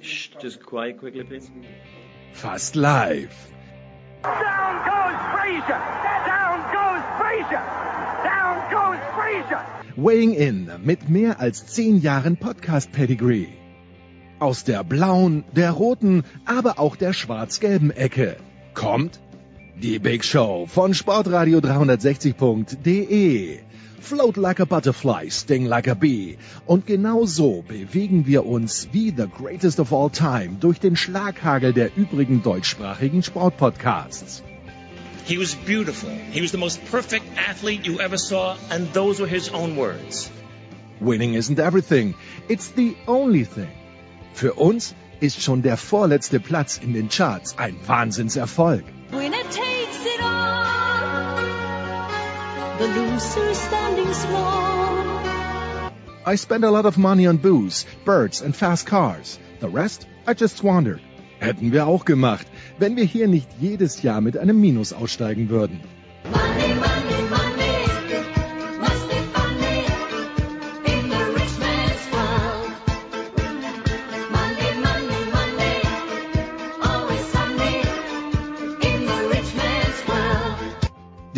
Shh, just quiet quickly, please. Fast live. Down goes Frazier! Down goes Frazier! Down goes Frazier! Weighing in mit mehr als zehn Jahren Podcast-Pedigree. Aus der blauen, der roten, aber auch der schwarz-gelben Ecke kommt die Big Show von Sportradio 360.de. Float like a butterfly, sting like a bee. Und genau so bewegen wir uns wie the greatest of all time durch den Schlaghagel der übrigen deutschsprachigen Sportpodcasts. He was beautiful. He was the most perfect athlete you ever saw, and those were his own words. Winning isn't everything, it's the only thing. Für uns ist schon der vorletzte Platz in den Charts ein Wahnsinnserfolg. Winner takes it all. The loser standing small. I spend a lot of money on booze, birds and fast cars. The rest I just squandered. Hätten wir auch gemacht, wenn wir hier nicht jedes Jahr mit einem Minus aussteigen würden. Money, money.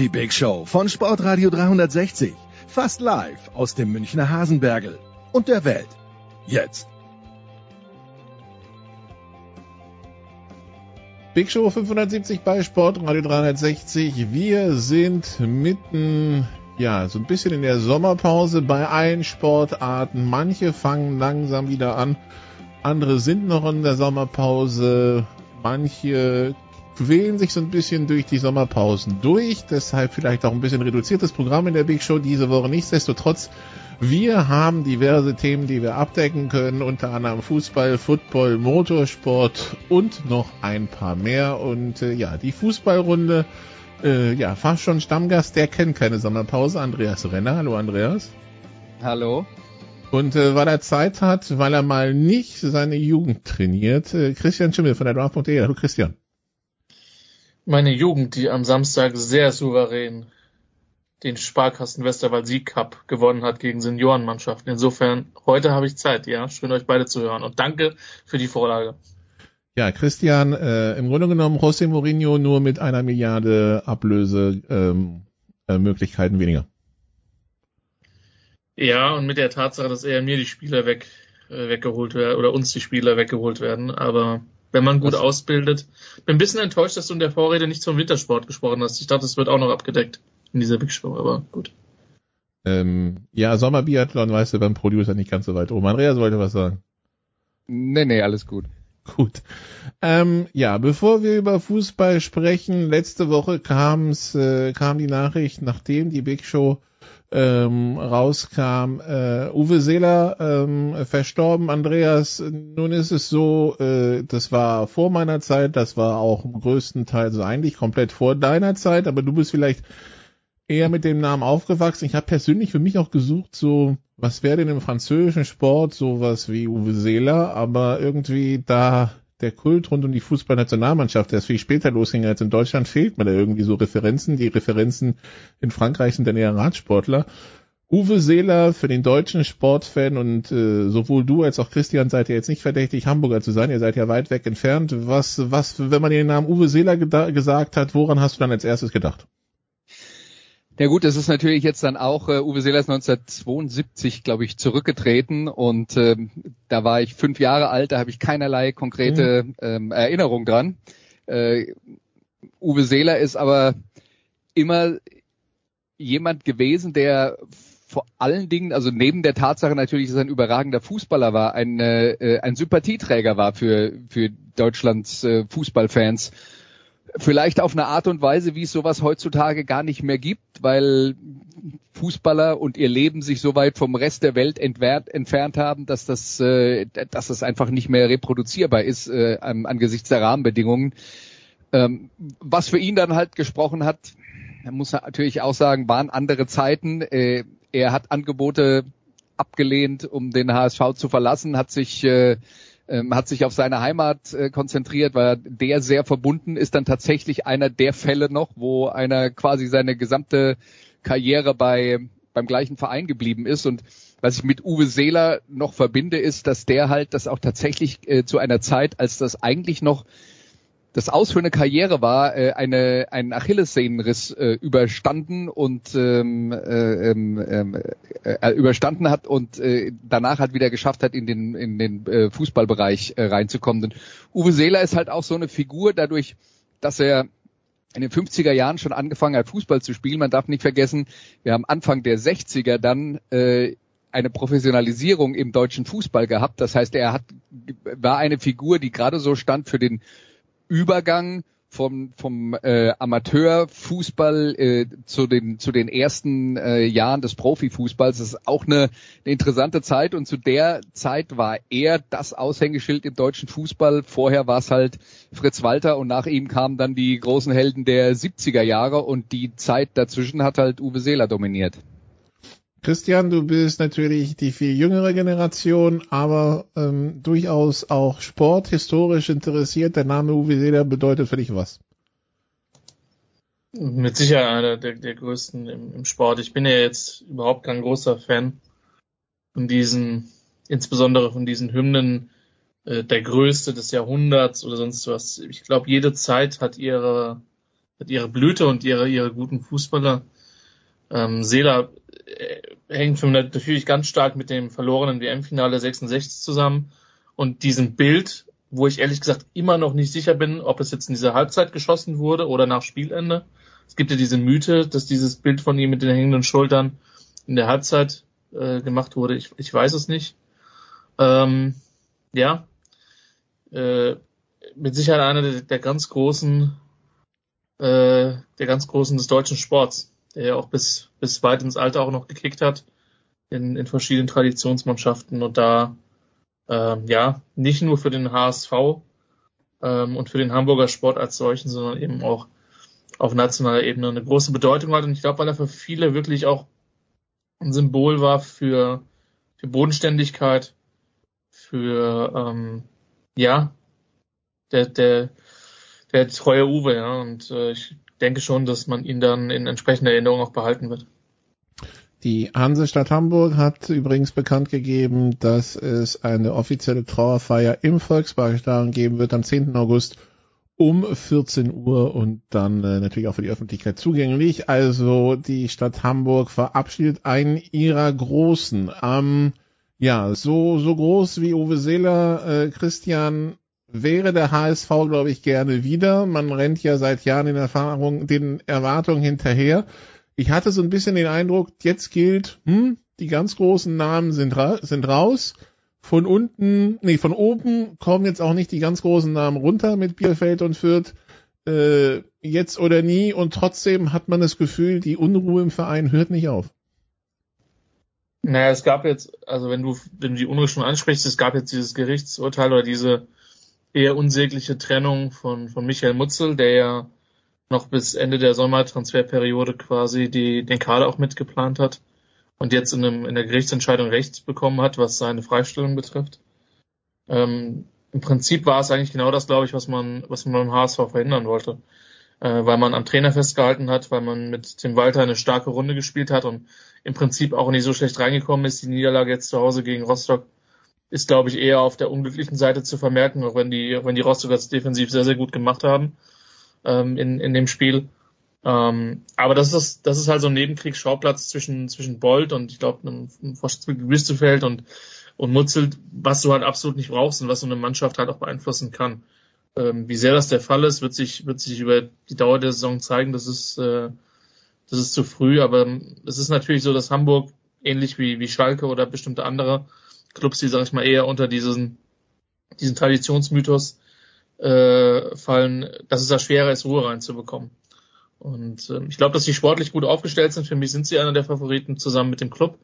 Die Big Show von Sportradio 360. Fast live aus dem Münchner Hasenbergel und der Welt. Jetzt. Big Show 570 bei Sportradio 360. Wir sind mitten, ja, so ein bisschen in der Sommerpause bei allen Sportarten. Manche fangen langsam wieder an, andere sind noch in der Sommerpause. Manche quälen sich so ein bisschen durch die Sommerpausen durch. Deshalb vielleicht auch ein bisschen reduziertes Programm in der Big Show diese Woche. Nichtsdestotrotz wir haben diverse Themen, die wir abdecken können, unter anderem Fußball, Football, Motorsport und noch ein paar mehr. Und äh, ja, die Fußballrunde, äh, ja, fast schon Stammgast, der kennt keine Sommerpause. Andreas Renner. Hallo Andreas. Hallo. Und äh, weil er Zeit hat, weil er mal nicht seine Jugend trainiert, äh, Christian Schimmel von der Draft.de. Hallo Christian. Meine Jugend, die am Samstag sehr souverän den Sparkassen Westerwald Sieg Cup gewonnen hat gegen Seniorenmannschaften. Insofern, heute habe ich Zeit, ja. Schön euch beide zu hören und danke für die Vorlage. Ja, Christian, äh, im Grunde genommen José Mourinho nur mit einer Milliarde Ablöse ähm, äh, Möglichkeiten weniger. Ja, und mit der Tatsache, dass eher mir die Spieler weg, äh, weggeholt werden oder uns die Spieler weggeholt werden. Aber wenn man gut Was? ausbildet, bin ein bisschen enttäuscht, dass du in der Vorrede nicht zum Wintersport gesprochen hast. Ich dachte, es wird auch noch abgedeckt in dieser Big Show, aber gut. Ähm, ja, Sommerbiathlon, weißt du, beim Producer nicht ganz so weit oben. Andreas wollte was sagen. Nee, nee, alles gut. Gut. Ähm, ja, bevor wir über Fußball sprechen, letzte Woche kam's, äh, kam die Nachricht, nachdem die Big Show ähm, rauskam, äh, Uwe Seeler ähm, verstorben. Andreas, nun ist es so, äh, das war vor meiner Zeit, das war auch im größten Teil, also eigentlich komplett vor deiner Zeit, aber du bist vielleicht eher mit dem Namen aufgewachsen. Ich habe persönlich für mich auch gesucht, so was wäre denn im französischen Sport sowas wie Uwe Seeler, aber irgendwie da der Kult rund um die Fußballnationalmannschaft, der ist viel später losging als in Deutschland, fehlt mir da irgendwie so Referenzen. Die Referenzen in Frankreich sind dann eher Radsportler. Uwe Seeler für den deutschen Sportfan und äh, sowohl du als auch Christian seid ja jetzt nicht verdächtig, Hamburger zu sein. Ihr seid ja weit weg entfernt. Was, was, wenn man den Namen Uwe Seeler gesagt hat, woran hast du dann als erstes gedacht? Ja gut, das ist natürlich jetzt dann auch, äh, Uwe Seeler ist 1972, glaube ich, zurückgetreten und ähm, da war ich fünf Jahre alt, da habe ich keinerlei konkrete ähm, Erinnerung dran. Äh, Uwe Seeler ist aber immer jemand gewesen, der vor allen Dingen, also neben der Tatsache natürlich, dass er ein überragender Fußballer war, ein, äh, ein Sympathieträger war für, für Deutschlands äh, Fußballfans vielleicht auf eine Art und Weise, wie es sowas heutzutage gar nicht mehr gibt, weil Fußballer und ihr Leben sich so weit vom Rest der Welt entfernt, entfernt haben, dass das, äh, dass das einfach nicht mehr reproduzierbar ist äh, an, angesichts der Rahmenbedingungen. Ähm, was für ihn dann halt gesprochen hat, er muss natürlich auch sagen, waren andere Zeiten. Äh, er hat Angebote abgelehnt, um den HSV zu verlassen, hat sich äh, ähm, hat sich auf seine Heimat äh, konzentriert, weil der sehr verbunden ist dann tatsächlich einer der Fälle noch, wo einer quasi seine gesamte Karriere bei beim gleichen Verein geblieben ist. Und was ich mit Uwe Seeler noch verbinde, ist, dass der halt das auch tatsächlich äh, zu einer Zeit, als das eigentlich noch das Aus für eine Karriere war, äh, eine, einen Achillessehnenriss äh, überstanden und ähm, äh, ähm, äh, äh, überstanden hat und äh, danach halt wieder geschafft hat, in den, in den äh, Fußballbereich äh, reinzukommen. Denn Uwe Seeler ist halt auch so eine Figur, dadurch, dass er in den 50er Jahren schon angefangen hat, Fußball zu spielen. Man darf nicht vergessen, wir haben Anfang der 60er dann äh, eine Professionalisierung im deutschen Fußball gehabt. Das heißt, er hat, war eine Figur, die gerade so stand für den Übergang vom, vom äh, Amateurfußball äh, zu den zu den ersten äh, Jahren des Profifußballs. Das ist auch eine, eine interessante Zeit und zu der Zeit war er das Aushängeschild im deutschen Fußball. Vorher war es halt Fritz Walter und nach ihm kamen dann die großen Helden der 70er Jahre und die Zeit dazwischen hat halt Uwe Seeler dominiert. Christian, du bist natürlich die viel jüngere Generation, aber ähm, durchaus auch sporthistorisch interessiert. Der Name Uwe Seeler bedeutet für dich was? Mit Sicherheit einer der, der größten im, im Sport. Ich bin ja jetzt überhaupt kein großer Fan von diesen, insbesondere von diesen Hymnen, äh, der Größte des Jahrhunderts oder sonst was. Ich glaube, jede Zeit hat ihre, hat ihre Blüte und ihre, ihre guten Fußballer. Ähm, Seeler hängt für mich natürlich ganz stark mit dem verlorenen WM-Finale 66 zusammen und diesem Bild, wo ich ehrlich gesagt immer noch nicht sicher bin, ob es jetzt in dieser Halbzeit geschossen wurde oder nach Spielende. Es gibt ja diese Mythe, dass dieses Bild von ihm mit den hängenden Schultern in der Halbzeit äh, gemacht wurde. Ich, ich weiß es nicht. Ähm, ja, äh, mit Sicherheit einer der, der ganz großen, äh, der ganz großen des deutschen Sports, der ja auch bis bis weit ins Alter auch noch gekickt hat in, in verschiedenen Traditionsmannschaften und da ähm, ja nicht nur für den HSV ähm, und für den Hamburger Sport als solchen, sondern eben auch auf nationaler Ebene eine große Bedeutung hat. Und ich glaube, weil er für viele wirklich auch ein Symbol war für, für Bodenständigkeit, für ähm, ja, der, der, der treue Uwe, ja. Und äh, ich denke schon, dass man ihn dann in entsprechender Erinnerung auch behalten wird. Die Hansestadt Hamburg hat übrigens bekannt gegeben, dass es eine offizielle Trauerfeier im Volksparkstadion geben wird am 10. August um 14 Uhr und dann äh, natürlich auch für die Öffentlichkeit zugänglich. Also die Stadt Hamburg verabschiedet einen ihrer Großen. Ähm, ja, so, so groß wie Uwe Seeler, äh, Christian, wäre der HSV, glaube ich, gerne wieder. Man rennt ja seit Jahren in Erfahrung, den Erwartungen hinterher. Ich hatte so ein bisschen den Eindruck, jetzt gilt, hm, die ganz großen Namen sind, ra sind raus. Von unten, nee, von oben kommen jetzt auch nicht die ganz großen Namen runter mit Bielefeld und Fürth. Äh, jetzt oder nie und trotzdem hat man das Gefühl, die Unruhe im Verein hört nicht auf. Naja, es gab jetzt, also wenn du, wenn du die Unruhe schon ansprichst, es gab jetzt dieses Gerichtsurteil oder diese eher unsägliche Trennung von, von Michael Mutzel, der ja noch bis Ende der Sommertransferperiode quasi die, den Kader auch mitgeplant hat und jetzt in, einem, in der Gerichtsentscheidung Recht bekommen hat, was seine Freistellung betrifft. Ähm, Im Prinzip war es eigentlich genau das, glaube ich, was man, was man beim HSV verhindern wollte. Äh, weil man am Trainer festgehalten hat, weil man mit Tim Walter eine starke Runde gespielt hat und im Prinzip auch nicht so schlecht reingekommen ist. Die Niederlage jetzt zu Hause gegen Rostock ist, glaube ich, eher auf der unglücklichen Seite zu vermerken, auch wenn die, auch wenn die Rostocker defensiv sehr, sehr gut gemacht haben ähm, in, in dem Spiel. Ähm, aber das ist, das ist halt so ein Nebenkriegsschauplatz zwischen, zwischen Bolt und ich glaube, einem Wüstefeld und, und Mutzel, was du halt absolut nicht brauchst und was so eine Mannschaft halt auch beeinflussen kann. Ähm, wie sehr das der Fall ist, wird sich, wird sich über die Dauer der Saison zeigen. Das ist, äh, das ist zu früh, aber es ist natürlich so, dass Hamburg ähnlich wie, wie Schalke oder bestimmte andere Clubs, die, sag ich mal, eher unter diesen, diesen Traditionsmythos äh, fallen, dass es da schwerer ist, Ruhe reinzubekommen. Und ähm, ich glaube, dass sie sportlich gut aufgestellt sind. Für mich sind sie einer der Favoriten zusammen mit dem Club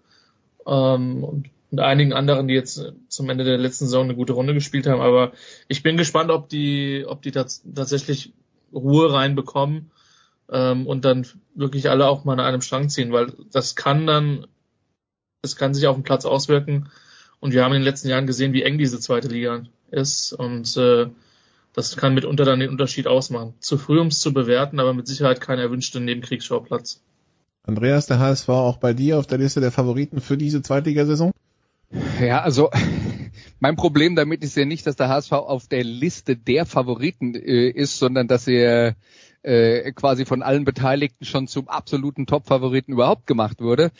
ähm, und, und einigen anderen, die jetzt zum Ende der letzten Saison eine gute Runde gespielt haben. Aber ich bin gespannt, ob die, ob die tats tatsächlich Ruhe reinbekommen ähm, und dann wirklich alle auch mal an einem Strang ziehen, weil das kann dann, das kann sich auf den Platz auswirken. Und wir haben in den letzten Jahren gesehen, wie eng diese zweite Liga ist. Und äh, das kann mitunter dann den Unterschied ausmachen. Zu früh, um es zu bewerten, aber mit Sicherheit kein erwünschter Nebenkriegsschauplatz. Andreas, der HSV auch bei dir auf der Liste der Favoriten für diese Zweitligasaison? Ja, also mein Problem damit ist ja nicht, dass der HSV auf der Liste der Favoriten äh, ist, sondern dass er äh, quasi von allen Beteiligten schon zum absoluten Top-Favoriten überhaupt gemacht wurde.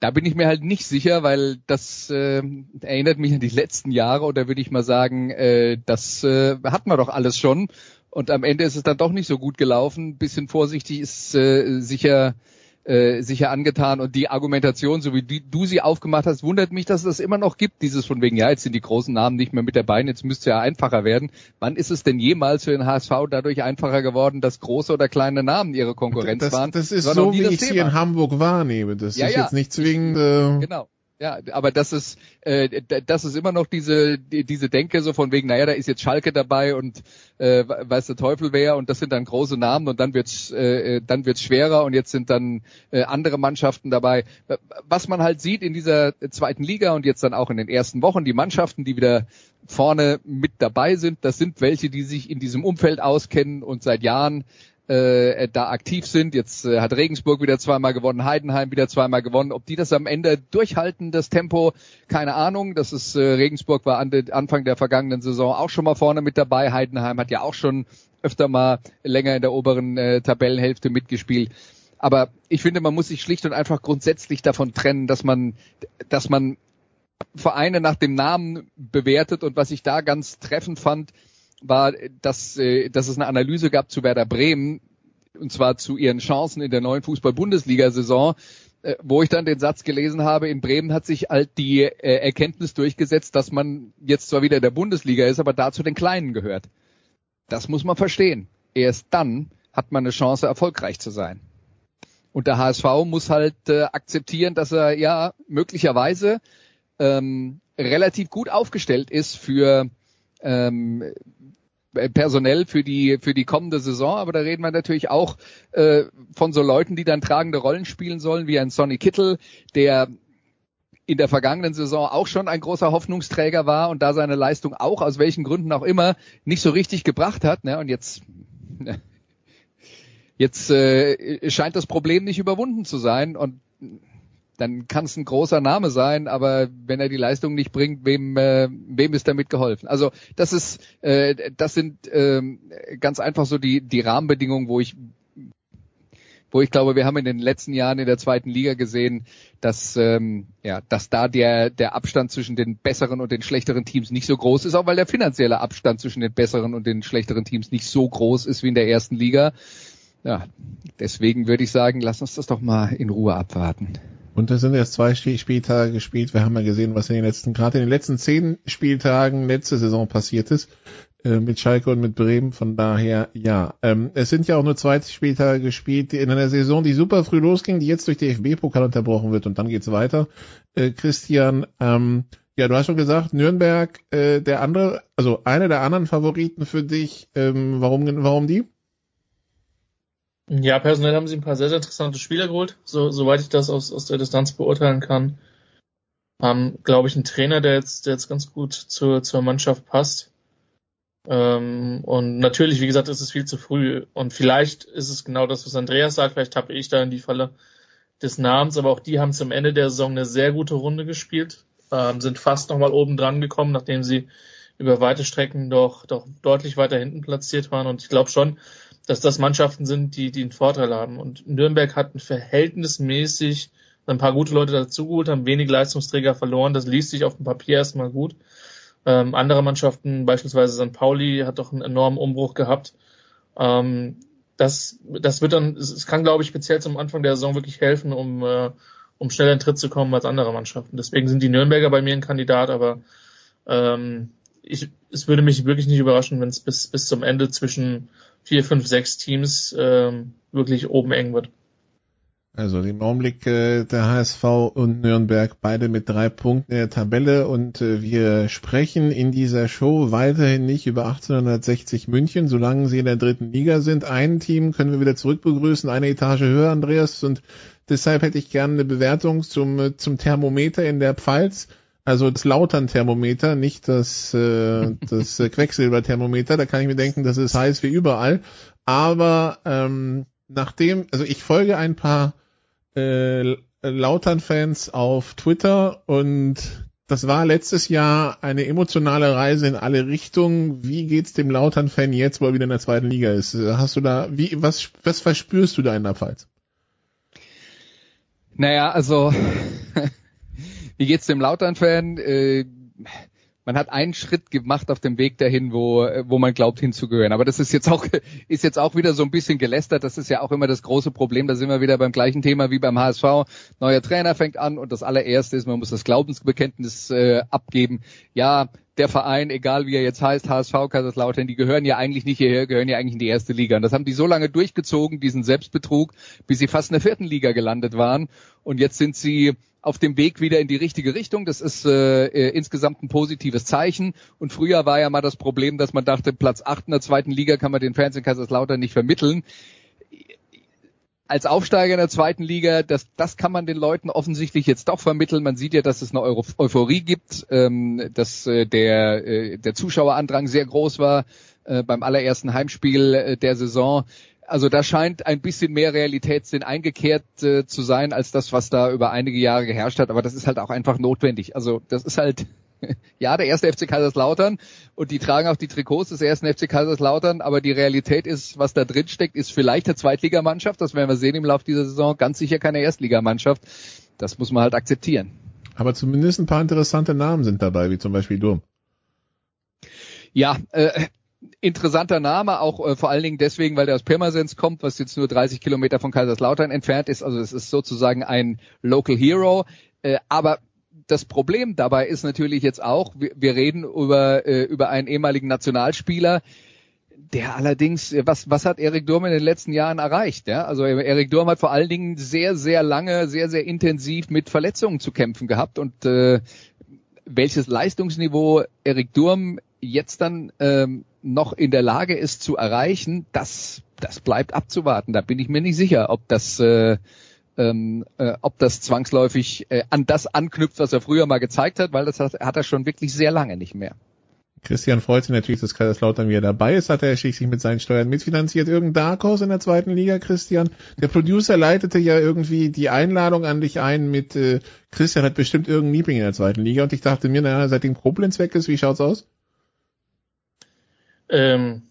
Da bin ich mir halt nicht sicher, weil das äh, erinnert mich an die letzten Jahre oder würde ich mal sagen, äh, das äh, hatten wir doch alles schon. Und am Ende ist es dann doch nicht so gut gelaufen. bisschen vorsichtig ist äh, sicher äh, sicher angetan und die Argumentation, so wie die, du sie aufgemacht hast, wundert mich, dass es das immer noch gibt, dieses von wegen, ja, jetzt sind die großen Namen nicht mehr mit dabei, jetzt müsste ja einfacher werden. Wann ist es denn jemals für den HSV dadurch einfacher geworden, dass große oder kleine Namen ihre Konkurrenz das, waren? Das ist so, wie ich sie in Hamburg wahrnehme. Das Ja, ist ja. jetzt nicht zwingend. Äh, Genau. Ja, aber das ist äh, das ist immer noch diese die, diese Denke so von wegen, naja, da ist jetzt Schalke dabei und äh, weiß der Teufel wer und das sind dann große Namen und dann wird's äh, dann wird's schwerer und jetzt sind dann äh, andere Mannschaften dabei. Was man halt sieht in dieser zweiten Liga und jetzt dann auch in den ersten Wochen, die Mannschaften, die wieder vorne mit dabei sind, das sind welche, die sich in diesem Umfeld auskennen und seit Jahren äh, da aktiv sind. Jetzt äh, hat Regensburg wieder zweimal gewonnen, Heidenheim wieder zweimal gewonnen. Ob die das am Ende durchhalten, das Tempo, keine Ahnung. Das ist äh, Regensburg war an de, Anfang der vergangenen Saison auch schon mal vorne mit dabei. Heidenheim hat ja auch schon öfter mal länger in der oberen äh, Tabellenhälfte mitgespielt. Aber ich finde, man muss sich schlicht und einfach grundsätzlich davon trennen, dass man, dass man Vereine nach dem Namen bewertet und was ich da ganz treffend fand, war, dass, äh, dass es eine Analyse gab zu Werder Bremen, und zwar zu ihren Chancen in der neuen Fußball-Bundesliga-Saison, äh, wo ich dann den Satz gelesen habe, in Bremen hat sich halt die äh, Erkenntnis durchgesetzt, dass man jetzt zwar wieder in der Bundesliga ist, aber da zu den Kleinen gehört. Das muss man verstehen. Erst dann hat man eine Chance, erfolgreich zu sein. Und der HSV muss halt äh, akzeptieren, dass er ja möglicherweise ähm, relativ gut aufgestellt ist für ähm, personell für die für die kommende Saison, aber da reden wir natürlich auch äh, von so Leuten, die dann tragende Rollen spielen sollen, wie ein Sonny Kittel, der in der vergangenen Saison auch schon ein großer Hoffnungsträger war und da seine Leistung auch aus welchen Gründen auch immer nicht so richtig gebracht hat. Ne? Und jetzt jetzt äh, scheint das Problem nicht überwunden zu sein und dann kann es ein großer Name sein, aber wenn er die Leistung nicht bringt, wem, äh, wem ist damit geholfen? Also das ist, äh, das sind äh, ganz einfach so die die Rahmenbedingungen, wo ich wo ich glaube, wir haben in den letzten Jahren in der zweiten Liga gesehen, dass ähm, ja, dass da der der Abstand zwischen den besseren und den schlechteren Teams nicht so groß ist, auch weil der finanzielle Abstand zwischen den besseren und den schlechteren Teams nicht so groß ist wie in der ersten Liga. Ja, deswegen würde ich sagen, lass uns das doch mal in Ruhe abwarten. Und es sind erst zwei Spiel- Spieltage gespielt. Wir haben ja gesehen, was in den letzten, gerade in den letzten zehn Spieltagen letzte Saison passiert ist. Äh, mit Schalke und mit Bremen. Von daher, ja. Ähm, es sind ja auch nur zwei Spieltage gespielt in einer Saison, die super früh losging, die jetzt durch DFB-Pokal unterbrochen wird und dann geht's weiter. Äh, Christian, ähm, ja, du hast schon gesagt, Nürnberg, äh, der andere, also einer der anderen Favoriten für dich. Ähm, warum, warum die? Ja, personell haben sie ein paar sehr, sehr interessante Spieler geholt, so, soweit ich das aus, aus der Distanz beurteilen kann. Haben, glaube ich, einen Trainer, der jetzt, der jetzt ganz gut zur, zur Mannschaft passt. Ähm, und natürlich, wie gesagt, ist es viel zu früh. Und vielleicht ist es genau das, was Andreas sagt. Vielleicht tappe ich da in die Falle des Namens. Aber auch die haben zum Ende der Saison eine sehr gute Runde gespielt. Ähm, sind fast nochmal oben dran gekommen, nachdem sie über weite Strecken doch, doch deutlich weiter hinten platziert waren. Und ich glaube schon, dass das Mannschaften sind, die, die einen Vorteil haben. Und Nürnberg hat verhältnismäßig ein paar gute Leute dazugeholt, haben wenig Leistungsträger verloren. Das liest sich auf dem Papier erstmal gut. Ähm, andere Mannschaften, beispielsweise St. Pauli, hat doch einen enormen Umbruch gehabt. Ähm, das, das wird dann, es kann, glaube ich, speziell zum Anfang der Saison wirklich helfen, um, äh, um schneller in Tritt zu kommen als andere Mannschaften. Deswegen sind die Nürnberger bei mir ein Kandidat, aber ähm, ich, es würde mich wirklich nicht überraschen, wenn es bis, bis zum Ende zwischen vier, fünf, sechs Teams ähm, wirklich oben eng wird. Also im Augenblick äh, der HSV und Nürnberg beide mit drei Punkten in der Tabelle und äh, wir sprechen in dieser Show weiterhin nicht über 1860 München, solange sie in der dritten Liga sind. Ein Team können wir wieder zurück begrüßen, eine Etage höher, Andreas, und deshalb hätte ich gerne eine Bewertung zum, äh, zum Thermometer in der Pfalz. Also das Lautern-Thermometer, nicht das, äh, das äh, Quecksilber-Thermometer. Da kann ich mir denken, das ist heiß wie überall. Aber ähm, nachdem, also ich folge ein paar äh, Lautern-Fans auf Twitter und das war letztes Jahr eine emotionale Reise in alle Richtungen. Wie geht's dem Lautern-Fan jetzt, wo er wieder in der zweiten Liga ist? Hast du da, wie, was, was verspürst du da in der Pfalz? Naja, also wie geht's dem Lautern-Fan? Äh, man hat einen Schritt gemacht auf dem Weg dahin, wo, wo man glaubt hinzugehören. Aber das ist jetzt auch, ist jetzt auch wieder so ein bisschen gelästert. Das ist ja auch immer das große Problem. Da sind wir wieder beim gleichen Thema wie beim HSV. Neuer Trainer fängt an und das allererste ist, man muss das Glaubensbekenntnis äh, abgeben. Ja, der Verein, egal wie er jetzt heißt, HSV, Kaiserslautern, die gehören ja eigentlich nicht hierher, gehören ja eigentlich in die erste Liga. Und das haben die so lange durchgezogen, diesen Selbstbetrug, bis sie fast in der vierten Liga gelandet waren. Und jetzt sind sie auf dem Weg wieder in die richtige Richtung. Das ist äh, äh, insgesamt ein positives Zeichen. Und früher war ja mal das Problem, dass man dachte, Platz 8 in der zweiten Liga kann man den Fans in Kaiserslautern nicht vermitteln. Als Aufsteiger in der zweiten Liga, das, das kann man den Leuten offensichtlich jetzt doch vermitteln. Man sieht ja, dass es eine Euphorie gibt, ähm, dass äh, der, äh, der Zuschauerandrang sehr groß war äh, beim allerersten Heimspiel äh, der Saison also da scheint ein bisschen mehr Realitätssinn eingekehrt äh, zu sein als das, was da über einige Jahre geherrscht hat. Aber das ist halt auch einfach notwendig. Also das ist halt ja der erste FC Kaiserslautern und die tragen auch die Trikots des ersten FC Kaiserslautern. Aber die Realität ist, was da drin steckt, ist vielleicht eine Zweitligamannschaft. Das werden wir sehen im Laufe dieser Saison. Ganz sicher keine Erstligamannschaft. Das muss man halt akzeptieren. Aber zumindest ein paar interessante Namen sind dabei, wie zum Beispiel Durm. Ja, äh, interessanter Name, auch äh, vor allen Dingen deswegen, weil der aus Pirmasens kommt, was jetzt nur 30 Kilometer von Kaiserslautern entfernt ist. Also es ist sozusagen ein Local Hero. Äh, aber das Problem dabei ist natürlich jetzt auch, wir, wir reden über, äh, über einen ehemaligen Nationalspieler, der allerdings, äh, was, was hat Erik Durm in den letzten Jahren erreicht? Ja? Also Erik Durm hat vor allen Dingen sehr, sehr lange, sehr, sehr intensiv mit Verletzungen zu kämpfen gehabt und äh, welches Leistungsniveau Erik Durm jetzt dann ähm, noch in der Lage ist zu erreichen, das, das bleibt abzuwarten. Da bin ich mir nicht sicher, ob das, äh, ähm, äh, ob das zwangsläufig äh, an das anknüpft, was er früher mal gezeigt hat, weil das hat, hat er schon wirklich sehr lange nicht mehr. Christian freut sich natürlich, dass Kaiserslautern wieder dabei ist, hat er schließlich mit seinen Steuern mitfinanziert. Irgendein Dark Horse in der zweiten Liga, Christian. Der Producer leitete ja irgendwie die Einladung an dich ein mit äh, Christian hat bestimmt irgendein Liebling in der zweiten Liga und ich dachte mir, naja, seitdem Koblenz weg ist, wie schaut's aus? Ähm,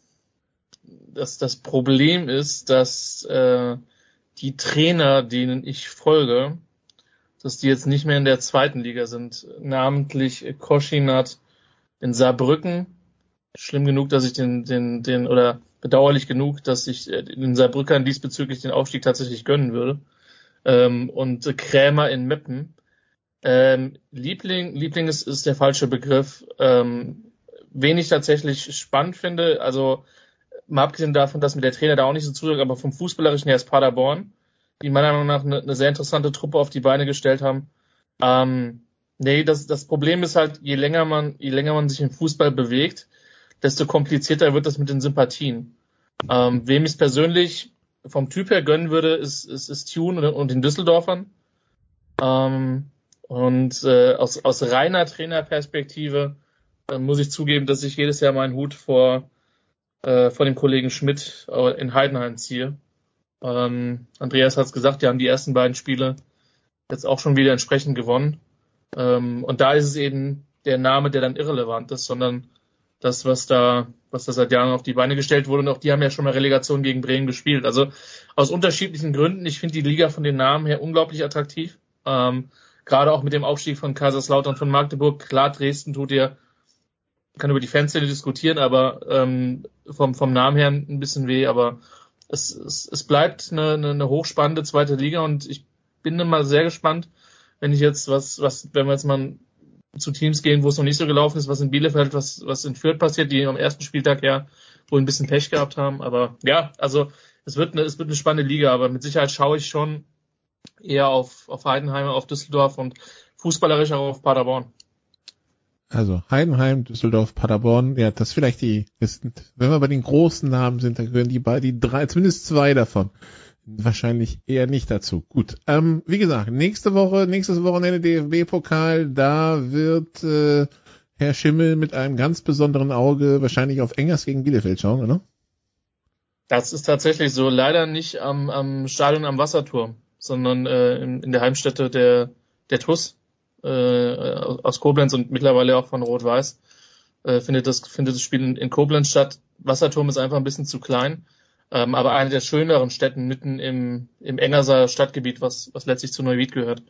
das, das Problem ist, dass äh, die Trainer, denen ich folge, dass die jetzt nicht mehr in der zweiten Liga sind. Namentlich Koschinat in Saarbrücken. Schlimm genug, dass ich den, den, den, oder bedauerlich genug, dass ich äh, den Saarbrückern diesbezüglich den Aufstieg tatsächlich gönnen würde. Ähm, und Krämer in Meppen. Ähm, Liebling, Liebling ist, ist der falsche Begriff. Ähm, wen ich tatsächlich spannend finde, also mal abgesehen davon, dass mir der Trainer da auch nicht so zusagt, aber vom Fußballerischen her ist Paderborn, die meiner Meinung nach eine, eine sehr interessante Truppe auf die Beine gestellt haben. Ähm, nee, das, das Problem ist halt, je länger man, je länger man sich im Fußball bewegt, desto komplizierter wird das mit den Sympathien. Ähm, wem ich es persönlich vom Typ her gönnen würde, ist, ist, ist Tune und, und den Düsseldorfern. Ähm, und äh, aus, aus reiner Trainerperspektive dann muss ich zugeben, dass ich jedes Jahr meinen Hut vor, äh, vor dem Kollegen Schmidt äh, in Heidenheim ziehe. Ähm, Andreas hat es gesagt, die haben die ersten beiden Spiele jetzt auch schon wieder entsprechend gewonnen. Ähm, und da ist es eben der Name, der dann irrelevant ist, sondern das, was da, was da seit Jahren auf die Beine gestellt wurde. Und auch die haben ja schon mal Relegation gegen Bremen gespielt. Also aus unterschiedlichen Gründen. Ich finde die Liga von den Namen her unglaublich attraktiv. Ähm, Gerade auch mit dem Aufstieg von Kaiserslautern von Magdeburg. Klar, Dresden tut ihr kann über die Fanszene diskutieren, aber ähm, vom, vom Namen her ein bisschen weh, aber es, es, es bleibt eine, eine, eine hochspannende zweite Liga und ich bin mal sehr gespannt, wenn ich jetzt was, was, wenn wir jetzt mal zu Teams gehen, wo es noch nicht so gelaufen ist, was in Bielefeld, was, was in Fürth passiert, die am ersten Spieltag ja wohl ein bisschen Pech gehabt haben. Aber ja, also es wird eine, es wird eine spannende Liga, aber mit Sicherheit schaue ich schon eher auf, auf Heidenheim, auf Düsseldorf und fußballerisch auch auf Paderborn. Also Heidenheim, Düsseldorf, Paderborn, ja, das vielleicht die, das, wenn wir bei den großen Namen sind, dann gehören die beiden, die drei, zumindest zwei davon. Wahrscheinlich eher nicht dazu. Gut. Ähm, wie gesagt, nächste Woche, nächstes Wochenende DFB-Pokal, da wird äh, Herr Schimmel mit einem ganz besonderen Auge wahrscheinlich auf Engers gegen Bielefeld schauen, oder? Das ist tatsächlich so. Leider nicht am, am Stadion am Wasserturm. sondern äh, in, in der Heimstätte der, der TUS äh, aus Koblenz und mittlerweile auch von Rot-Weiß äh, findet, das, findet das Spiel in, in Koblenz statt. Wasserturm ist einfach ein bisschen zu klein, ähm, aber eine der schöneren Städten mitten im, im Engerser Stadtgebiet, was, was letztlich zu Neuwied gehört,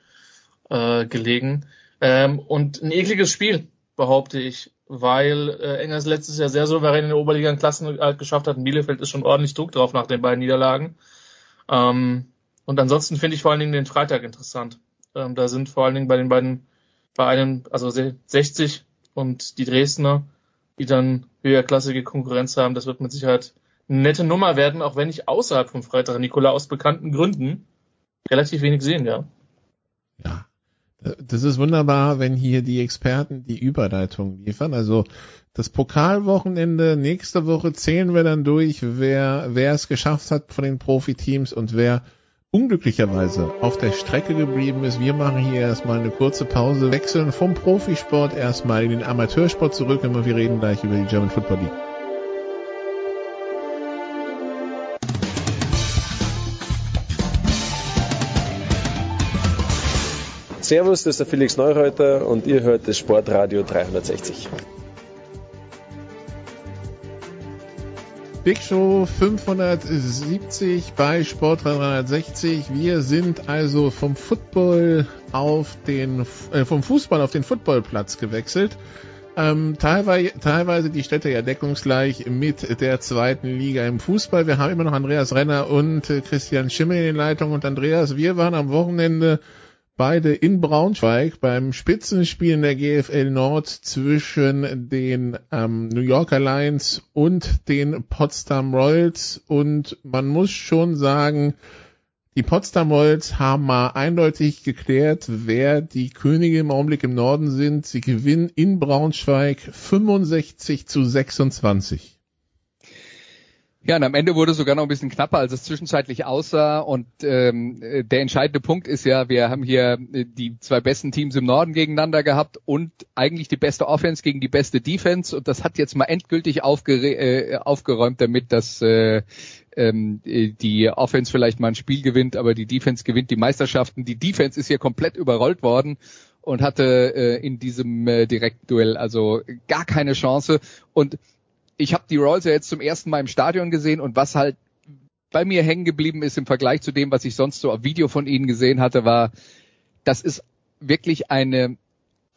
äh, gelegen. Ähm, und ein ekliges Spiel, behaupte ich, weil äh, Engers letztes Jahr sehr souverän in der Oberliga einen Klassenerhalt geschafft hat. In Bielefeld ist schon ordentlich Druck drauf nach den beiden Niederlagen. Ähm, und ansonsten finde ich vor allen Dingen den Freitag interessant. Ähm, da sind vor allen Dingen bei den beiden Vereinen, also 60 und die Dresdner, die dann höherklassige Konkurrenz haben. Das wird mit Sicherheit eine nette Nummer werden, auch wenn ich außerhalb vom Freitag Nikola aus bekannten Gründen relativ wenig sehen, ja. Ja. Das ist wunderbar, wenn hier die Experten die Überleitung liefern. Also das Pokalwochenende nächste Woche zählen wir dann durch, wer, wer es geschafft hat von den Profiteams und wer unglücklicherweise auf der Strecke geblieben ist. Wir machen hier erstmal eine kurze Pause, wechseln vom Profisport erstmal in den Amateursport zurück und wir reden gleich über die German Football League. Servus, das ist der Felix Neureuter und ihr hört das Sportradio 360. Big Show 570 bei Sport 360. Wir sind also vom Football auf den, äh, vom Fußball auf den Footballplatz gewechselt. Ähm, teilweise, teilweise die Städte ja deckungsgleich mit der zweiten Liga im Fußball. Wir haben immer noch Andreas Renner und äh, Christian Schimmel in den Leitungen. Und Andreas, wir waren am Wochenende beide in Braunschweig beim Spitzenspiel in der GFL Nord zwischen den ähm, New Yorker Lions und den Potsdam Royals und man muss schon sagen, die Potsdam Royals haben mal eindeutig geklärt, wer die Könige im Augenblick im Norden sind. Sie gewinnen in Braunschweig 65 zu 26. Ja, und am Ende wurde es sogar noch ein bisschen knapper, als es zwischenzeitlich aussah. Und ähm, der entscheidende Punkt ist ja, wir haben hier äh, die zwei besten Teams im Norden gegeneinander gehabt und eigentlich die beste Offense gegen die beste Defense. Und das hat jetzt mal endgültig äh, aufgeräumt damit, dass äh, ähm, die Offense vielleicht mal ein Spiel gewinnt, aber die Defense gewinnt die Meisterschaften. Die Defense ist hier komplett überrollt worden und hatte äh, in diesem äh, Direktduell also gar keine Chance. Und ich habe die Royals ja jetzt zum ersten Mal im Stadion gesehen und was halt bei mir hängen geblieben ist im Vergleich zu dem, was ich sonst so auf Video von ihnen gesehen hatte, war, das ist wirklich eine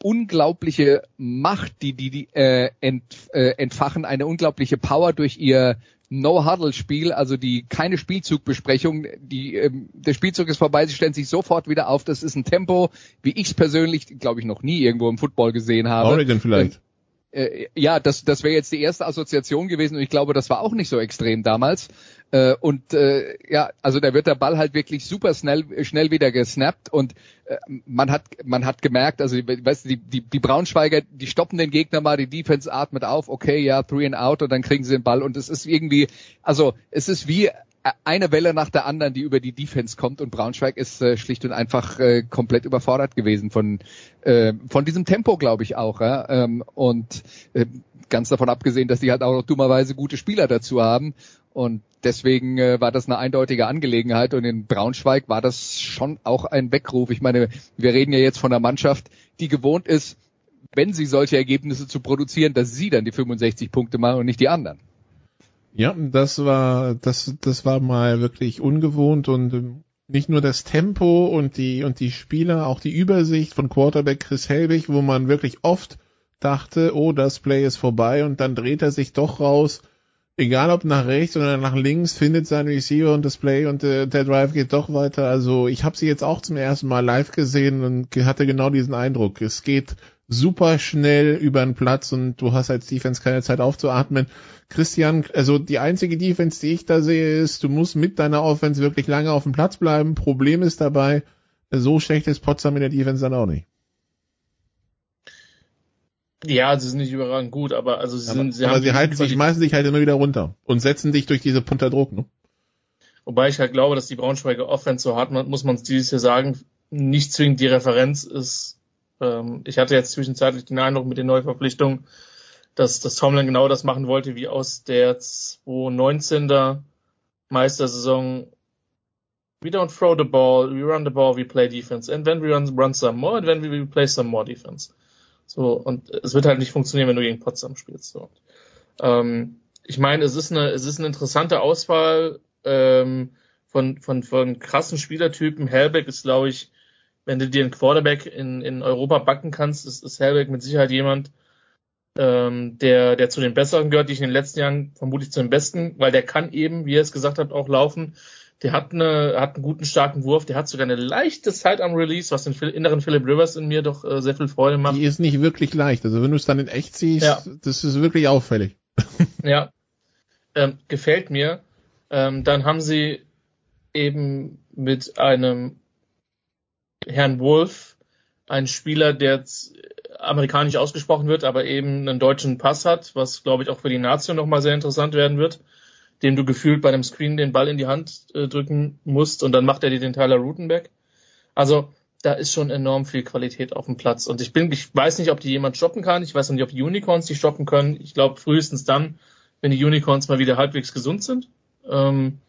unglaubliche Macht, die die, die äh, ent, äh, entfachen, eine unglaubliche Power durch ihr No-Huddle-Spiel, also die keine Spielzugbesprechung, die ähm, der Spielzug ist vorbei, sie stellen sich sofort wieder auf. Das ist ein Tempo, wie ich es persönlich, glaube ich, noch nie irgendwo im Football gesehen habe. Oregon vielleicht. Ähm, äh, ja, das, das wäre jetzt die erste Assoziation gewesen und ich glaube, das war auch nicht so extrem damals. Äh, und äh, ja, also da wird der Ball halt wirklich super schnell, schnell wieder gesnappt und äh, man hat man hat gemerkt, also weißt du, die, die, die Braunschweiger, die stoppen den Gegner mal, die Defense atmet auf, okay, ja, three and out und dann kriegen sie den Ball und es ist irgendwie, also es ist wie eine Welle nach der anderen, die über die Defense kommt und Braunschweig ist äh, schlicht und einfach äh, komplett überfordert gewesen von äh, von diesem Tempo, glaube ich auch. Ja? Ähm, und äh, ganz davon abgesehen, dass die halt auch noch dummerweise gute Spieler dazu haben und deswegen äh, war das eine eindeutige Angelegenheit und in Braunschweig war das schon auch ein Weckruf. Ich meine, wir reden ja jetzt von einer Mannschaft, die gewohnt ist, wenn sie solche Ergebnisse zu produzieren, dass sie dann die 65 Punkte machen und nicht die anderen. Ja, das war, das, das war mal wirklich ungewohnt und ähm, nicht nur das Tempo und die, und die Spieler, auch die Übersicht von Quarterback Chris Helbig, wo man wirklich oft dachte, oh, das Play ist vorbei und dann dreht er sich doch raus. Egal ob nach rechts oder nach links, findet sein Receiver und das Play und äh, der Drive geht doch weiter. Also ich habe sie jetzt auch zum ersten Mal live gesehen und hatte genau diesen Eindruck. Es geht super schnell über den Platz und du hast als Defense keine Zeit aufzuatmen. Christian, also die einzige Defense, die ich da sehe, ist, du musst mit deiner Offense wirklich lange auf dem Platz bleiben. Problem ist dabei, so schlecht ist Potsdam in der Defense dann auch nicht. Ja, sie sind nicht überragend gut, aber also sie aber, sind, sie aber haben sie halten sich, schmeißen sich halt immer wieder runter und setzen dich durch diese Punter Druck, ne? Wobei ich halt glaube, dass die Braunschweiger Offense so hart, muss man es dieses Jahr sagen, nicht zwingend die Referenz ist. Ähm, ich hatte jetzt zwischenzeitlich den Eindruck mit den Neuverpflichtungen, dass, dass Tomlin genau das machen wollte wie aus der 2019er Meistersaison, we don't throw the ball, we run the ball, we play defense. And then we run, run some more, and then we play some more defense. So, und es wird halt nicht funktionieren, wenn du gegen Potsdam spielst. So. Ähm, ich meine, es ist eine, es ist eine interessante Auswahl ähm, von, von, von krassen Spielertypen. Helbeck ist, glaube ich, wenn du dir einen Quarterback in, in Europa backen kannst, ist, ist Helbeck mit Sicherheit jemand, ähm, der, der zu den Besseren gehört, die ich in den letzten Jahren vermutlich zu den Besten, weil der kann eben, wie ihr es gesagt habt, auch laufen. Der hat, eine, hat einen guten, starken Wurf. Der hat sogar eine leichte Zeit am Release, was den inneren Philip Rivers in mir doch äh, sehr viel Freude macht. Die ist nicht wirklich leicht. Also wenn du es dann in echt siehst, Ja. das ist wirklich auffällig. Ja, ähm, gefällt mir. Ähm, dann haben sie eben mit einem Herrn Wolf einen Spieler, der jetzt amerikanisch ausgesprochen wird, aber eben einen deutschen Pass hat, was glaube ich auch für die Nation nochmal sehr interessant werden wird, dem du gefühlt bei einem Screen den Ball in die Hand äh, drücken musst und dann macht er dir den Tyler Rutenbeck. Also da ist schon enorm viel Qualität auf dem Platz und ich bin, ich weiß nicht, ob die jemand stoppen kann. Ich weiß noch nicht, ob die Unicorns die stoppen können. Ich glaube frühestens dann, wenn die Unicorns mal wieder halbwegs gesund sind. Ähm,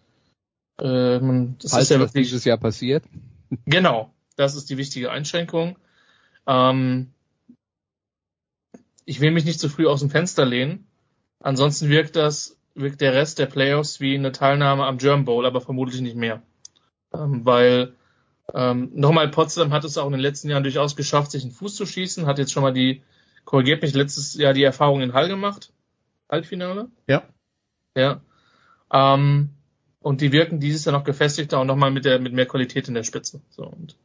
ähm, das Falls ist ja wirklich dieses Jahr passiert. Genau, das ist die wichtige Einschränkung. Ähm, ich will mich nicht zu früh aus dem Fenster lehnen. Ansonsten wirkt das, wirkt der Rest der Playoffs wie eine Teilnahme am German Bowl, aber vermutlich nicht mehr. Ähm, weil ähm, nochmal Potsdam hat es auch in den letzten Jahren durchaus geschafft, sich einen Fuß zu schießen, hat jetzt schon mal die, korrigiert mich, letztes Jahr die Erfahrung in Hall gemacht. Halbfinale? Ja. Ja. Ähm, und die wirken dieses Jahr noch gefestigter und nochmal mit der mit mehr Qualität in der Spitze. So und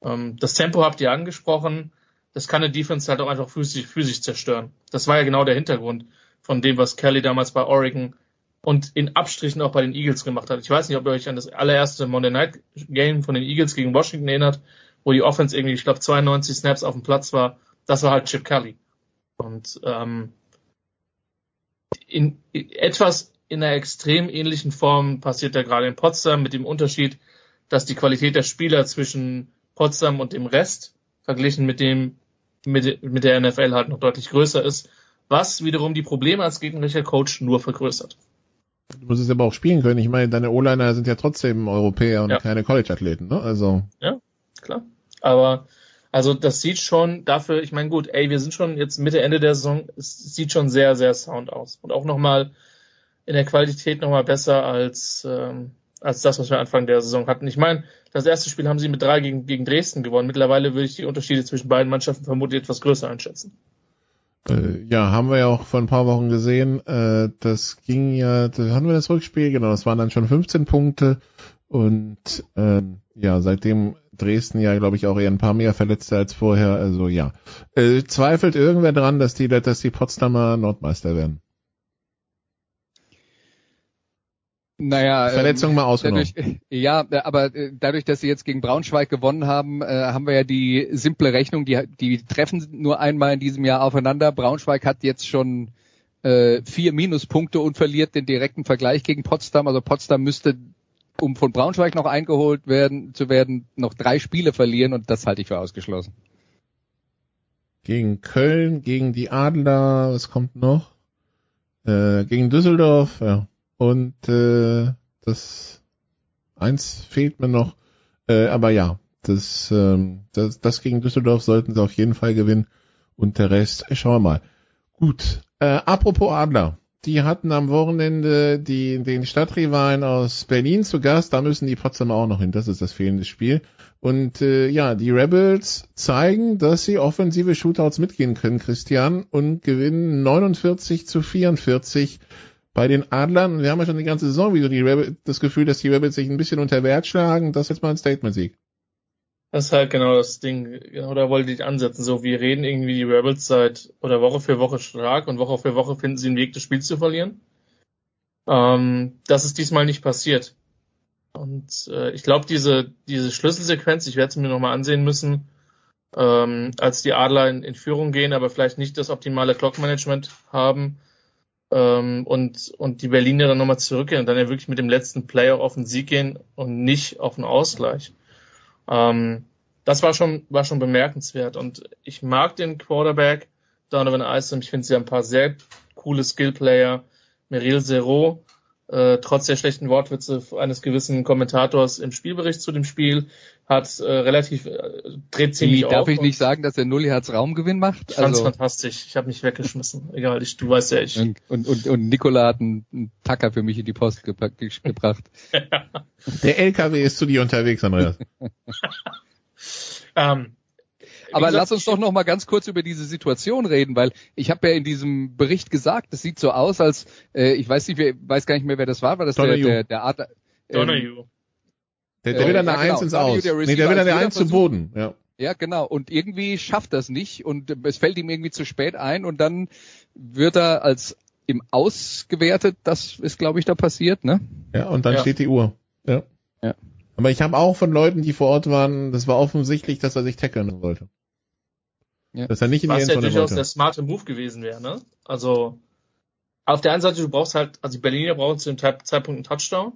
das Tempo habt ihr angesprochen. Das kann eine Defense halt auch einfach physisch, physisch zerstören. Das war ja genau der Hintergrund von dem, was Kelly damals bei Oregon und in Abstrichen auch bei den Eagles gemacht hat. Ich weiß nicht, ob ihr euch an das allererste Monday Night Game von den Eagles gegen Washington erinnert, wo die Offense irgendwie, ich glaube, 92 Snaps auf dem Platz war. Das war halt Chip Kelly. Und ähm, in, in etwas in einer extrem ähnlichen Form passiert da gerade in Potsdam mit dem Unterschied, dass die Qualität der Spieler zwischen Potsdam und dem Rest verglichen mit dem mit, mit der NFL halt noch deutlich größer ist, was wiederum die Probleme als gegnerischer Coach nur vergrößert. Du musst es aber auch spielen können. Ich meine, deine O-Liner sind ja trotzdem Europäer und Ja. keine College-Athleten, ne? Also. Klar. Aber also das sieht schon dafür, ich meine gut, ey, wir sind schon jetzt Mitte Ende der Saison, es sieht schon sehr, sehr sound aus. Und auch nochmal in der Qualität nochmal besser als, ähm, als das, was wir Anfang der Saison hatten. Ich meine, das erste Spiel haben sie mit drei gegen, gegen Dresden gewonnen. Mittlerweile würde ich die Unterschiede zwischen beiden Mannschaften vermutlich etwas größer einschätzen. Äh, ja, haben wir ja auch vor ein paar Wochen gesehen. Äh, das ging ja, da hatten wir das Rückspiel, genau, das waren dann schon 15 Punkte. Und ähm, ja, seitdem Dresden ja, glaube ich, auch eher ein paar mehr Verletzte als vorher. Also ja. Äh, zweifelt irgendwer dran, dass die, dass die Potsdamer Nordmeister werden? Naja, Verletzung ähm, mal ausgenommen. Dadurch, ja, äh, aber äh, dadurch, dass sie jetzt gegen Braunschweig gewonnen haben, äh, haben wir ja die simple Rechnung, die, die treffen nur einmal in diesem Jahr aufeinander. Braunschweig hat jetzt schon äh, vier Minuspunkte und verliert den direkten Vergleich gegen Potsdam. Also Potsdam müsste, um von Braunschweig noch eingeholt werden zu werden, noch drei Spiele verlieren und das halte ich für ausgeschlossen. Gegen Köln, gegen die Adler, was kommt noch? Äh, gegen Düsseldorf, ja. Und äh, das eins fehlt mir noch. Äh, aber ja, das, ähm, das, das gegen Düsseldorf sollten sie auf jeden Fall gewinnen. Und der Rest, äh, schauen wir mal. Gut. Äh, apropos Adler. Die hatten am Wochenende die, den Stadtrivalen aus Berlin zu Gast. Da müssen die Potsdamer auch noch hin. Das ist das fehlende Spiel. Und äh, ja, die Rebels zeigen, dass sie offensive Shootouts mitgehen können, Christian, und gewinnen 49 zu 44 bei den Adlern. Wir haben ja schon die ganze Saison wieder die Rebels, das Gefühl, dass die Rebels sich ein bisschen unter Wert schlagen. Das ist jetzt mal ein Statement-Sieg. Das ist halt genau das Ding. Genau da wollte ich ansetzen. So, wir reden irgendwie die Rebels seit oder Woche für Woche stark und Woche für Woche finden sie einen Weg, das Spiel zu verlieren. Ähm, das ist diesmal nicht passiert. Und äh, ich glaube, diese, diese Schlüsselsequenz, ich werde es mir nochmal ansehen müssen, ähm, als die Adler in, in Führung gehen, aber vielleicht nicht das optimale Clockmanagement haben ähm, und, und die Berliner dann nochmal zurückgehen und dann ja wirklich mit dem letzten Player auf den Sieg gehen und nicht auf den Ausgleich. Ähm, das war schon, war schon bemerkenswert. Und ich mag den Quarterback, Donovan Isom. Ich finde, sie haben ein paar sehr coole Skillplayer. Meryl Zero, äh, trotz der schlechten Wortwitze eines gewissen Kommentators im Spielbericht zu dem Spiel, hat äh, relativ äh, dreht ziemlich Darf auf ich nicht sagen, dass der Nulliherz Raumgewinn macht? Ich fand's Also, fantastisch. Ich habe mich weggeschmissen. Egal, ich, du weißt ja, ich. und, und, und, und Nikola hat einen, einen Tacker für mich in die Post gepa- ge- gebracht. Der LKW ist zu dir unterwegs, Andreas. Ähm, wie Aber gesagt, lass uns doch noch mal ganz kurz über diese Situation reden, weil ich habe ja in diesem Bericht gesagt, es sieht so aus, als äh, ich weiß nicht, wer, weiß gar nicht mehr, wer das war, war das der, Donahue. der, der Art, ähm, Donahue. Der, der will an der ja, genau. Eins ins Aus. der Nee, der will an als der Eins zu Fehlerversuch. Boden. Ja. Ja, genau. Und irgendwie schafft das nicht und äh, es fällt ihm irgendwie zu spät ein und dann wird er als im Aus gewertet. Das ist, glaube ich, da passiert, ne? Ja, und dann Ja. steht die Uhr. Ja. Ja. Aber ich habe auch von Leuten, die vor Ort waren, das war offensichtlich, dass er sich tackeln wollte. Ja. Dass er nicht in die Was ja Endzone durchaus wollte. der smarte Move gewesen wäre, ne? Also, auf der einen Seite, du brauchst halt, also die Berliner brauchen zu dem Zeitpunkt einen Touchdown.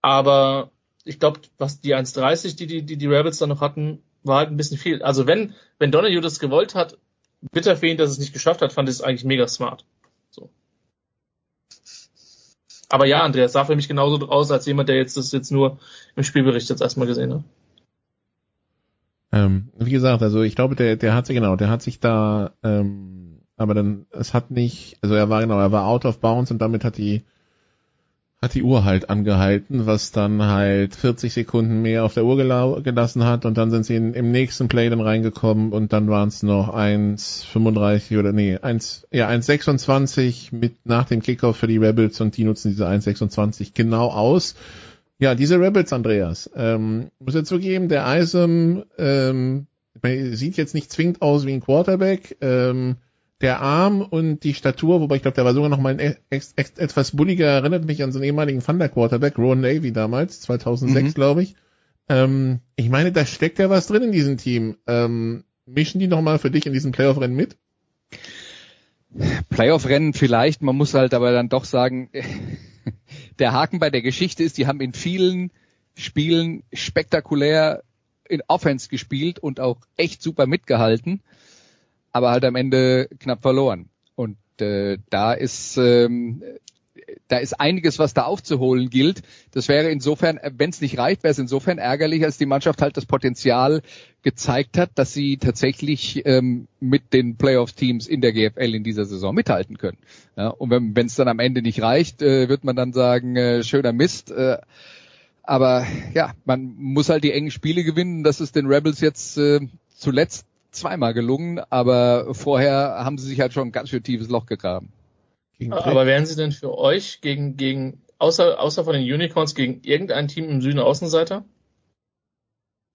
Aber ich glaube, was die 1,30, die, die die die Rebels dann noch hatten, war halt ein bisschen viel. Also wenn, wenn Donahue das gewollt hat, bitter für ihn, dass es nicht geschafft hat, fand ich es eigentlich mega smart. So. Aber ja, Andreas sah für mich genauso aus, als jemand, der jetzt das jetzt nur im Spielbericht jetzt erstmal gesehen hat. Ähm, wie gesagt, also ich glaube, der, der hat sich, genau, der hat sich da, ähm, aber dann, es hat nicht, also er war genau, er war out of bounds und damit hat die, hat die Uhr halt angehalten, was dann halt 40 Sekunden mehr auf der Uhr gelau- gelassen hat und dann sind sie in, im nächsten Play dann reingekommen und dann waren es noch 1,35 oder nee, 1, ja, 1,26 mit nach dem Kickoff für die Rebels und die nutzen diese 1,26 genau aus. Ja, diese Rebels, Andreas, ähm, muss ja zugeben, der Isom ähm, sieht jetzt nicht zwingend aus wie ein Quarterback. Ähm, der Arm und die Statur, wobei ich glaube, der war sogar noch mal ein ex, ex, etwas bulliger, erinnert mich an so einen ehemaligen Thunder Quarterback, Ron Navy damals, 2006 Mhm. glaube ich. Ähm, ich meine, da steckt ja was drin in diesem Team. Ähm, mischen die noch mal für dich in diesem Playoff-Rennen mit? Playoff-Rennen vielleicht, man muss halt aber dann doch sagen, der Haken bei der Geschichte ist, die haben in vielen Spielen spektakulär in Offense gespielt und auch echt super mitgehalten, aber halt am Ende knapp verloren. Und äh, da ist ähm, da ist einiges, was da aufzuholen gilt. Das wäre insofern, wenn es nicht reicht, wäre es insofern ärgerlich, als die Mannschaft halt das Potenzial gezeigt hat, dass sie tatsächlich ähm, mit den Playoff-Teams in der GFL in dieser Saison mithalten können. Ja, und wenn es dann am Ende nicht reicht, äh, wird man dann sagen, äh, schöner Mist. Äh, aber ja, man muss halt die engen Spiele gewinnen. Das ist den Rebels jetzt äh, zuletzt zweimal gelungen, aber vorher haben sie sich halt schon ein ganz schön tiefes Loch gegraben. Gegen Aber wären sie denn für euch gegen, gegen, außer, außer von den Unicorns, gegen irgendein Team im Süden Außenseiter?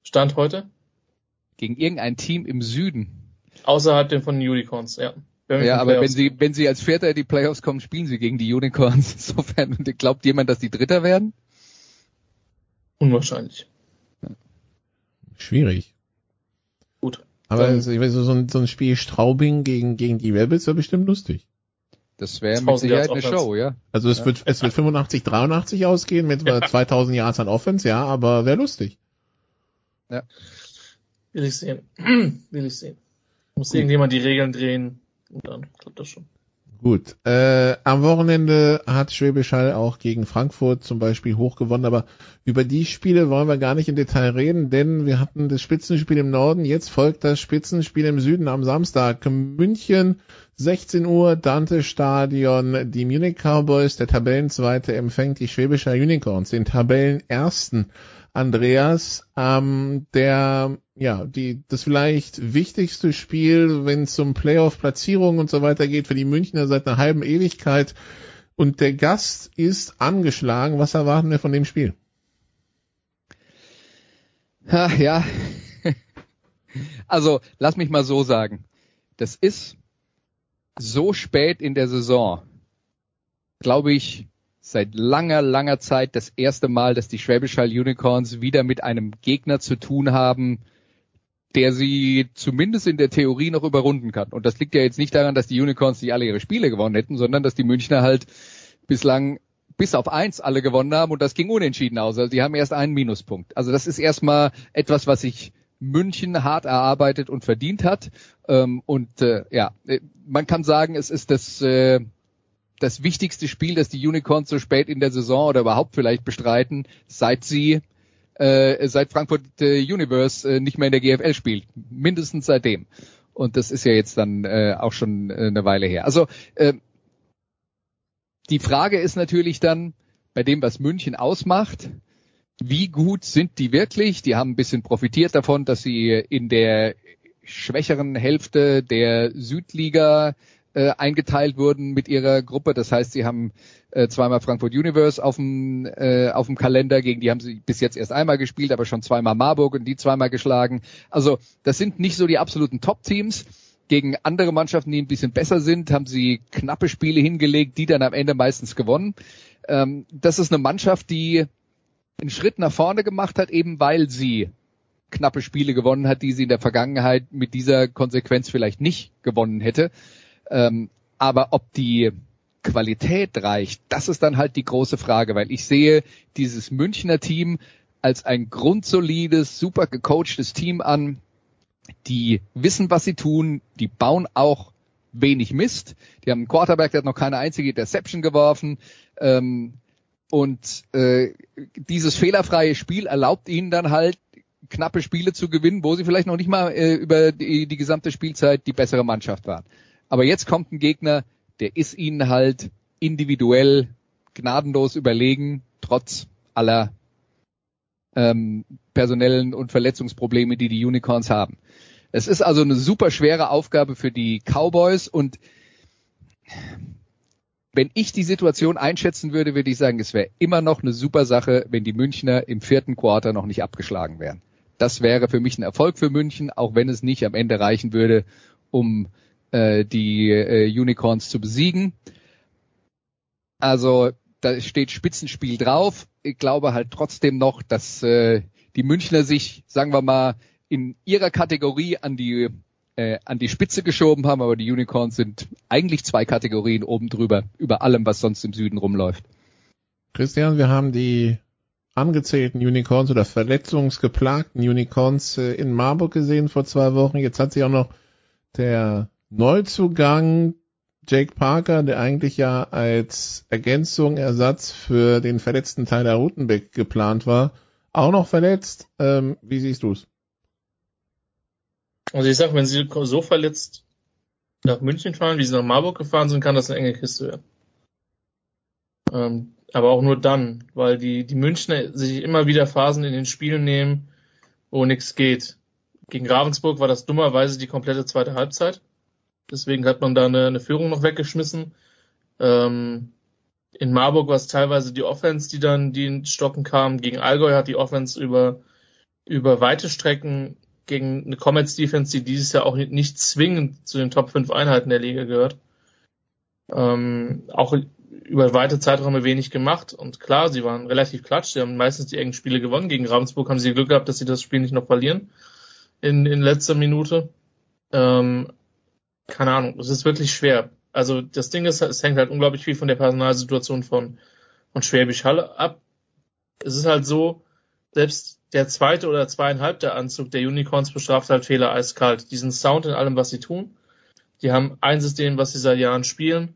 Stand heute? Gegen irgendein Team im Süden. Außerhalb den von den Unicorns, ja. Ja, aber wenn sie, wenn sie als Vierter in die Playoffs kommen, spielen sie gegen die Unicorns. Insofern glaubt jemand, dass die Dritter werden? Unwahrscheinlich. Schwierig. Gut. Aber Dann- also, ich weiß, so, ein, so ein Spiel Straubing gegen, gegen die Rebels wäre bestimmt lustig. Das wäre mit 1000 Sicherheit eine. Show, ja. Also es Ja. wird es wird 85 83 ausgehen mit Ja. 2000 Yards an Offense, ja, aber wäre lustig. Will ich sehen. Will ich sehen. Muss irgendjemand die Regeln drehen und dann klappt das schon. Gut. Äh, am Wochenende hat Schwäbisch Hall auch gegen Frankfurt zum Beispiel hochgewonnen, aber über die Spiele wollen wir gar nicht im Detail reden, denn wir hatten das Spitzenspiel im Norden, jetzt folgt das Spitzenspiel im Süden am Samstag. München, 16 Uhr, Dante Stadion, die Munich Cowboys, der Tabellenzweite empfängt die Schwäbischer Unicorns, den Tabellenersten. Andreas, ähm, der, ja, die, das vielleicht wichtigste Spiel, wenn es um Playoff-Platzierung und so weiter geht, für die Münchner seit einer halben Ewigkeit. Und der Gast ist angeschlagen. Was erwarten wir von dem Spiel? Ha, ja. Also, lass mich mal so sagen. Das ist so spät in der Saison, glaube ich, seit langer, langer Zeit das erste Mal, dass die Schwäbisch Hall Unicorns wieder mit einem Gegner zu tun haben, der sie zumindest in der Theorie noch überrunden kann. Und das liegt ja jetzt nicht daran, dass die Unicorns nicht alle ihre Spiele gewonnen hätten, sondern dass die Münchner halt bislang bis auf eins alle gewonnen haben und das ging unentschieden aus. Also die haben erst einen Minuspunkt. Also das ist erstmal etwas, was sich München hart erarbeitet und verdient hat. Ähm, und äh, ja, äh, man kann sagen, es ist das äh, das wichtigste Spiel, das die Unicorns so spät in der Saison oder überhaupt vielleicht bestreiten, seit sie äh, seit Frankfurt äh, Universe äh, nicht mehr in der GFL spielt. Mindestens seitdem. Und das ist ja jetzt dann äh, auch schon äh, eine Weile her. Also äh, die Frage ist natürlich dann bei dem, was München ausmacht, wie gut sind die wirklich? Die haben ein bisschen profitiert davon, dass sie in der schwächeren Hälfte der Südliga äh, eingeteilt wurden mit ihrer Gruppe. Das heißt, sie haben äh, zweimal Frankfurt Universe auf dem, äh, auf dem Kalender, gegen die haben sie bis jetzt erst einmal gespielt, aber schon zweimal Marburg und die zweimal geschlagen. Also das sind nicht so die absoluten Top-Teams. Gegen andere Mannschaften, die ein bisschen besser sind, haben sie knappe Spiele hingelegt, die dann am Ende meistens gewonnen. Ähm, das ist eine Mannschaft, die einen Schritt nach vorne gemacht hat, eben weil sie knappe Spiele gewonnen hat, die sie in der Vergangenheit mit dieser Konsequenz vielleicht nicht gewonnen hätte. Ähm, aber ob die Qualität reicht, das ist dann halt die große Frage, weil ich sehe dieses Münchner Team als ein grundsolides, super gecoachtes Team an, die wissen, was sie tun, die bauen auch wenig Mist. Die haben einen Quarterback, der hat noch keine einzige Interception geworfen. Ähm, und äh, dieses fehlerfreie Spiel erlaubt ihnen dann halt knappe Spiele zu gewinnen, wo sie vielleicht noch nicht mal äh, über die, die gesamte Spielzeit die bessere Mannschaft waren. Aber jetzt kommt ein Gegner, der ist ihnen halt individuell gnadenlos überlegen, trotz aller ähm, personellen und Verletzungsprobleme, die die Unicorns haben. Es ist also eine super schwere Aufgabe für die Cowboys und wenn ich die Situation einschätzen würde, würde ich sagen, es wäre immer noch eine super Sache, wenn die Münchner im vierten Quarter noch nicht abgeschlagen wären. Das wäre für mich ein Erfolg für München, auch wenn es nicht am Ende reichen würde, um äh, die äh, Unicorns zu besiegen. Also da steht Spitzenspiel drauf. Ich glaube halt trotzdem noch, dass äh, die Münchner sich, sagen wir mal, in ihrer Kategorie an die äh, an die Spitze geschoben haben, aber die Unicorns sind eigentlich zwei Kategorien oben drüber, über allem, was sonst im Süden rumläuft. Christian, wir haben die angezählten Unicorns oder verletzungsgeplagten Unicorns äh, in Marburg gesehen vor zwei Wochen. Jetzt hat sich auch noch der Neuzugang Jake Parker, der eigentlich ja als Ergänzung, Ersatz für den verletzten Tyler Rutenbeck geplant war, auch noch verletzt. Ähm, wie siehst du's? Also ich sag, wenn sie so verletzt nach München fahren, wie sie nach Marburg gefahren sind, kann das eine enge Kiste werden. Ähm, aber auch nur dann, weil die, die Münchner sich immer wieder Phasen in den Spielen nehmen, wo nichts geht. Gegen Ravensburg war das dummerweise die komplette zweite Halbzeit. Deswegen hat man da eine, eine Führung noch weggeschmissen. Ähm, in Marburg war es teilweise die Offense, die dann die in Stocken kam. Gegen Allgäu hat die Offense über, über weite Strecken gegen eine Comets Defense, die dieses Jahr auch nicht zwingend zu den Top 5 Einheiten der Liga gehört. Ähm, auch über weite Zeiträume wenig gemacht und klar, sie waren relativ klatsch, sie haben meistens die engen Spiele gewonnen. Gegen Ravensburg haben sie Glück gehabt, dass sie das Spiel nicht noch verlieren in, in letzter Minute. Ähm, keine Ahnung, es ist wirklich schwer. Also das Ding ist, es hängt halt unglaublich viel von der Personalsituation von, von Schwäbisch Halle ab. Es ist halt so, selbst der zweite oder zweieinhalb der Anzug der Unicorns bestraft halt Fehler eiskalt. Diesen Sound in allem, was sie tun. Die haben ein System, was sie seit Jahren spielen.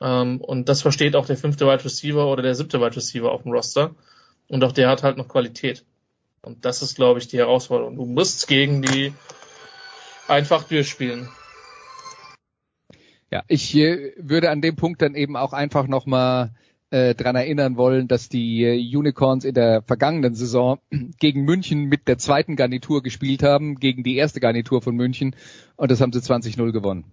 Ähm, und das versteht auch der fünfte Wide Receiver oder der siebte Wide Receiver auf dem Roster. Und auch der hat halt noch Qualität. Und das ist, glaube ich, die Herausforderung. Du musst gegen die einfach durchspielen. Ja, ich äh, würde an dem Punkt dann eben auch einfach nochmal äh, dran erinnern wollen, dass die äh, Unicorns in der vergangenen Saison gegen München mit der zweiten Garnitur gespielt haben, gegen die erste Garnitur von München und das haben sie 20-0 gewonnen.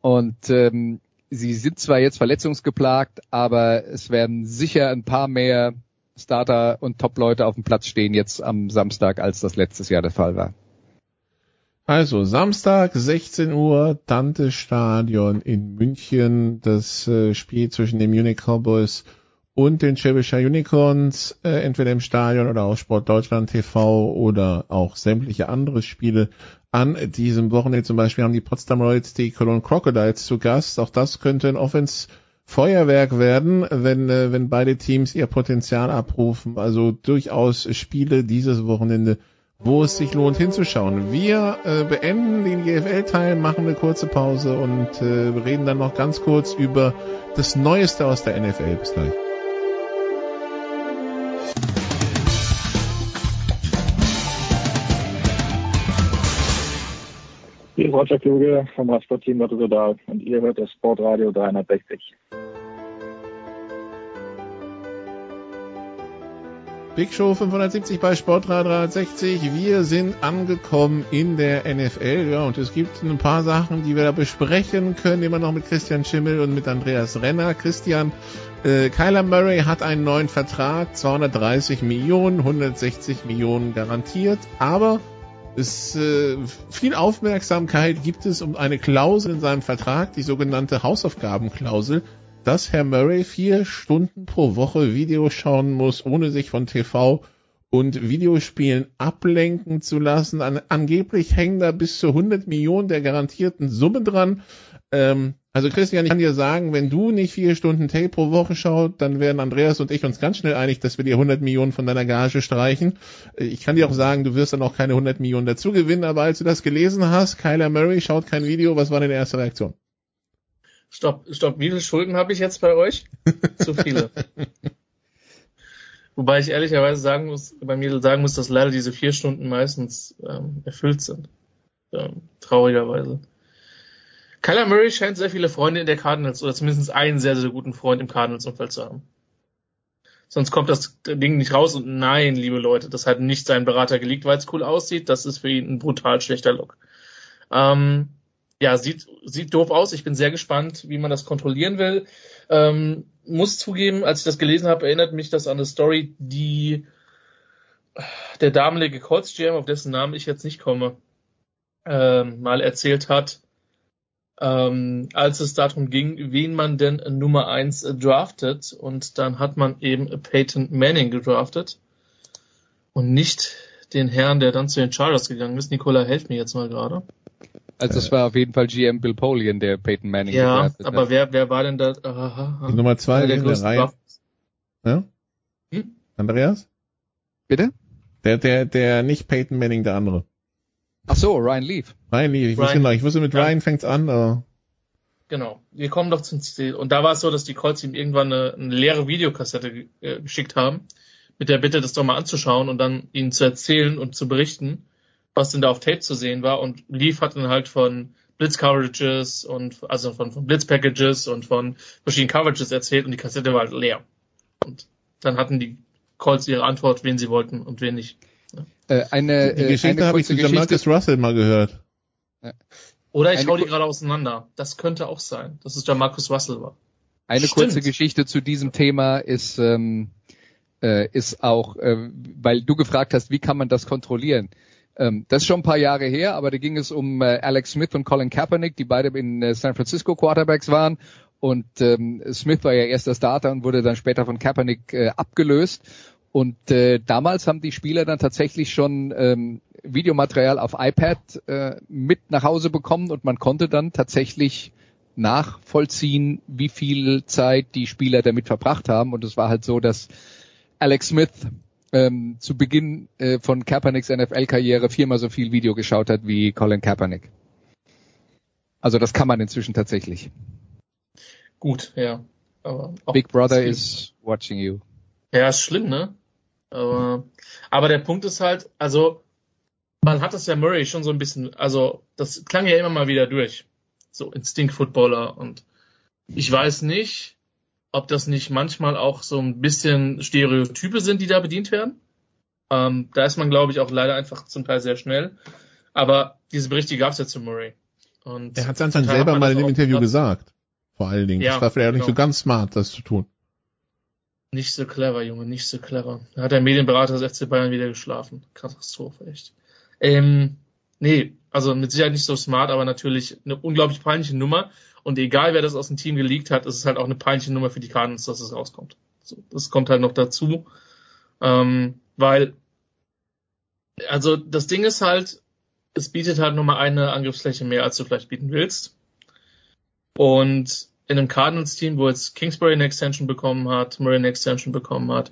Und ähm, sie sind zwar jetzt verletzungsgeplagt, aber es werden sicher ein paar mehr Starter und Top-Leute auf dem Platz stehen jetzt am Samstag, als das letztes Jahr der Fall war. Also Samstag 16 Uhr Dante Stadion in München. Das äh, Spiel zwischen den Munich Cowboys und den Schwäbischer Unicorns, äh, entweder im Stadion oder auf Sport Deutschland TV oder auch sämtliche andere Spiele an diesem Wochenende. Zum Beispiel haben die Potsdam Royals die Cologne Crocodiles zu Gast. Auch das könnte ein Offense Feuerwerk werden, wenn, äh, wenn beide Teams ihr Potenzial abrufen. Also durchaus Spiele dieses Wochenende, wo es sich lohnt hinzuschauen. Wir äh, beenden den GFL-Teil, machen eine kurze Pause und äh, reden dann noch ganz kurz über das Neueste aus der NFL. Bis gleich. Hier ist Roger Kluge vom Radsportteam Lotto und ihr hört das Sportradio 360. Big Show 570 bei Sportrad 360. Wir sind angekommen in der NFL, ja, und es gibt ein paar Sachen, die wir da besprechen können, immer noch mit Christian Schimmel und mit Andreas Renner. Christian, äh, Kyler Murray hat einen neuen Vertrag, 230 Millionen, 160 Millionen garantiert, aber es, äh, viel Aufmerksamkeit gibt es um eine Klausel in seinem Vertrag, die sogenannte Hausaufgabenklausel, dass Herr Murray vier Stunden pro Woche Videos schauen muss, ohne sich von TV und Videospielen ablenken zu lassen. An, angeblich hängen da bis zu 100 Millionen der garantierten Summe dran. Ähm, also Christian, ich kann dir sagen, wenn du nicht vier Stunden Tape pro Woche schaut, dann werden Andreas und ich uns ganz schnell einig, dass wir dir 100 Millionen von deiner Gage streichen. Ich kann dir auch sagen, du wirst dann auch keine 100 Millionen dazu gewinnen, aber als du das gelesen hast, Kyler Murray schaut kein Video, was war deine erste Reaktion? Stopp, stopp. Wie viele Schulden habe ich jetzt bei euch? Zu viele. Wobei ich ehrlicherweise sagen muss, bei mir sagen muss, dass leider diese vier Stunden meistens ähm, erfüllt sind. Ähm, traurigerweise. Kyler Murray scheint sehr viele Freunde in der Cardinals oder zumindest einen sehr, sehr guten Freund im Cardinals-Umfeld zu haben. Sonst kommt das Ding nicht raus und nein, liebe Leute, das hat nicht sein Berater geleakt, weil es cool aussieht. Das ist für ihn ein brutal schlechter Look. Ähm, ja, sieht, sieht doof aus. Ich bin sehr gespannt, wie man das kontrollieren will. Ähm, muss zugeben, als ich das gelesen habe, erinnert mich das an eine Story, die der damalige Colts GM, auf dessen Namen ich jetzt nicht komme, ähm, mal erzählt hat, ähm, als es darum ging, wen man denn Nummer eins draftet. Und dann hat man eben Peyton Manning gedraftet und nicht den Herrn, der dann zu den Chargers gegangen ist. Nikola, helft mir jetzt mal gerade. Also es war auf jeden Fall GM Bill Polian, der Peyton Manning Ja, aber hat. wer, wer war denn da? Aha, aha. Die Nummer zwei der in der größten Reihe. Ja? Hm? Andreas? Bitte? Der, der, der nicht Peyton Manning, der andere. Ach so, Ryan Leaf. Ryan Lee, ich wusste Ryan. genau, ich wusste mit Ja. Ryan fängt's an, aber Genau. Wir kommen doch zum Ziel. Und da war es so, dass die Colts ihm irgendwann eine, eine leere Videokassette äh, geschickt haben, mit der Bitte, das doch mal anzuschauen und dann ihnen zu erzählen und zu berichten, was denn da auf Tape zu sehen war. Und Leaf hat dann halt von Blitz-Coverages und also von, von Blitz-Packages und von verschiedenen Coverages erzählt und die Kassette war halt leer. Und dann hatten die Colts ihre Antwort, wen sie wollten und wen nicht. Äh, eine, die äh, Geschichte habe ich kurze zu Jamarcus Geschichte. Russell mal gehört. Oder ich Eine hau die gerade auseinander. Das könnte auch sein, dass es Jamarcus Russell war. Eine Stimmt. kurze Geschichte zu diesem Thema ist, ähm, äh, ist auch, äh, weil du gefragt hast, wie kann man das kontrollieren? Ähm, das ist schon ein paar Jahre her, aber da ging es um äh, Alex Smith und Colin Kaepernick, die beide in äh, San Francisco Quarterbacks waren. Und ähm, Smith war ja erster Starter und wurde dann später von Kaepernick äh, abgelöst. Und äh, damals haben die Spieler dann tatsächlich schon ähm, Videomaterial auf iPad äh, mit nach Hause bekommen und man konnte dann tatsächlich nachvollziehen, wie viel Zeit die Spieler damit verbracht haben. Und es war halt so, dass Alex Smith ähm, zu Beginn äh, von Kaepernicks NFL-Karriere viermal so viel Video geschaut hat wie Colin Kaepernick. Also das kann man inzwischen tatsächlich. Gut, ja. Aber Big Brother is watching you. Ja, ist schlimm, ne? Aber, aber der Punkt ist halt, also man hat das ja Murray schon so ein bisschen, also das klang ja immer mal wieder durch. So Instinct-Footballer und ich weiß nicht, ob das nicht manchmal auch so ein bisschen Stereotype sind, die da bedient werden. Ähm, da ist man, glaube ich, auch leider einfach zum Teil sehr schnell. Aber diese Berichte gab es ja zu Murray. Und Er hat es hat selber mal in dem Interview gesagt. Vor allen Dingen. Ja, das war vielleicht auch nicht genau. so ganz smart, das zu tun. Nicht so clever, Junge, nicht so clever. Da hat der Medienberater des FC Bayern wieder geschlafen. Katastrophe, echt. Ähm, nee, also mit Sicherheit nicht so smart, aber natürlich eine unglaublich peinliche Nummer. Und egal, wer das aus dem Team geleakt hat, ist es halt auch eine peinliche Nummer für die Cardinals, dass es rauskommt. So, das kommt halt noch dazu. Ähm, weil, also das Ding ist halt, es bietet halt nur mal eine Angriffsfläche mehr, als du vielleicht bieten willst. Und in einem Cardinals-Team, wo jetzt Kingsbury eine Extension bekommen hat, Murray eine Extension bekommen hat,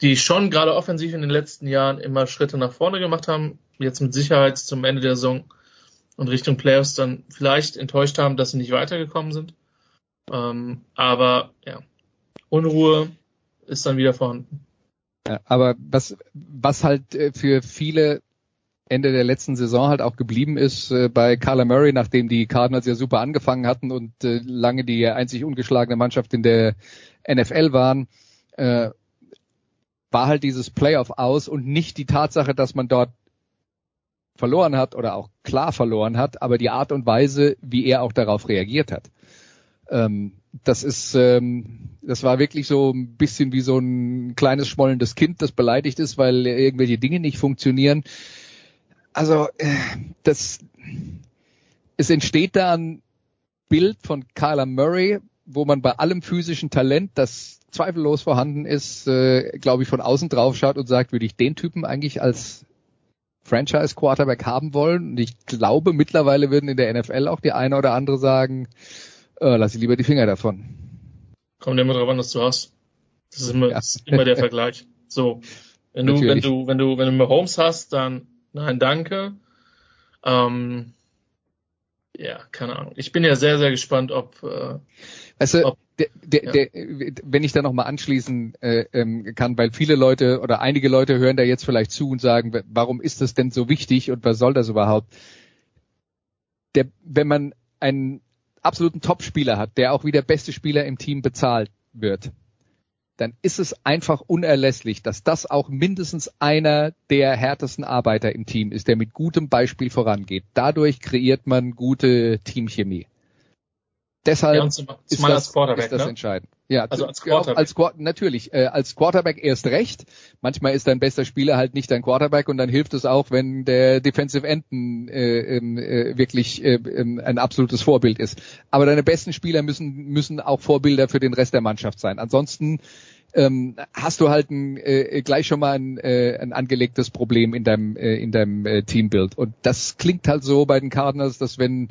die schon gerade offensiv in den letzten Jahren immer Schritte nach vorne gemacht haben, jetzt mit Sicherheit zum Ende der Saison und Richtung Playoffs dann vielleicht enttäuscht haben, dass sie nicht weitergekommen sind. Ähm, aber ja, Unruhe ist dann wieder vorhanden. Ja, aber was, was halt äh, für viele Ende der letzten Saison halt auch geblieben ist äh, bei Carla Murray, nachdem die Cardinals ja super angefangen hatten und äh, lange die einzig ungeschlagene Mannschaft in der NFL waren, äh, war halt dieses Playoff aus und nicht die Tatsache, dass man dort verloren hat oder auch klar verloren hat, aber die Art und Weise, wie er auch darauf reagiert hat. Ähm, das ist, ähm, das war wirklich so ein bisschen wie so ein kleines schmollendes Kind, das beleidigt ist, weil irgendwelche Dinge nicht funktionieren. Also äh, das, es entsteht da ein Bild von Kyler Murray, wo man bei allem physischen Talent, das zweifellos vorhanden ist, äh, glaube ich, von außen drauf schaut und sagt, würde ich den Typen eigentlich als Franchise Quarterback haben wollen? Und ich glaube, mittlerweile würden in der NFL auch die eine oder andere sagen, äh, lass ich lieber die Finger davon. Kommt immer drauf an, was du hast. Das ist immer, Ja. das ist immer der Vergleich. So, wenn du, wenn du, wenn du, wenn du Mahomes hast, dann nein, danke. Ähm, ja, keine Ahnung. Ich bin ja sehr, sehr gespannt, ob äh, Weißt du, Ob- der, der, ja. der, wenn ich da nochmal anschließen äh, ähm, kann, weil viele Leute oder einige Leute hören da jetzt vielleicht zu und sagen, warum ist das denn so wichtig und was soll das überhaupt? Der, wenn man einen absoluten Topspieler hat, der auch wie der beste Spieler im Team bezahlt wird, dann ist es einfach unerlässlich, dass das auch mindestens einer der härtesten Arbeiter im Team ist, der mit gutem Beispiel vorangeht. Dadurch kreiert man gute Teamchemie. Deshalb ja, und zum, ist zumal das, Quarterback, ist das ne? entscheidend. Ja, Also als Quarterback. als natürlich, äh, als Quarterback erst recht. Manchmal ist dein bester Spieler halt nicht dein Quarterback und dann hilft es auch, wenn der Defensive End ein, äh, ähm, äh, wirklich äh, ähm, ein absolutes Vorbild ist. Aber deine besten Spieler müssen müssen auch Vorbilder für den Rest der Mannschaft sein. Ansonsten ähm, hast du halt ein, äh, gleich schon mal ein, äh, ein angelegtes Problem in deinem äh, in deinem äh, Teambild. Und das klingt halt so bei den Cardinals, dass wenn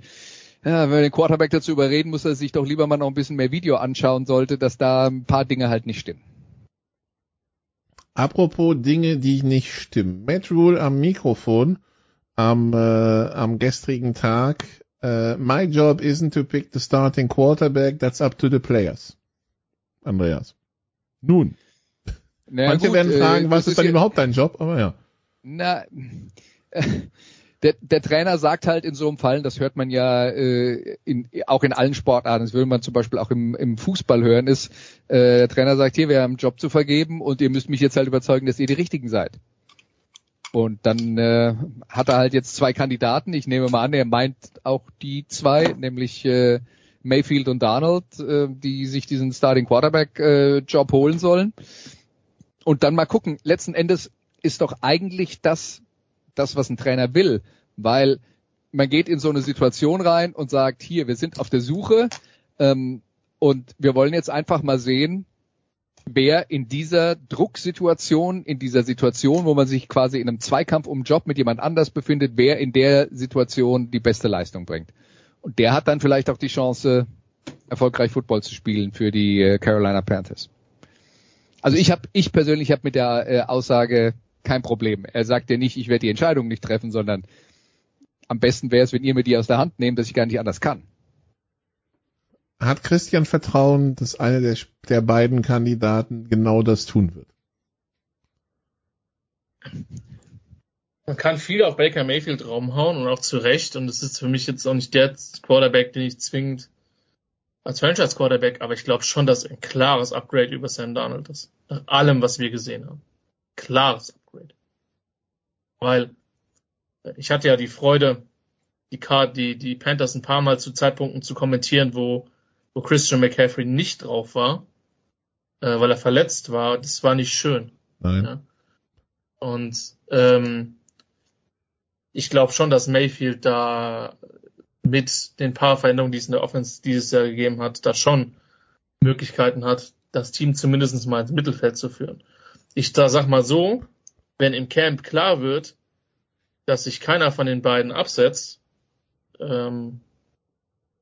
ja, wenn man den Quarterback dazu überreden muss, dass er sich doch lieber mal noch ein bisschen mehr Video anschauen sollte, dass da ein paar Dinge halt nicht stimmen. Apropos Dinge, die nicht stimmen. Matt Rule am Mikrofon am, äh, am gestrigen Tag. Äh, my job isn't to pick the starting quarterback, that's up to the players. Andreas. Nun, Na manche gut, werden äh, fragen, was das ist dann ja- überhaupt dein Job? Aber ja. Na, äh, der, der Trainer sagt halt in so einem Fall, das hört man ja äh, in, auch in allen Sportarten, das würde man zum Beispiel auch im, im Fußball hören, ist, äh, der Trainer sagt, hier, wir haben einen Job zu vergeben und ihr müsst mich jetzt halt überzeugen, dass ihr die Richtigen seid. Und dann äh, hat er halt jetzt zwei Kandidaten. Ich nehme mal an, er meint auch die zwei, nämlich äh, Mayfield und Donald, äh, die sich diesen Starting Quarterback äh, Job holen sollen. Und dann mal gucken. Letzten Endes ist doch eigentlich das, das, was ein Trainer will, weil man geht in so eine Situation rein und sagt, hier, wir sind auf der Suche ähm, und wir wollen jetzt einfach mal sehen, wer in dieser Drucksituation, in dieser Situation, wo man sich quasi in einem Zweikampf um Job mit jemand anders befindet, wer in der Situation die beste Leistung bringt. Und der hat dann vielleicht auch die Chance, erfolgreich Football zu spielen für die äh, Carolina Panthers. Also ich habe, ich persönlich habe mit der äh, Aussage kein Problem. Er sagt ja nicht, ich werde die Entscheidung nicht treffen, sondern am besten wäre es, wenn ihr mir die aus der Hand nehmt, dass ich gar nicht anders kann. Hat Christian Vertrauen, dass einer der, der beiden Kandidaten genau das tun wird? Man kann viel auf Baker Mayfield raumhauen und auch zu Recht. Und es ist für mich jetzt auch nicht der Quarterback, den ich zwingend als Franchise Quarterback, aber ich glaube schon, dass ein klares Upgrade über Sam Darnold ist. Nach allem, was wir gesehen haben. Klares Upgrade. Weil ich hatte ja die Freude, die, Card, die, die Panthers ein paar Mal zu Zeitpunkten zu kommentieren, wo, wo Christian McCaffrey nicht drauf war, äh, weil er verletzt war. Das war nicht schön. Nein. Ja. Und ähm, ich glaube schon, dass Mayfield da mit den paar Veränderungen, die es in der Offense dieses Jahr gegeben hat, da schon Möglichkeiten hat, das Team zumindest mal ins Mittelfeld zu führen. Ich da sag mal so, wenn im Camp klar wird, dass sich keiner von den beiden absetzt, ähm,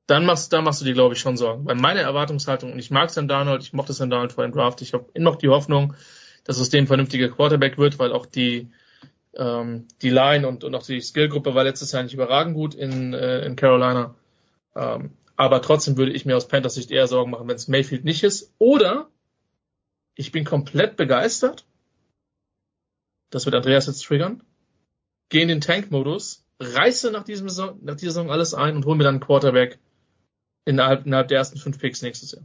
dann machst, dann machst du dir, glaube ich, schon Sorgen. Weil meine Erwartungshaltung, und ich mag Sam Darnold, ich mochte Sam Darnold vor dem Draft, ich habe immer noch die Hoffnung, dass es dem vernünftiger Quarterback wird, weil auch die ähm, die Line und, und auch die Skillgruppe war letztes Jahr nicht überragend gut in, äh, in Carolina. Ähm, aber trotzdem würde ich mir aus Panthers Sicht eher Sorgen machen, wenn es Mayfield nicht ist. Oder ich bin komplett begeistert. Das wird Andreas jetzt triggern. Gehe in den Tank-Modus, reiße nach, diesem Saison, nach dieser Saison alles ein und hole mir dann einen Quarterback innerhalb, innerhalb der ersten fünf Picks nächstes Jahr.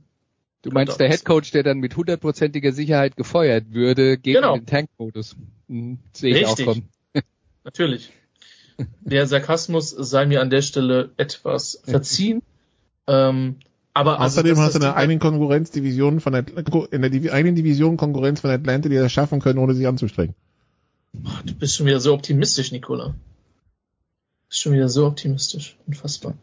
Du meinst der Headcoach, der dann mit hundertprozentiger Sicherheit gefeuert würde, geht Genau. in den Tankmodus. Mhm, sehe ich Richtig. auch kommen. Natürlich. Der Sarkasmus sei mir an der Stelle etwas verziehen. Ähm, aber also Außerdem das- hast du das eine Ding- eigenen Konkurrenzdivision von Atlanta, in der Divi- eigenen Division Konkurrenz von Atlanta, die das schaffen können, ohne sich anzustrengen. Du bist schon wieder so optimistisch, Nicola. Du bist schon wieder so optimistisch. Unfassbar.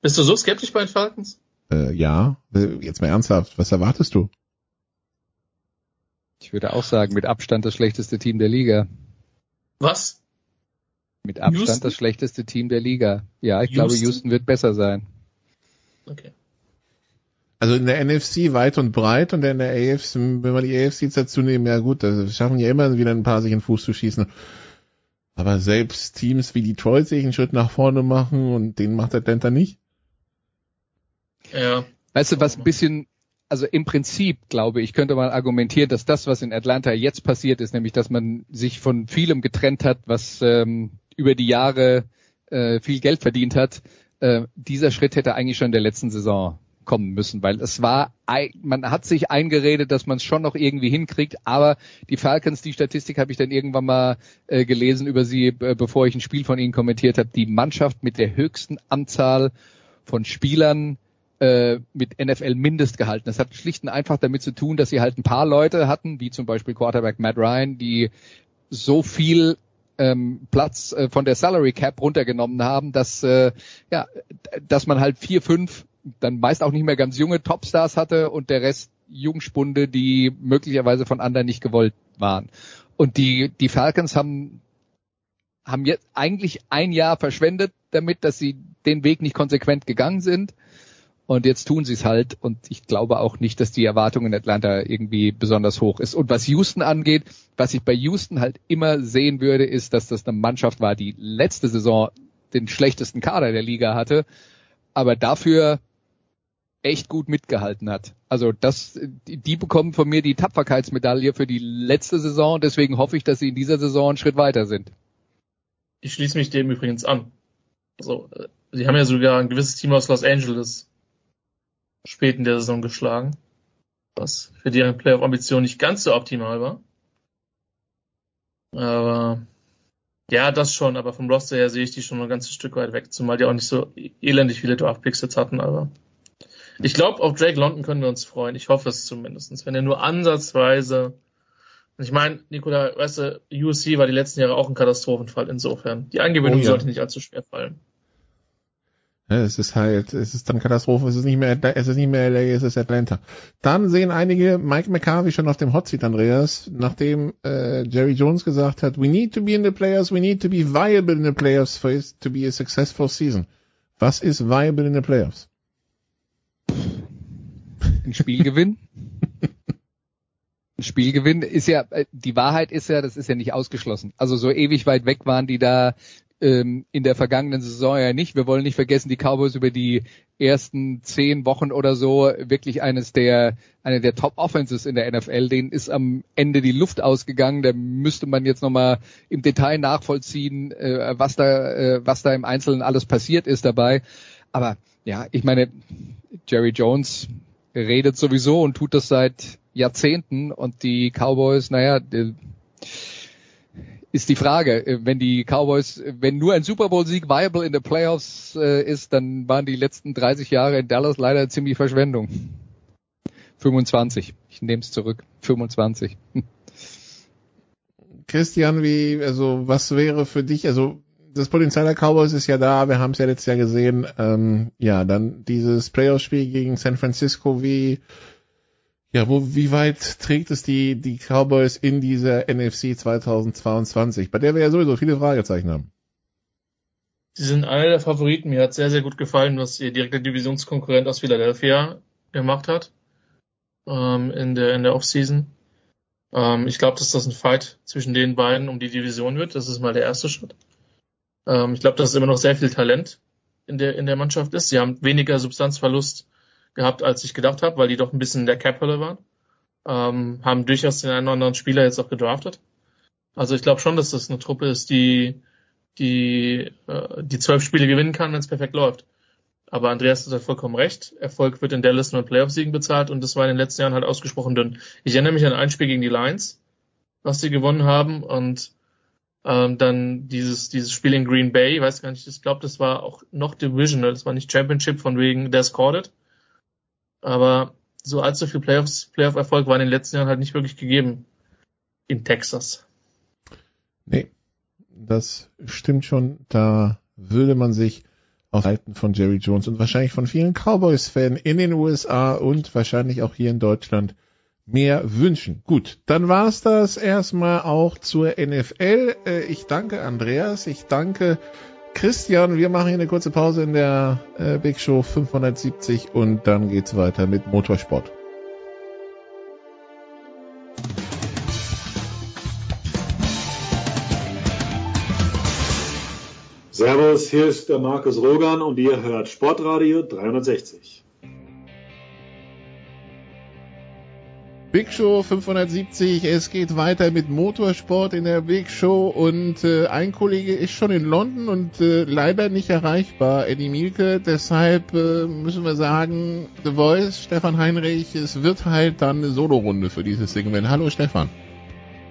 Bist du so skeptisch bei den Falcons? Äh, ja, jetzt mal ernsthaft, was erwartest du? Ich würde auch sagen, mit Abstand das schlechteste Team der Liga. Was? Mit Abstand Houston? das schlechteste Team der Liga. Ja, ich glaube, Houston? Houston wird besser sein. Okay. Also in der NFC weit und breit und in der AFC, wenn wir die AFC jetzt dazu nehmen, ja gut, da schaffen ja immer wieder ein paar sich in den Fuß zu schießen. Aber selbst Teams wie Detroit sich einen Schritt nach vorne machen und den macht Atlanta nicht. Ja. Weißt du, was ein bisschen, also im Prinzip, glaube ich, könnte man argumentieren, dass das, was in Atlanta jetzt passiert ist, nämlich, dass man sich von vielem getrennt hat, was ähm, über die Jahre äh, viel Geld verdient hat, äh, dieser Schritt hätte eigentlich schon in der letzten Saison kommen müssen, weil es war, man hat sich eingeredet, dass man es schon noch irgendwie hinkriegt, aber die Falcons, die Statistik habe ich dann irgendwann mal äh, gelesen über sie, äh, bevor ich ein Spiel von ihnen kommentiert habe, die Mannschaft mit der höchsten Anzahl von Spielern äh, mit NFL Mindestgehalten. Das hat schlicht und einfach damit zu tun, dass sie halt ein paar Leute hatten, wie zum Beispiel Quarterback Matt Ryan, die so viel ähm, Platz äh, von der Salary Cap runtergenommen haben, dass äh, ja, dass man halt vier, fünf, dann meist auch nicht mehr ganz junge Topstars hatte und der Rest Jungspunde, die möglicherweise von anderen nicht gewollt waren. Und die die Falcons haben haben jetzt eigentlich ein Jahr verschwendet damit, dass sie den Weg nicht konsequent gegangen sind. Und jetzt tun sie es halt. Und ich glaube auch nicht, dass die Erwartung in Atlanta irgendwie besonders hoch ist. Und was Houston angeht, was ich bei Houston halt immer sehen würde, ist, dass das eine Mannschaft war, die letzte Saison den schlechtesten Kader der Liga hatte, aber dafür echt gut mitgehalten hat. Also das, die, bekommen von mir die Tapferkeitsmedaille für die letzte Saison. Deswegen hoffe ich, dass sie in dieser Saison einen Schritt weiter sind. Ich schließe mich dem übrigens an. Also, äh, sie haben ja sogar ein gewisses Team aus Los Angeles spät in der Saison geschlagen, was für deren Playoff-Ambition nicht ganz so optimal war. Aber ja, das schon, aber vom Roster her sehe ich die schon ein ganzes Stück weit weg, zumal die auch nicht so elendig viele Draft-Picks jetzt hatten, aber ich glaube, auf Drake London können wir uns freuen. Ich hoffe es zumindestens, Wenn er nur ansatzweise ich meine, Nikola, weißt du, USC war die letzten Jahre auch ein Katastrophenfall insofern. Die Eingewöhnung Oh ja. sollte nicht allzu schwer fallen. Ja, es ist halt, es ist dann Katastrophe, es ist nicht mehr, es ist nicht mehr LA, es ist Atlanta. Dann sehen einige Mike McCarthy schon auf dem Hot Seat, Andreas, nachdem äh, Jerry Jones gesagt hat, we need to be in the playoffs, we need to be viable in the playoffs for it to be a successful season. Was ist viable in the playoffs? Ein Spielgewinn. Ein Spielgewinn ist ja, äh, die Wahrheit ist ja, das ist ja nicht ausgeschlossen. Also so ewig weit weg waren die da ähm, in der vergangenen Saison ja nicht. Wir wollen nicht vergessen, die Cowboys über die ersten zehn Wochen oder so wirklich eines der, eine der Top Offenses in der NFL. Denen ist am Ende die Luft ausgegangen. Da müsste man jetzt nochmal im Detail nachvollziehen, äh, was da, äh, was da im Einzelnen alles passiert ist dabei. Aber ja, ich meine, Jerry Jones redet sowieso und tut das seit Jahrzehnten und die Cowboys, naja, äh, ist die Frage, äh, wenn die Cowboys, wenn nur ein Super Bowl Sieg viable in the Playoffs äh, ist, dann waren die letzten 30 Jahre in Dallas leider ziemlich Verschwendung. 25. Ich nehme es zurück. 25. Christian, wie, also was wäre für dich, also das Potenzial der Cowboys ist ja da, wir haben es ja letztes Jahr gesehen, ähm, ja, dann dieses Playoff-Spiel gegen San Francisco, wie, ja, wo, wie weit trägt es die, die Cowboys in dieser NFC 2022, bei der wir ja sowieso viele Fragezeichen haben? Sie sind einer der Favoriten. Mir hat sehr, sehr gut gefallen, was ihr direkter Divisionskonkurrent aus Philadelphia gemacht hat. ähm, in der in der Offseason. Ähm, ich glaube, dass das ein Fight zwischen den beiden um die Division wird. Das ist mal der erste Schritt. Ähm, ich glaube, dass es immer noch sehr viel Talent in der in der Mannschaft ist. Sie haben weniger Substanzverlust gehabt, als ich gedacht habe, weil die doch ein bisschen in der Cap-Hölle waren. Ähm, haben durchaus den einen oder anderen Spieler jetzt auch gedraftet. Also ich glaube schon, dass das eine Truppe ist, die die äh, die zwölf Spiele gewinnen kann, wenn es perfekt läuft. Aber Andreas hat vollkommen recht. Erfolg wird in Dallas nur in Playoff-Siegen bezahlt und das war in den letzten Jahren halt ausgesprochen dünn. Ich erinnere mich an ein Spiel gegen die Lions, was sie gewonnen haben und ähm, dann dieses dieses Spiel in Green Bay, ich weiß gar nicht, ich glaube, das war auch noch Divisional, das war nicht Championship von wegen Des Corded. Aber so allzu viel Playoffs, Playoff-Erfolg war in den letzten Jahren halt nicht wirklich gegeben in Texas. Nee, das stimmt schon. Da würde man sich auf Seiten von Jerry Jones und wahrscheinlich von vielen Cowboys-Fans in den USA und wahrscheinlich auch hier in Deutschland mehr wünschen. Gut, dann war's das erstmal auch zur NFL. Äh, Ich danke Andreas, ich danke Christian. Wir machen hier eine kurze Pause in der äh, Big Show 570 und dann geht's weiter mit Motorsport. Servus, hier ist der Markus Rogan und ihr hört Sportradio 360. Big Show 570, es geht weiter mit Motorsport in der Big Show. Und äh, ein Kollege ist schon in London und äh, leider nicht erreichbar, Eddie Mielke, deshalb äh, müssen wir sagen, The Voice, Stefan Heinrich, es wird halt dann eine Solorunde für dieses Segment. Hallo Stefan.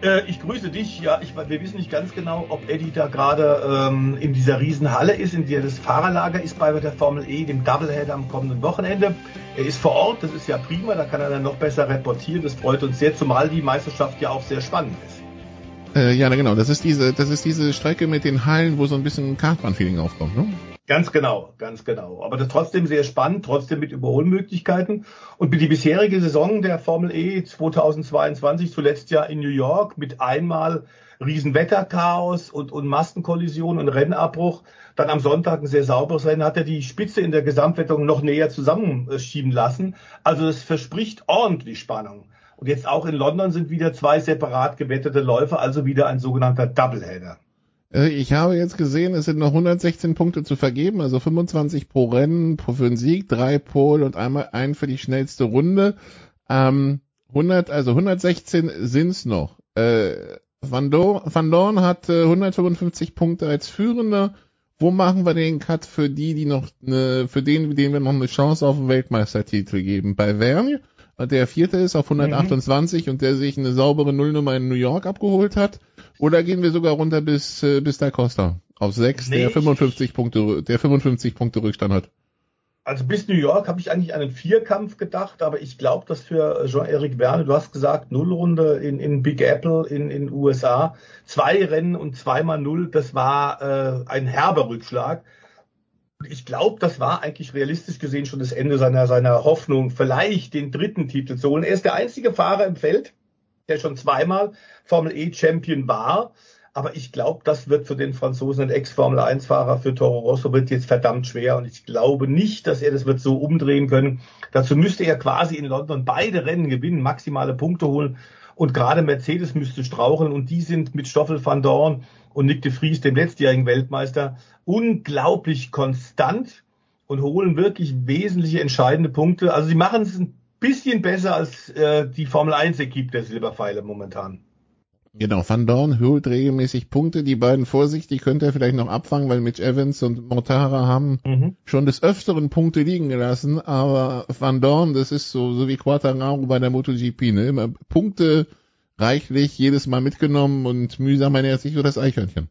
Äh, ich grüße dich. Ja, ich, wir wissen nicht ganz genau, ob Eddie da gerade ähm, in dieser Riesenhalle ist, in der das Fahrerlager ist bei der Formel E, dem Doubleheader am kommenden Wochenende. Er ist vor Ort, das ist ja prima, da kann er dann noch besser reportieren. Das freut uns sehr, zumal die Meisterschaft ja auch sehr spannend ist. Äh, ja, genau, das ist diese, das ist diese Strecke mit den Hallen, wo so ein bisschen Kartbahn-Feeling aufkommt, ne? Ganz genau, ganz genau. Aber das trotzdem sehr spannend, trotzdem mit Überholmöglichkeiten. Und die bisherige Saison der Formel E 2022, zuletzt ja in New York, mit einmal Riesenwetterchaos und, und Massenkollision und Rennabbruch, dann am Sonntag ein sehr sauberes Rennen, hat er die Spitze in der Gesamtwertung noch näher zusammenschieben lassen. Also es verspricht ordentlich Spannung. Und jetzt auch in London sind wieder zwei separat gewettete Läufe, also wieder ein sogenannter Doubleheader. Äh, Ich habe jetzt gesehen, es sind noch 116 Punkte zu vergeben, also 25 pro Rennen, pro für den Sieg, drei Pole und einmal ein für die schnellste Runde. Ähm, 100, also 116 sind's noch. Äh, Van, Dorn, Van Dorn hat äh, 155 Punkte als Führender. Wo machen wir den Cut für die, die noch, ne, für den, denen wir noch eine Chance auf den Weltmeistertitel geben? Bei Verne, der vierte ist auf 128 und der sich eine saubere Nullnummer in New York abgeholt hat. Oder gehen wir sogar runter bis, äh, bis da Costa auf 6, Nee, der ich- 55 Punkte, der 55 Punkte Rückstand hat. Also bis New York habe ich eigentlich an einen Vierkampf gedacht, aber ich glaube, dass für Jean-Eric Verne, du hast gesagt, Nullrunde in, in Big Apple in in USA, zwei Rennen und zweimal Null, das war äh, ein herber Rückschlag. Ich glaube, das war eigentlich realistisch gesehen schon das Ende seiner, seiner Hoffnung, vielleicht den dritten Titel zu holen. Er ist der einzige Fahrer im Feld, der schon zweimal Formel E Champion war. Aber ich glaube, das wird für den Franzosen, ein Ex-Formel 1-Fahrer für Toro Rosso, wird jetzt verdammt schwer. Und ich glaube nicht, dass er das wird so umdrehen können. Dazu müsste er quasi in London beide Rennen gewinnen, maximale Punkte holen. Und gerade Mercedes müsste straucheln. Und die sind mit Stoffel van Dorn und Nick de Vries, dem letztjährigen Weltmeister, unglaublich konstant und holen wirklich wesentliche entscheidende Punkte. Also sie machen es ein bisschen besser als äh, die Formel 1-Equipe der Silberpfeile momentan. Genau, Van Dorn holt regelmäßig Punkte. Die beiden vorsichtig könnte er vielleicht noch abfangen, weil Mitch Evans und Mortara haben Mhm. schon des Öfteren Punkte liegen gelassen. Aber Van Dorn, das ist so, so wie Quattararo bei der MotoGP, ne? Immer Punkte reichlich jedes Mal mitgenommen und mühsam ernährt sich so das Eichhörnchen.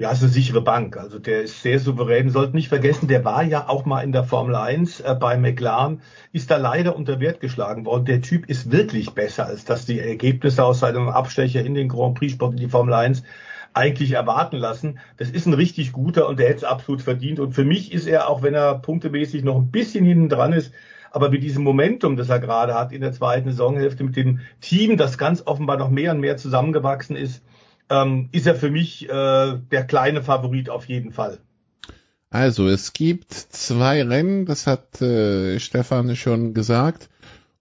Ja, ist eine sichere Bank. Also der ist sehr souverän. Sollten nicht vergessen, der war ja auch mal in der Formel 1 äh, bei McLaren, ist da leider unter Wert geschlagen worden. Der Typ ist wirklich besser, als dass die Ergebnisse aus seinem Abstecher in den Grand Prix Sport in die Formel 1 eigentlich erwarten lassen. Das ist ein richtig guter und der hätte es absolut verdient. Und für mich ist er, auch wenn er punktemäßig noch ein bisschen hinten dran ist, aber mit diesem Momentum, das er gerade hat in der zweiten Saisonhälfte, mit dem Team, das ganz offenbar noch mehr und mehr zusammengewachsen ist, ähm, ist er für mich äh, der kleine Favorit auf jeden Fall. Also, es gibt zwei Rennen, das hat äh, Stefan schon gesagt.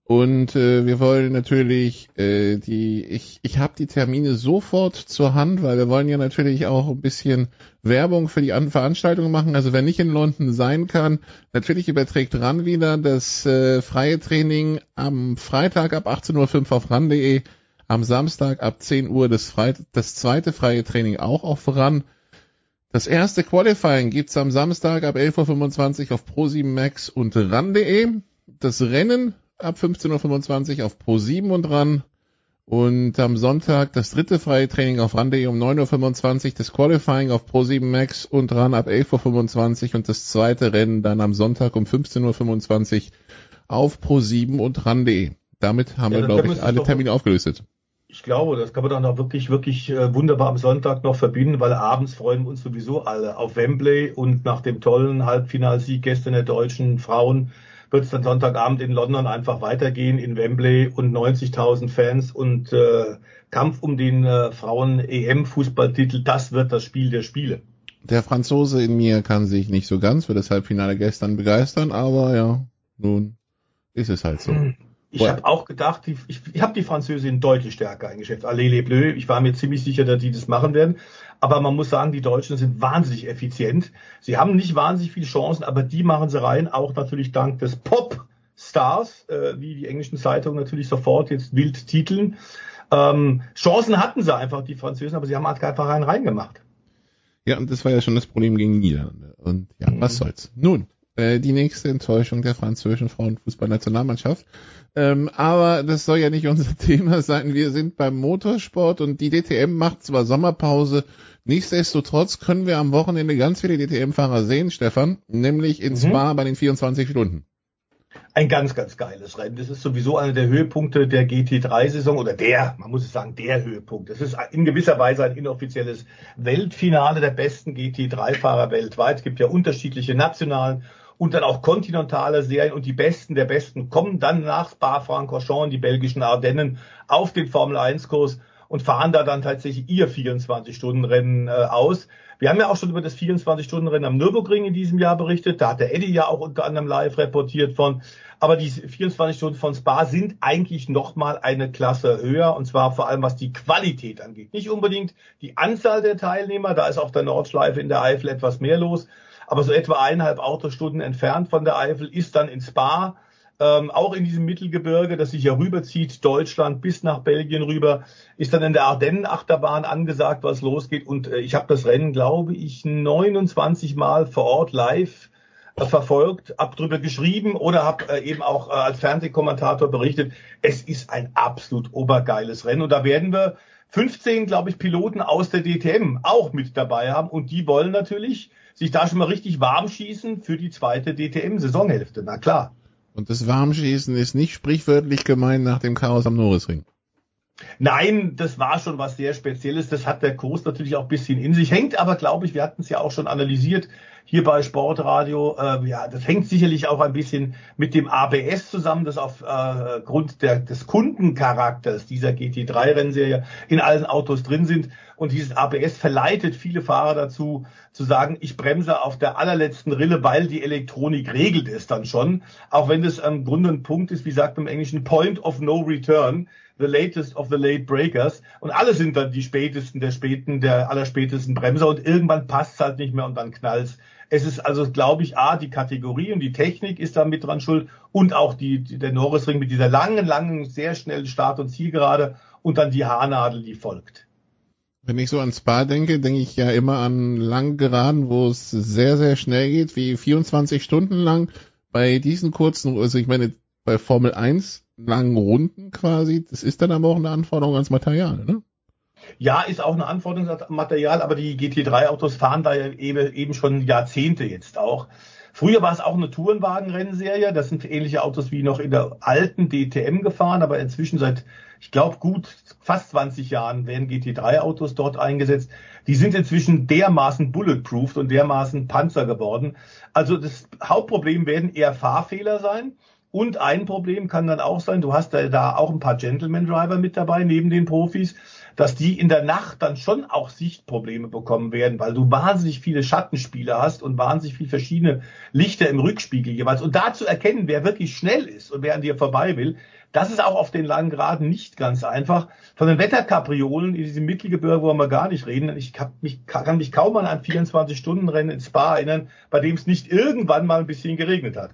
Und äh, wir wollen natürlich äh, die, ich, ich habe die Termine sofort zur Hand, weil wir wollen ja natürlich auch ein bisschen Werbung für die An Veranstaltungen machen. Also wer nicht in London sein kann, natürlich überträgt RAN wieder das äh, freie Training am Freitag ab 18.05 Uhr auf RAN.de, am Samstag ab 10 Uhr das, Fre das zweite freie Training auch auf RAN. Das erste Qualifying gibt's am Samstag ab 11.25 Uhr auf Pro7 Max und RAN.de. Das Rennen ab 15.25 Uhr auf Pro7 und RAN. Und am Sonntag das dritte freie Training auf RAN.de um 9.25 Uhr, das Qualifying auf Pro7 Max und RAN ab 11.25 Uhr und das zweite Rennen dann am Sonntag um 15.25 Uhr auf Pro7 und RAN.de. Damit haben Ja, wir, glaube ich, alle Termine aufgelöstet. Ich glaube, das kann man dann auch wirklich, wirklich äh, wunderbar am Sonntag noch verbinden, weil abends freuen wir uns sowieso alle auf Wembley und nach dem tollen Halbfinalsieg gestern der deutschen Frauen wird es dann Sonntagabend in London einfach weitergehen in Wembley und 90.000 Fans und äh, Kampf um den äh, Frauen-EM-Fußballtitel, das wird das Spiel der Spiele. Der Franzose in mir kann sich nicht so ganz für das Halbfinale gestern begeistern, aber ja, nun ist es halt so. Ich habe auch gedacht, die, ich, ich habe die Französin deutlich stärker eingeschätzt. Allez les Bleus. Ich war mir ziemlich sicher, dass die das machen werden. Aber man muss sagen, die Deutschen sind wahnsinnig effizient. Sie haben nicht wahnsinnig viele Chancen, aber die machen sie rein. Auch natürlich dank des Pop-Stars, äh, wie die englischen Zeitungen natürlich sofort jetzt wild titeln. Ähm, Chancen hatten sie einfach, die Französen, aber sie haben halt einfach einen reingemacht. Ja, und das war ja schon das Problem gegen die Niederlande. Und ja, was soll's. Nun, äh, die nächste Enttäuschung der französischen Frauenfußballnationalmannschaft. Ähm, aber das soll ja nicht unser Thema sein. Wir sind beim Motorsport und die DTM macht zwar Sommerpause, nichtsdestotrotz können wir am Wochenende ganz viele DTM-Fahrer sehen, Stefan, nämlich in Spa bei den 24 Stunden. Ein ganz, ganz geiles Rennen. Das ist sowieso einer der Höhepunkte der GT3-Saison oder der, man muss es sagen, der Höhepunkt. Das ist in gewisser Weise ein inoffizielles Weltfinale der besten GT3-Fahrer weltweit. Es gibt ja unterschiedliche nationalen und dann auch kontinentale Serien und die Besten der Besten kommen dann nach Spa-Francorchamps, die belgischen Ardennen, auf den Formel-1-Kurs und fahren da dann tatsächlich ihr 24-Stunden-Rennen äh, aus. Wir haben ja auch schon über das 24-Stunden-Rennen am Nürburgring in diesem Jahr berichtet. Da hat der Eddie ja auch unter anderem live reportiert von. Aber die 24 Stunden von Spa sind eigentlich nochmal eine Klasse höher. Und zwar vor allem was die Qualität angeht. Nicht unbedingt die Anzahl der Teilnehmer. Da ist auf der Nordschleife in der Eifel etwas mehr los. Aber so etwa eineinhalb Autostunden entfernt von der Eifel ist dann in Spa ähm, auch in diesem Mittelgebirge, das sich ja rüberzieht, Deutschland bis nach Belgien rüber, ist dann in der Ardennen-Achterbahn angesagt, was losgeht. Und äh, ich habe das Rennen, glaube ich, 29 Mal vor Ort live äh, verfolgt, hab drüber geschrieben oder habe äh, eben auch äh, als Fernsehkommentator berichtet. Es ist ein absolut obergeiles Rennen und da werden wir 15, glaube ich, Piloten aus der DTM auch mit dabei haben und die wollen natürlich sich da schon mal richtig warm schießen für die zweite DTM-Saisonhälfte. Na klar. Und das Warmschießen ist nicht sprichwörtlich gemeint nach dem Chaos am Norrisring. Nein, das war schon was sehr Spezielles. Das hat der Kurs natürlich auch ein bisschen in sich. Hängt aber, glaube ich, wir hatten es ja auch schon analysiert hier bei Sportradio. Äh, ja, das hängt sicherlich auch ein bisschen mit dem ABS zusammen, das aufgrund äh, des Kundencharakters dieser GT3-Rennserie in allen Autos drin sind. Und dieses ABS verleitet viele Fahrer dazu, zu sagen, ich bremse auf der allerletzten Rille, weil die Elektronik regelt es dann schon. Auch wenn das im Grunde ein Punkt ist, wie sagt man im Englischen, Point of No Return the latest of the late breakers und alle sind dann die spätesten der späten, der allerspätesten Bremser und irgendwann passt halt nicht mehr und dann knallt's. Es ist also, glaube ich, A, die Kategorie und die Technik ist da mit dran schuld und auch die, der Norrisring mit dieser langen, langen, sehr schnellen Start- und Zielgerade und dann die Haarnadel, die folgt. Wenn ich so an Spa denke, denke ich ja immer an langen Geraden, wo es sehr, sehr schnell geht, wie 24 Stunden lang. Bei diesen kurzen, also ich meine, bei Formel 1 langen Runden quasi, das ist dann aber auch eine Anforderung ans Material, ne? Ja, ist auch eine Anforderung ans Material, aber die GT3-Autos fahren da eben, eben schon Jahrzehnte jetzt auch. Früher war es auch eine Tourenwagen-Rennserie. Das sind ähnliche Autos wie noch in der alten DTM gefahren, aber inzwischen seit, ich glaube, gut fast 20 Jahren werden GT3-Autos dort eingesetzt. Die sind inzwischen dermaßen bulletproofed und dermaßen Panzer geworden. Also das Hauptproblem werden eher Fahrfehler sein. Und ein Problem kann dann auch sein, du hast da, da auch ein paar Gentleman-Driver mit dabei, neben den Profis, dass die in der Nacht dann schon auch Sichtprobleme bekommen werden, weil du wahnsinnig viele Schattenspiele hast und wahnsinnig viele verschiedene Lichter im Rückspiegel jeweils. Und da zu erkennen, wer wirklich schnell ist und wer an dir vorbei will, das ist auch auf den langen Geraden nicht ganz einfach. Von den Wetterkapriolen in diesem Mittelgebirge wollen wir gar nicht reden. Ich kann mich, kaum an ein 24-Stunden-Rennen in Spa erinnern, bei dem es nicht irgendwann mal ein bisschen geregnet hat.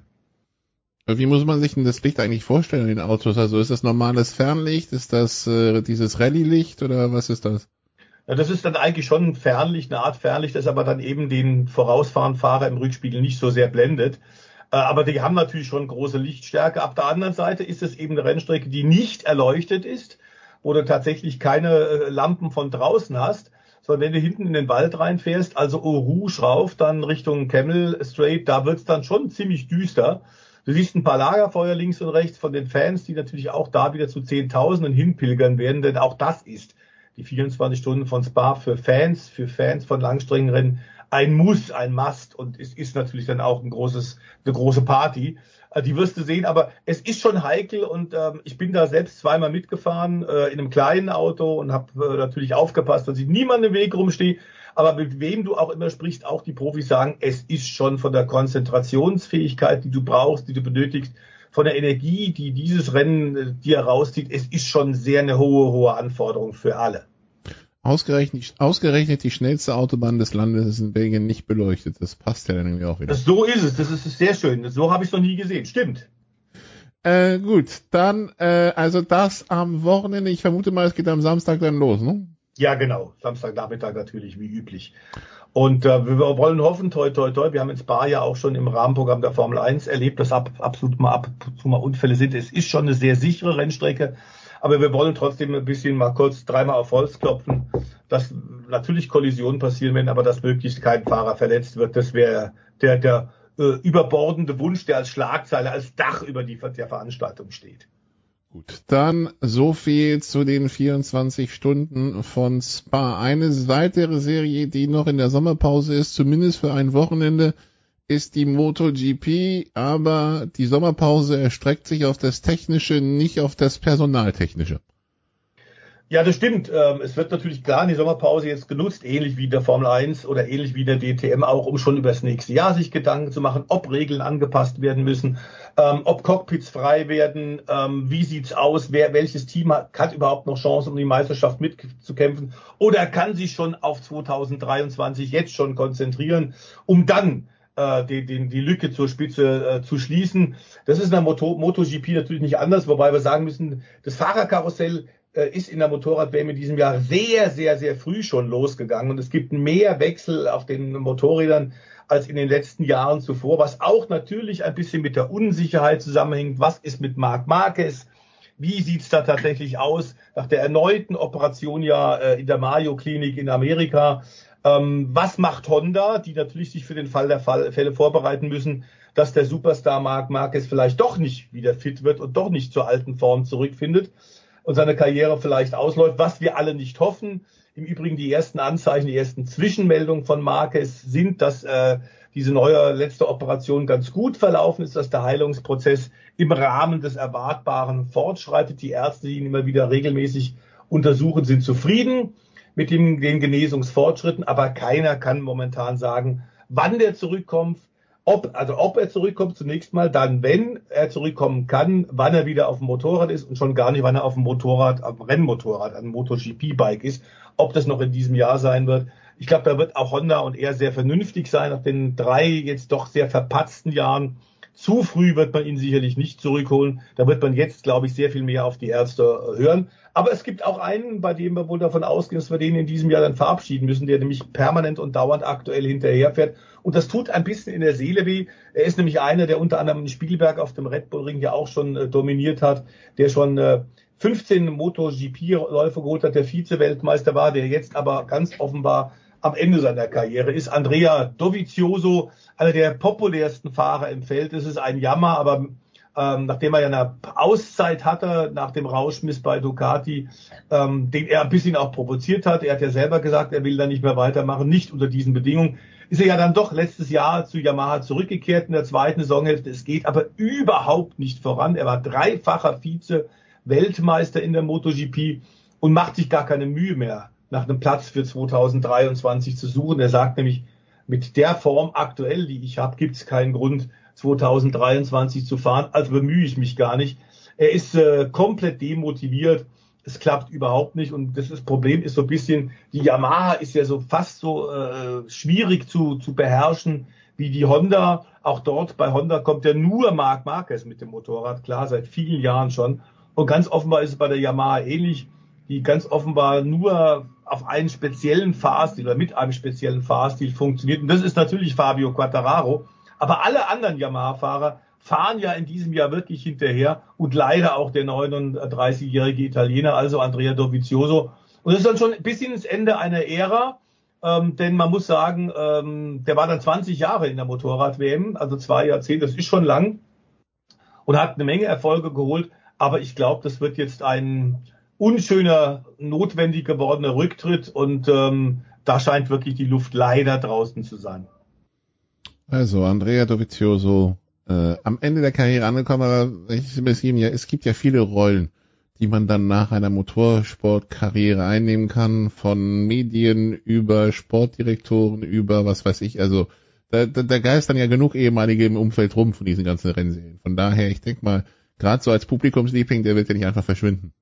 Wie muss man sich denn das Licht eigentlich vorstellen in den Autos? Also ist das normales Fernlicht? Ist das äh, dieses Rallye-Licht oder was ist das? Ja, das ist dann eigentlich schon ein Fernlicht, eine Art Fernlicht, das aber dann eben den vorausfahrenden Fahrer im Rückspiegel nicht so sehr blendet. Äh, aber die haben natürlich schon große Lichtstärke. Auf der anderen Seite ist es eben eine Rennstrecke, die nicht erleuchtet ist, wo du tatsächlich keine äh, Lampen von draußen hast, sondern wenn du hinten in den Wald reinfährst, also Eau Rouge rauf, dann Richtung Camel Straight, da wird's dann schon ziemlich düster. Du siehst ein paar Lagerfeuer links und rechts von den Fans, die natürlich auch da wieder zu Zehntausenden hinpilgern werden, denn auch das ist die 24 Stunden von Spa für Fans, für Fans von Langstreckenrennen ein Muss, ein Must und es ist natürlich dann auch ein großes, eine große Party. Äh, Die wirst du sehen, aber es ist schon heikel und ähm, ich bin da selbst zweimal mitgefahren äh, in einem kleinen Auto und habe äh, natürlich aufgepasst, dass ich niemand im Weg rumstehe. Aber mit wem du auch immer sprichst, auch die Profis sagen, es ist schon von der Konzentrationsfähigkeit, die du brauchst, die du benötigst, von der Energie, die dieses Rennen äh, dir rauszieht, es ist schon sehr eine hohe, hohe Anforderung für alle. Ausgerechnet, ausgerechnet die schnellste Autobahn des Landes ist in Belgien nicht beleuchtet. Das passt ja dann irgendwie auch wieder. Das, so ist es, das ist sehr schön. So habe ich es noch nie gesehen. Stimmt. Äh, gut, dann, äh, also das am Wochenende, ich vermute mal, es geht am Samstag dann los, ne? Ja, genau. Samstagnachmittag natürlich, wie üblich. Und äh, wir wollen hoffen, toi, toi, toi, wir haben in Spa ja auch schon im Rahmenprogramm der Formel 1 erlebt, dass ab, absolut mal ab zu mal Unfälle sind. Es ist schon eine sehr sichere Rennstrecke, aber wir wollen trotzdem ein bisschen mal kurz dreimal auf Holz klopfen, dass natürlich Kollisionen passieren werden, aber dass möglichst kein Fahrer verletzt wird. Das wäre der, der äh, überbordende Wunsch, der als Schlagzeile, als Dach über die der Veranstaltung steht. Gut, dann so viel zu den 24 Stunden von Spa. Eine weitere Serie, die noch in der Sommerpause ist, zumindest für ein Wochenende, ist die MotoGP, aber die Sommerpause erstreckt sich auf das Technische, nicht auf das Personaltechnische. Ja, das stimmt. Ähm, Es wird natürlich klar die Sommerpause jetzt genutzt, ähnlich wie der Formel 1 oder ähnlich wie der DTM auch, um schon über das nächste Jahr sich Gedanken zu machen, ob Regeln angepasst werden müssen, ähm, ob Cockpits frei werden, ähm, wie sieht's aus, wer, welches Team hat, hat überhaupt noch Chancen, um die Meisterschaft mitzukämpfen oder kann sich schon auf 2023 jetzt schon konzentrieren, um dann äh, die, die, die Lücke zur Spitze äh, zu schließen. Das ist in der Moto, MotoGP natürlich nicht anders, wobei wir sagen müssen, das Fahrerkarussell ist in der Motorrad-WM in diesem Jahr sehr, sehr, sehr früh schon losgegangen und es gibt mehr Wechsel auf den Motorrädern als in den letzten Jahren zuvor, was auch natürlich ein bisschen mit der Unsicherheit zusammenhängt. Was ist mit Marc Marquez? Wie sieht's da tatsächlich aus nach der erneuten Operation ja äh, in der Mayo-Klinik in Amerika? Ähm, was macht Honda, die natürlich sich für den Fall der Fälle vorbereiten müssen, dass der Superstar Marc Marquez vielleicht doch nicht wieder fit wird und doch nicht zur alten Form zurückfindet und seine Karriere vielleicht ausläuft, was wir alle nicht hoffen. Im Übrigen die ersten Anzeichen, die ersten Zwischenmeldungen von Marquez sind, dass äh, diese neue letzte Operation ganz gut verlaufen ist, dass der Heilungsprozess im Rahmen des Erwartbaren fortschreitet. Die Ärzte, die ihn immer wieder regelmäßig untersuchen, sind zufrieden mit dem, den Genesungsfortschritten, aber keiner kann momentan sagen, wann der zurückkommt, ob, also ob er zurückkommt zunächst mal, dann wenn er zurückkommen kann, wann er wieder auf dem Motorrad ist und schon gar nicht, wann er auf dem Motorrad, dem Rennmotorrad, einem MotoGP-Bike ist, ob das noch in diesem Jahr sein wird. Ich glaube, da wird auch Honda und er sehr vernünftig sein nach den drei jetzt doch sehr verpatzten Jahren. Zu früh wird man ihn sicherlich nicht zurückholen. Da wird man jetzt, glaube ich, sehr viel mehr auf die Ärzte äh, hören. Aber es gibt auch einen, bei dem wir wohl davon ausgehen, dass wir den in diesem Jahr dann verabschieden müssen, der nämlich permanent und dauernd aktuell hinterherfährt. Und das tut ein bisschen in der Seele weh. Er ist nämlich einer, der unter anderem in Spielberg auf dem Red Bull Ring ja auch schon äh, dominiert hat, der schon äh, 15 MotoGP-Läufe geholt hat, der Vize-Weltmeister war, der jetzt aber ganz offenbar am Ende seiner Karriere ist. Andrea Dovizioso, einer der populärsten Fahrer im Feld. Es ist ein Jammer, aber ähm, nachdem er ja eine Auszeit hatte nach dem Rauschmiss bei Ducati, ähm, den er ein bisschen auch provoziert hat. Er hat ja selber gesagt, er will da nicht mehr weitermachen, nicht unter diesen Bedingungen. ist er ja dann doch letztes Jahr zu Yamaha zurückgekehrt in der zweiten Saisonhälfte. Es geht aber überhaupt nicht voran. Er war dreifacher Vize-Weltmeister in der MotoGP und macht sich gar keine Mühe mehr, nach einem Platz für 2023 zu suchen. Er sagt nämlich, mit der Form aktuell, die ich habe, gibt es keinen Grund, 2023 zu fahren. Also bemühe ich mich gar nicht. Er ist äh, komplett demotiviert. Es klappt überhaupt nicht. Und das, das Problem ist so ein bisschen, die Yamaha ist ja so fast so äh, schwierig zu, zu beherrschen wie die Honda. Auch dort bei Honda kommt ja nur Marc Marquez mit dem Motorrad, klar, seit vielen Jahren schon. Und ganz offenbar ist es bei der Yamaha ähnlich, die ganz offenbar nur auf einen speziellen Fahrstil oder mit einem speziellen Fahrstil funktioniert. Und das ist natürlich Fabio Quattararo. Aber alle anderen Yamaha-Fahrer fahren ja in diesem Jahr wirklich hinterher und leider auch der 39-jährige Italiener, also Andrea Dovizioso. Und das ist dann schon ein bisschen das Ende einer Ära, ähm, denn man muss sagen, ähm, der war dann 20 Jahre in der Motorrad-WM, also zwei Jahrzehnte, das ist schon lang und hat eine Menge Erfolge geholt. Aber ich glaube, das wird jetzt ein unschöner, notwendig gewordener Rücktritt und ähm, da scheint wirklich die Luft leider draußen zu sein. Also Andrea Dovizioso äh, am Ende der Karriere angekommen, aber ich ihm ja, es gibt ja viele Rollen, die man dann nach einer Motorsportkarriere einnehmen kann, von Medien über Sportdirektoren, über was weiß ich, also da, da, da geistern ja genug ehemalige im Umfeld rum von diesen ganzen Rennserien. Von daher, ich denke mal, gerade so als Publikumsliebling, der wird ja nicht einfach verschwinden.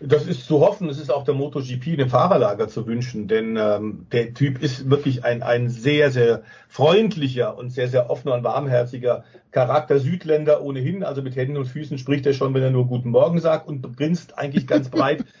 Das ist zu hoffen, es ist auch der MotoGP in dem Fahrerlager zu wünschen, denn ähm, der Typ ist wirklich ein, ein sehr, sehr freundlicher und sehr, sehr offener und warmherziger Charakter. Südländer ohnehin, also mit Händen und Füßen spricht er schon, wenn er nur Guten Morgen sagt und grinst eigentlich ganz breit.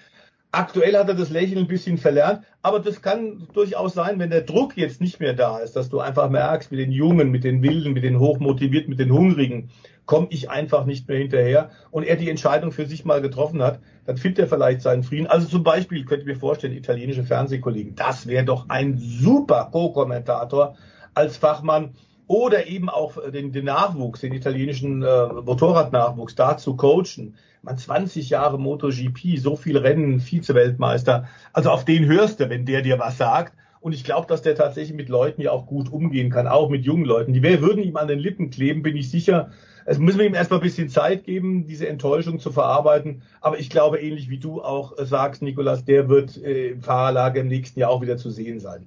Aktuell hat er das Lächeln ein bisschen verlernt, aber das kann durchaus sein, wenn der Druck jetzt nicht mehr da ist, dass du einfach merkst, mit den Jungen, mit den Wilden, mit den Hochmotivierten, mit den Hungrigen, komme ich einfach nicht mehr hinterher und er die Entscheidung für sich mal getroffen hat, dann findet er vielleicht seinen Frieden. Also zum Beispiel, könnte ich mir vorstellen, italienische Fernsehkollegen, das wäre doch ein super Co-Kommentator als Fachmann oder eben auch den, den Nachwuchs, den italienischen äh, Motorradnachwuchs da zu coachen. Man 20 Jahre MotoGP, so viel Rennen, Vize-Weltmeister. Also auf den hörst du, wenn der dir was sagt. Und ich glaube, dass der tatsächlich mit Leuten ja auch gut umgehen kann, auch mit jungen Leuten. Die würden ihm an den Lippen kleben, bin ich sicher. Es müssen wir ihm erstmal ein bisschen Zeit geben, diese Enttäuschung zu verarbeiten. Aber ich glaube, ähnlich wie du auch sagst, Nikolas, der wird äh, im Fahrerlager im nächsten Jahr auch wieder zu sehen sein.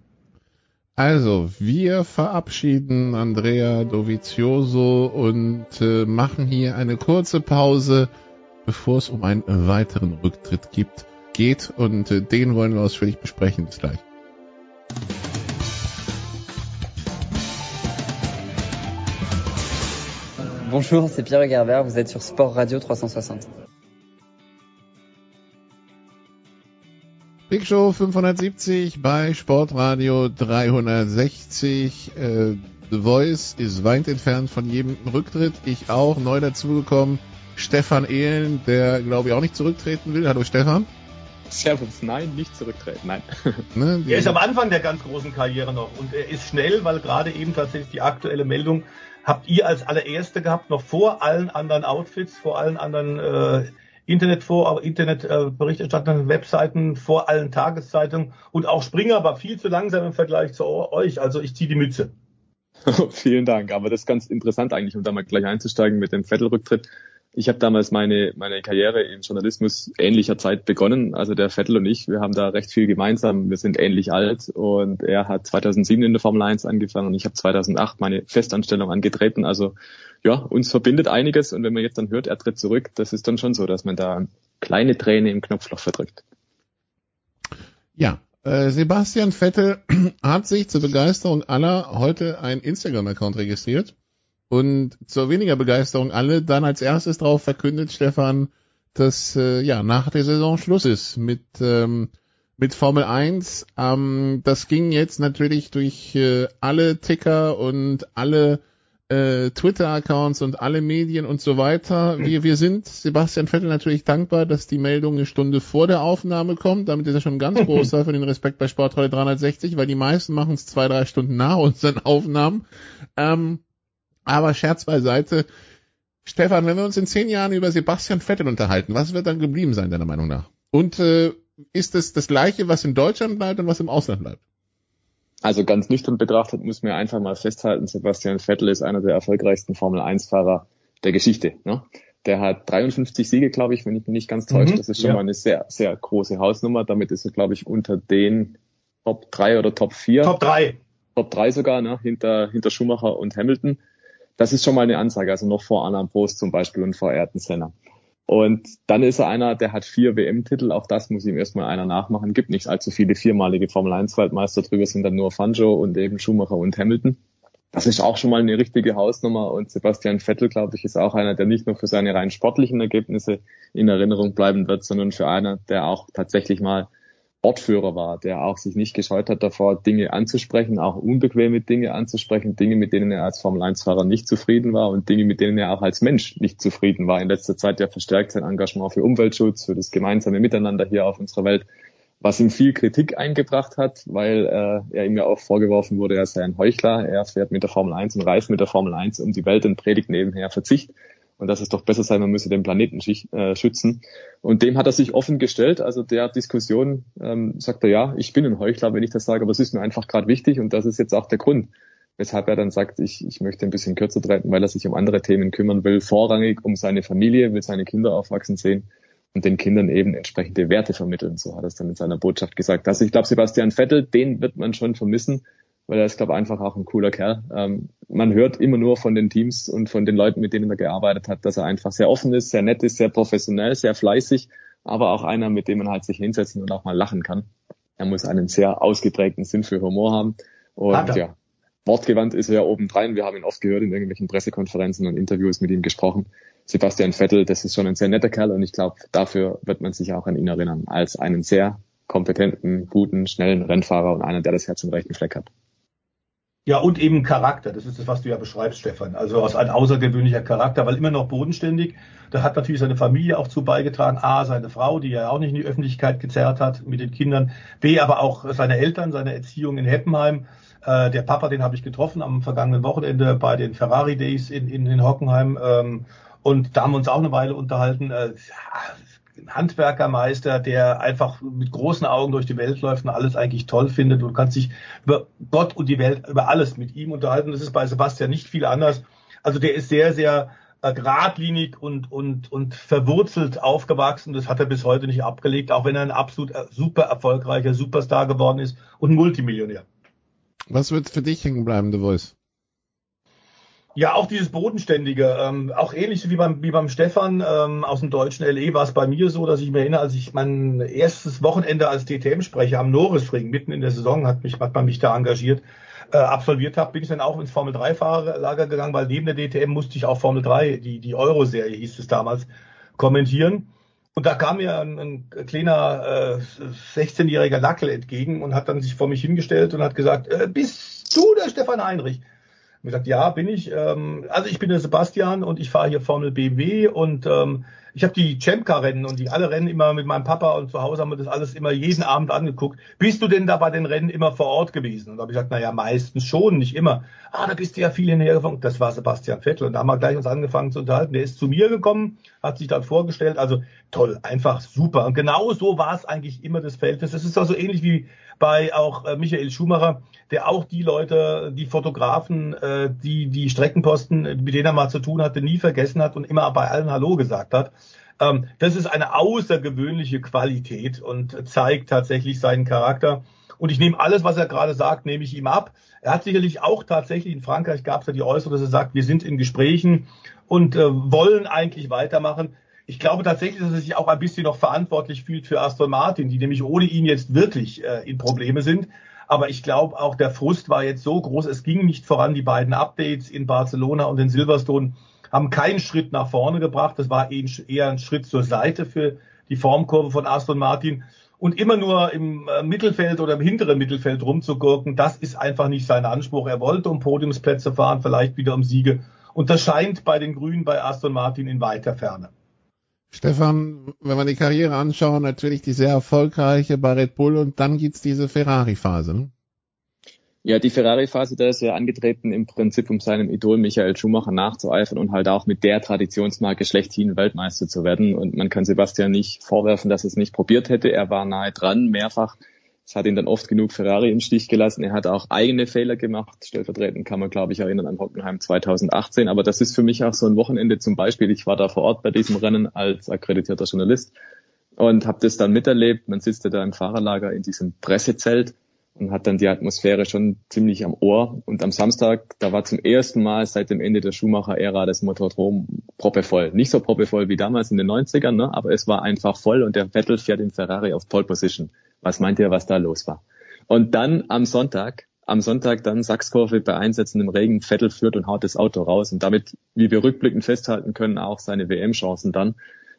Also, wir verabschieden Andrea Dovizioso und äh, machen hier eine kurze Pause, bevor es um einen weiteren Rücktritt gibt, geht. Und äh, den wollen wir ausführlich besprechen. Bis gleich. Bonjour, c'est Pierre Gerber, vous êtes sur Sport Radio 360. Big Show 570 bei Sportradio 360. Äh, The Voice ist weit entfernt von jedem Rücktritt. Ich auch, neu dazugekommen. Stefan Ehlen, der glaube ich auch nicht zurücktreten will. Hallo Stefan. Servus, nein, nicht zurücktreten, nein. Ne, Er ist am Anfang der ganz großen Karriere noch und er ist schnell, weil gerade eben tatsächlich die aktuelle Meldung habt ihr als allererste gehabt, noch vor allen anderen Outfits, vor allen anderen äh, Internet vor, Internetberichterstattern, äh, Webseiten, vor allen Tageszeitungen und auch Springer war viel zu langsam im Vergleich zu euch. Also ich ziehe die Mütze. Vielen Dank. Aber das ist ganz interessant eigentlich, um da mal gleich einzusteigen mit dem Vettel-Rücktritt. Ich habe damals meine, meine Karriere im Journalismus ähnlicher Zeit begonnen. Also der Vettel und ich, wir haben da recht viel gemeinsam. Wir sind ähnlich alt und er hat 2007 in der Formel 1 angefangen und ich habe 2008 meine Festanstellung angetreten. Also ja, uns verbindet einiges und wenn man jetzt dann hört, er tritt zurück, das ist dann schon so, dass man da kleine Träne im Knopfloch verdrückt. Ja, äh, Sebastian Vettel hat sich zur Begeisterung aller heute ein Instagram-Account registriert und zur weniger Begeisterung alle dann als erstes drauf verkündet, Stefan, dass äh, ja nach der Saison Schluss ist mit ähm, mit Formel 1. Ähm, das ging jetzt natürlich durch äh, alle Ticker und alle äh, Twitter-Accounts und alle Medien und so weiter. Wir, wir sind Sebastian Vettel natürlich dankbar, dass die Meldung eine Stunde vor der Aufnahme kommt. Damit ist er schon ganz großer für den Respekt bei Sportradio 360, weil die meisten machen es zwei, drei Stunden nach unseren Aufnahmen. Ähm, aber Scherz beiseite. Stefan, wenn wir uns in zehn Jahren über Sebastian Vettel unterhalten, was wird dann geblieben sein, deiner Meinung nach? Und äh, ist es das Gleiche, was in Deutschland bleibt und was im Ausland bleibt? Also ganz nüchtern betrachtet muss man einfach mal festhalten, Sebastian Vettel ist einer der erfolgreichsten Formel-1-Fahrer der Geschichte. Ne? Der hat 53 Siege, glaube ich, wenn ich mich nicht ganz täusche. Mhm, das ist schon ja. mal eine sehr, sehr große Hausnummer. Damit ist er, glaube ich, unter den Top 3 oder Top 4. Top 3. Top 3 sogar, ne? hinter, hinter Schumacher und Hamilton. Das ist schon mal eine Ansage, also noch vor Alain Prost zum Beispiel und vor Ayrton Senna. Und dann ist er einer, der hat vier WM-Titel, auch das muss ihm erstmal einer nachmachen. Gibt nicht allzu viele viermalige Formel 1-Weltmeister, drüber sind dann nur Fangio und eben Schumacher und Hamilton. Das ist auch schon mal eine richtige Hausnummer und Sebastian Vettel, glaube ich, ist auch einer, der nicht nur für seine rein sportlichen Ergebnisse in Erinnerung bleiben wird, sondern für einer, der auch tatsächlich mal Wortführer war, der auch sich nicht gescheut hat davor, Dinge anzusprechen, auch unbequeme Dinge anzusprechen, Dinge, mit denen er als Formel-1-Fahrer nicht zufrieden war und Dinge, mit denen er auch als Mensch nicht zufrieden war. In letzter Zeit ja verstärkt sein Engagement für Umweltschutz, für das gemeinsame Miteinander hier auf unserer Welt, was ihm viel Kritik eingebracht hat, weil äh, er ihm ja auch vorgeworfen wurde, er sei ein Heuchler, er fährt mit der Formel 1 und reist mit der Formel 1 um die Welt und predigt nebenher Verzicht und dass es doch besser sei, man müsse den Planeten äh, schützen. Und dem hat er sich offen gestellt. Also der Diskussion ähm, sagt er, ja, ich bin ein Heuchler, wenn ich das sage, aber es ist mir einfach gerade wichtig und das ist jetzt auch der Grund, weshalb er dann sagt, ich, ich möchte ein bisschen kürzer treten, weil er sich um andere Themen kümmern will, vorrangig um seine Familie, will seine Kinder aufwachsen sehen und den Kindern eben entsprechende Werte vermitteln. So hat er es dann in seiner Botschaft gesagt. Also ich glaube, Sebastian Vettel, den wird man schon vermissen, weil er ist, glaube einfach auch ein cooler Kerl. Ähm, man hört immer nur von den Teams und von den Leuten, mit denen er gearbeitet hat, dass er einfach sehr offen ist, sehr nett ist, sehr professionell, sehr fleißig, aber auch einer, mit dem man halt sich hinsetzen und auch mal lachen kann. Er muss einen sehr ausgeprägten Sinn für Humor haben. Und ja, wortgewandt ist er ja obendrein. Wir haben ihn oft gehört in irgendwelchen Pressekonferenzen und Interviews mit ihm gesprochen. Sebastian Vettel, das ist schon ein sehr netter Kerl und ich glaube, dafür wird man sich auch an ihn erinnern, als einen sehr kompetenten, guten, schnellen Rennfahrer und einer, der das Herz im rechten Fleck hat. Ja, und eben Charakter. Das ist das, was du ja beschreibst, Stefan. Also aus ein außergewöhnlicher Charakter, weil immer noch bodenständig. Da hat natürlich seine Familie auch zu beigetragen. A, seine Frau, die er auch nicht in die Öffentlichkeit gezerrt hat mit den Kindern. B, aber auch seine Eltern, seine Erziehung in Heppenheim. Äh, der Papa, den habe ich getroffen am vergangenen Wochenende bei den Ferrari Days in, in, in Hockenheim. Ähm, und da haben wir uns auch eine Weile unterhalten. Äh, Handwerkermeister, der einfach mit großen Augen durch die Welt läuft und alles eigentlich toll findet und kannst dich über Gott und die Welt, über alles mit ihm unterhalten. Das ist bei Sebastian nicht viel anders. Also der ist sehr, sehr äh, geradlinig und, und, und verwurzelt aufgewachsen. Das hat er bis heute nicht abgelegt, auch wenn er ein absolut äh, super erfolgreicher Superstar geworden ist und Multimillionär. Was wird für dich hängen bleiben, The Voice? Ja, auch dieses Bodenständige, ähm, auch ähnlich wie beim, wie beim Stefan ähm, aus dem deutschen LE war es bei mir so, dass ich mir erinnere, als ich mein erstes Wochenende als DTM-Sprecher am Norrisring mitten in der Saison hat mich hat man mich da engagiert äh, absolviert habe, bin ich dann auch ins Formel 3 Fahrerlager gegangen, weil neben der DTM musste ich auch Formel 3, die die Euro-Serie hieß es damals, kommentieren. Und da kam mir ein, ein kleiner äh, 16-jähriger Lackel entgegen und hat dann sich vor mich hingestellt und hat gesagt, äh, bist du der Stefan Heinrich? Ich gesagt, ja, bin ich. Ähm, also ich bin der Sebastian und ich fahre hier Formel BMW und ähm, ich habe die Champ-Car-Rennen und die alle Rennen immer mit meinem Papa und zu Hause haben wir das alles immer jeden Abend angeguckt. Bist du denn da bei den Rennen immer vor Ort gewesen? Und da habe ich gesagt, naja, meistens schon, nicht immer. Ah, da bist du ja viel hinhergefahren. Das war Sebastian Vettel. Und da haben wir gleich uns angefangen zu unterhalten. Der ist zu mir gekommen, hat sich dann vorgestellt. Also toll, einfach super. Und genau so war es eigentlich immer das Verhältnis. Das ist auch so ähnlich wie bei auch äh, Michael Schumacher, der auch die Leute, die Fotografen, äh, die die Streckenposten, mit denen er mal zu tun hatte, nie vergessen hat und immer bei allen Hallo gesagt hat. Ähm, das ist eine außergewöhnliche Qualität und zeigt tatsächlich seinen Charakter. Und ich nehme alles, was er gerade sagt, nehme ich ihm ab. Er hat sicherlich auch tatsächlich, in Frankreich gab es ja die Äußerung, dass er sagt, wir sind in Gesprächen und äh, wollen eigentlich weitermachen. Ich glaube tatsächlich, dass er sich auch ein bisschen noch verantwortlich fühlt für Aston Martin, die nämlich ohne ihn jetzt wirklich äh, in Probleme sind. Aber ich glaube, auch der Frust war jetzt so groß, es ging nicht voran. Die beiden Updates in Barcelona und in Silverstone haben keinen Schritt nach vorne gebracht. Das war eher ein Schritt zur Seite für die Formkurve von Aston Martin. Und immer nur im äh, Mittelfeld oder im hinteren Mittelfeld rumzugurken, das ist einfach nicht sein Anspruch. Er wollte um Podiumsplätze fahren, vielleicht wieder um Siege. Und das scheint bei den Grünen bei Aston Martin in weiter Ferne. Stefan, wenn wir die Karriere anschauen, natürlich die sehr erfolgreiche bei Red Bull und dann gibt's diese Ferrari-Phase. Ne? Ja, die Ferrari-Phase, da ist ja angetreten im Prinzip, um seinem Idol Michael Schumacher nachzueifern und halt auch mit der Traditionsmarke schlechthin Weltmeister zu werden. Und man kann Sebastian nicht vorwerfen, dass er es nicht probiert hätte. Er war nahe dran, mehrfach Es hat ihn dann oft genug Ferrari im Stich gelassen. Er hat auch eigene Fehler gemacht. Stellvertretend kann man, glaube ich, erinnern an Hockenheim 2018. Aber das ist für mich auch so ein Wochenende zum Beispiel. Ich war da vor Ort bei diesem Rennen als akkreditierter Journalist und habe das dann miterlebt. Man sitzt da im Fahrerlager in diesem Pressezelt und hat dann die Atmosphäre schon ziemlich am Ohr. Und am Samstag, da war zum ersten Mal seit dem Ende der Schumacher-Ära das Motorstrom proppevoll. Nicht so proppevoll wie damals in den 90ern, ne? aber es war einfach voll und der Vettel fährt in Ferrari auf Pole Position. Was meint ihr, was da los war? Und dann am Sonntag, am Sonntag dann Sachskurve bei Einsätzen im Regen, Vettel führt und haut das Auto raus und damit, wie wir rückblickend festhalten können, auch seine WM-Chancen dann.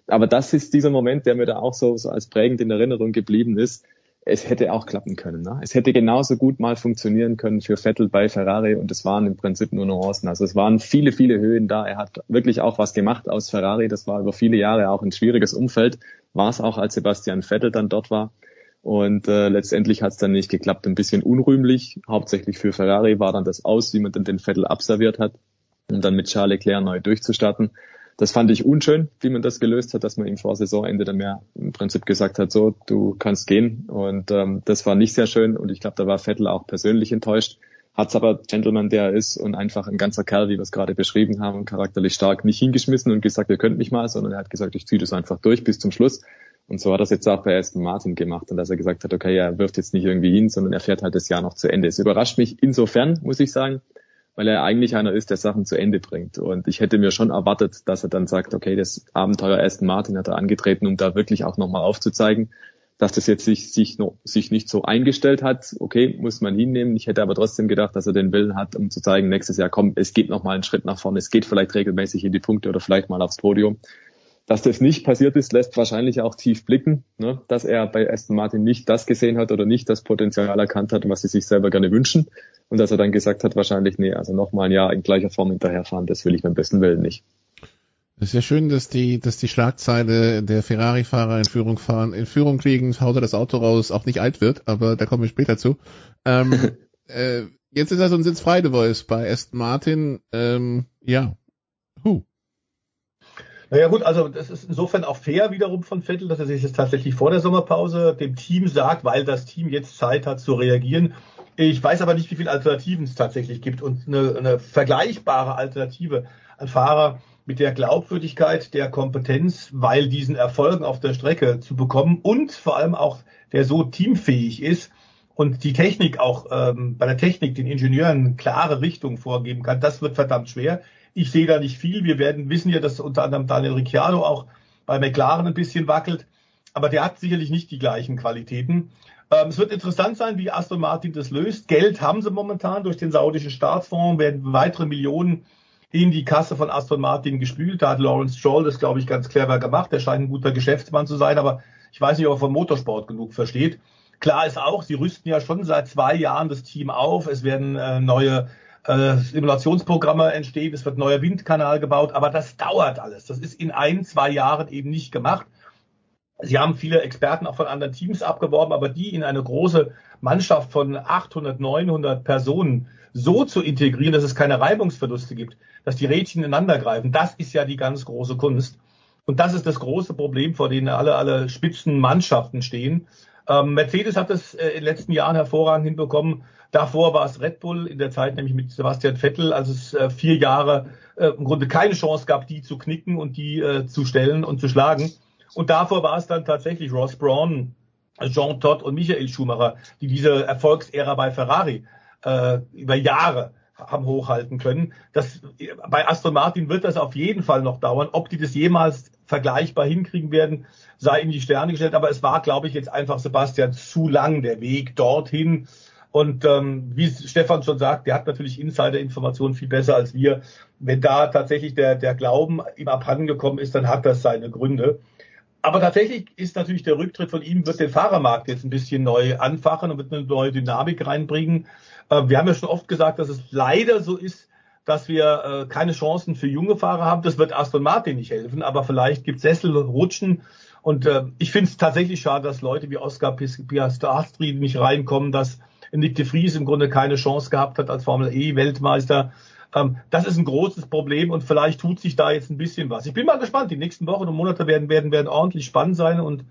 Aber das ist dieser Moment, der mir da auch so, so als prägend in Erinnerung geblieben ist es hätte auch klappen können. Ne? Es hätte genauso gut mal funktionieren können für Vettel bei Ferrari und es waren im Prinzip nur Nuancen. Also es waren viele, viele Höhen da. Er hat wirklich auch was gemacht aus Ferrari. Das war über viele Jahre auch ein schwieriges Umfeld. War es auch, als Sebastian Vettel dann dort war. Und äh, letztendlich hat es dann nicht geklappt. Ein bisschen unrühmlich, hauptsächlich für Ferrari war dann das aus, wie man dann den Vettel abserviert hat, um dann mit Charles Leclerc neu durchzustarten das fand ich unschön, wie man das gelöst hat, dass man ihm vor Saisonende dann mehr im Prinzip gesagt hat, so, du kannst gehen. Und ähm, das war nicht sehr schön und ich glaube, da war Vettel auch persönlich enttäuscht. Hat's aber Gentleman, der er ist und einfach ein ganzer Kerl, wie wir es gerade beschrieben haben, charakterlich stark, nicht hingeschmissen und gesagt, ihr könnt mich mal, sondern er hat gesagt, ich ziehe das einfach durch bis zum Schluss. Und so hat er es jetzt auch bei Aston Martin gemacht und dass er gesagt hat, okay, er wirft jetzt nicht irgendwie hin, sondern er fährt halt das Jahr noch zu Ende. Es überrascht mich insofern, muss ich sagen, weil er eigentlich einer ist, der Sachen zu Ende bringt. Und ich hätte mir schon erwartet, dass er dann sagt, okay, das Abenteuer Aston Martin hat er angetreten, um da wirklich auch nochmal aufzuzeigen, dass das jetzt sich, sich, noch, sich nicht so eingestellt hat. Okay, muss man hinnehmen. Ich hätte aber trotzdem gedacht, dass er den Willen hat, um zu zeigen, nächstes Jahr, komm, es geht nochmal einen Schritt nach vorne, es geht vielleicht regelmäßig in die Punkte oder vielleicht mal aufs Podium. Dass das nicht passiert ist, lässt wahrscheinlich auch tief blicken, ne? dass er bei Aston Martin nicht das gesehen hat oder nicht das Potenzial erkannt hat, was sie sich selber gerne wünschen. Und dass er dann gesagt hat, wahrscheinlich, nee, also nochmal ein Jahr in gleicher Form hinterherfahren, das will ich beim besten Willen nicht. Es ist ja schön, dass die, dass die Schlagzeile der Ferrari-Fahrer in Führung fahren, in Führung kriegen, haut er das Auto raus, auch nicht alt wird, aber da kommen wir später zu. Ähm, äh, jetzt ist er so ein Sitzfriede-Voice bei Aston Martin. Ähm, ja. Huh. Naja gut, also das ist insofern auch fair wiederum von Vettel, dass er sich jetzt tatsächlich vor der Sommerpause dem Team sagt, weil das Team jetzt Zeit hat zu reagieren. Ich weiß aber nicht, wie viele Alternativen es tatsächlich gibt und eine, eine vergleichbare Alternative an Fahrer mit der Glaubwürdigkeit, der Kompetenz, weil diesen Erfolgen auf der Strecke zu bekommen und vor allem auch der so teamfähig ist und die Technik auch ähm, bei der Technik den Ingenieuren klare Richtung vorgeben kann, das wird verdammt schwer. Ich sehe da nicht viel. Wir werden wissen ja, dass unter anderem Daniel Ricciardo auch bei McLaren ein bisschen wackelt. Aber der hat sicherlich nicht die gleichen Qualitäten. Ähm, es wird interessant sein, wie Aston Martin das löst. Geld haben sie momentan durch den saudischen Staatsfonds, werden weitere Millionen in die Kasse von Aston Martin gespült. Da hat Lawrence Stroll das, glaube ich, ganz clever gemacht. Er scheint ein guter Geschäftsmann zu sein, aber ich weiß nicht, ob er vom Motorsport genug versteht. Klar ist auch, sie rüsten ja schon seit zwei Jahren das Team auf. Es werden äh, neue äh, Simulationsprogramme entstehen, es wird neuer Windkanal gebaut, aber das dauert alles. Das ist in ein, zwei Jahren eben nicht gemacht. Sie haben viele Experten auch von anderen Teams abgeworben, aber die in eine große Mannschaft von 800, 900 Personen so zu integrieren, dass es keine Reibungsverluste gibt, dass die Rädchen ineinander greifen, das ist ja die ganz große Kunst. Und das ist das große Problem, vor dem alle, alle Spitzenmannschaften stehen. Ähm, Mercedes hat es äh, in den letzten Jahren hervorragend hinbekommen, Davor war es Red Bull in der Zeit nämlich mit Sebastian Vettel, als es äh, vier Jahre äh, im Grunde keine Chance gab, die zu knicken und die äh, zu stellen und zu schlagen. Und davor war es dann tatsächlich Ross Braun, Jean Todt und Michael Schumacher, die diese Erfolgsära bei Ferrari über Jahre haben hochhalten können. Das, bei Aston Martin wird das auf jeden Fall noch dauern. Ob die das jemals vergleichbar hinkriegen werden, sei in die Sterne gestellt. Aber es war, glaube ich, jetzt einfach Sebastian zu lang der Weg dorthin. Und ähm, wie Stefan schon sagt, der hat natürlich Insider-Informationen viel besser als wir. Wenn da tatsächlich der, der Glauben ihm abhandengekommen ist, dann hat das seine Gründe. Aber tatsächlich ist natürlich der Rücktritt von ihm, wird den Fahrermarkt jetzt ein bisschen neu anfachen und wird eine neue Dynamik reinbringen. Äh, wir haben ja schon oft gesagt, dass es leider so ist, dass wir äh, keine Chancen für junge Fahrer haben. Das wird Aston Martin nicht helfen, aber vielleicht gibt Sessel rutschen. Und äh, ich finde es tatsächlich schade, dass Leute wie Oscar Piastri nicht reinkommen, dass Nick de Vries im Grunde keine Chance gehabt hat als Formel E Weltmeister. Ähm, das ist ein großes Problem und vielleicht tut sich da jetzt ein bisschen was. Ich bin mal gespannt. Die nächsten Wochen und Monate werden, werden, werden ordentlich spannend sein und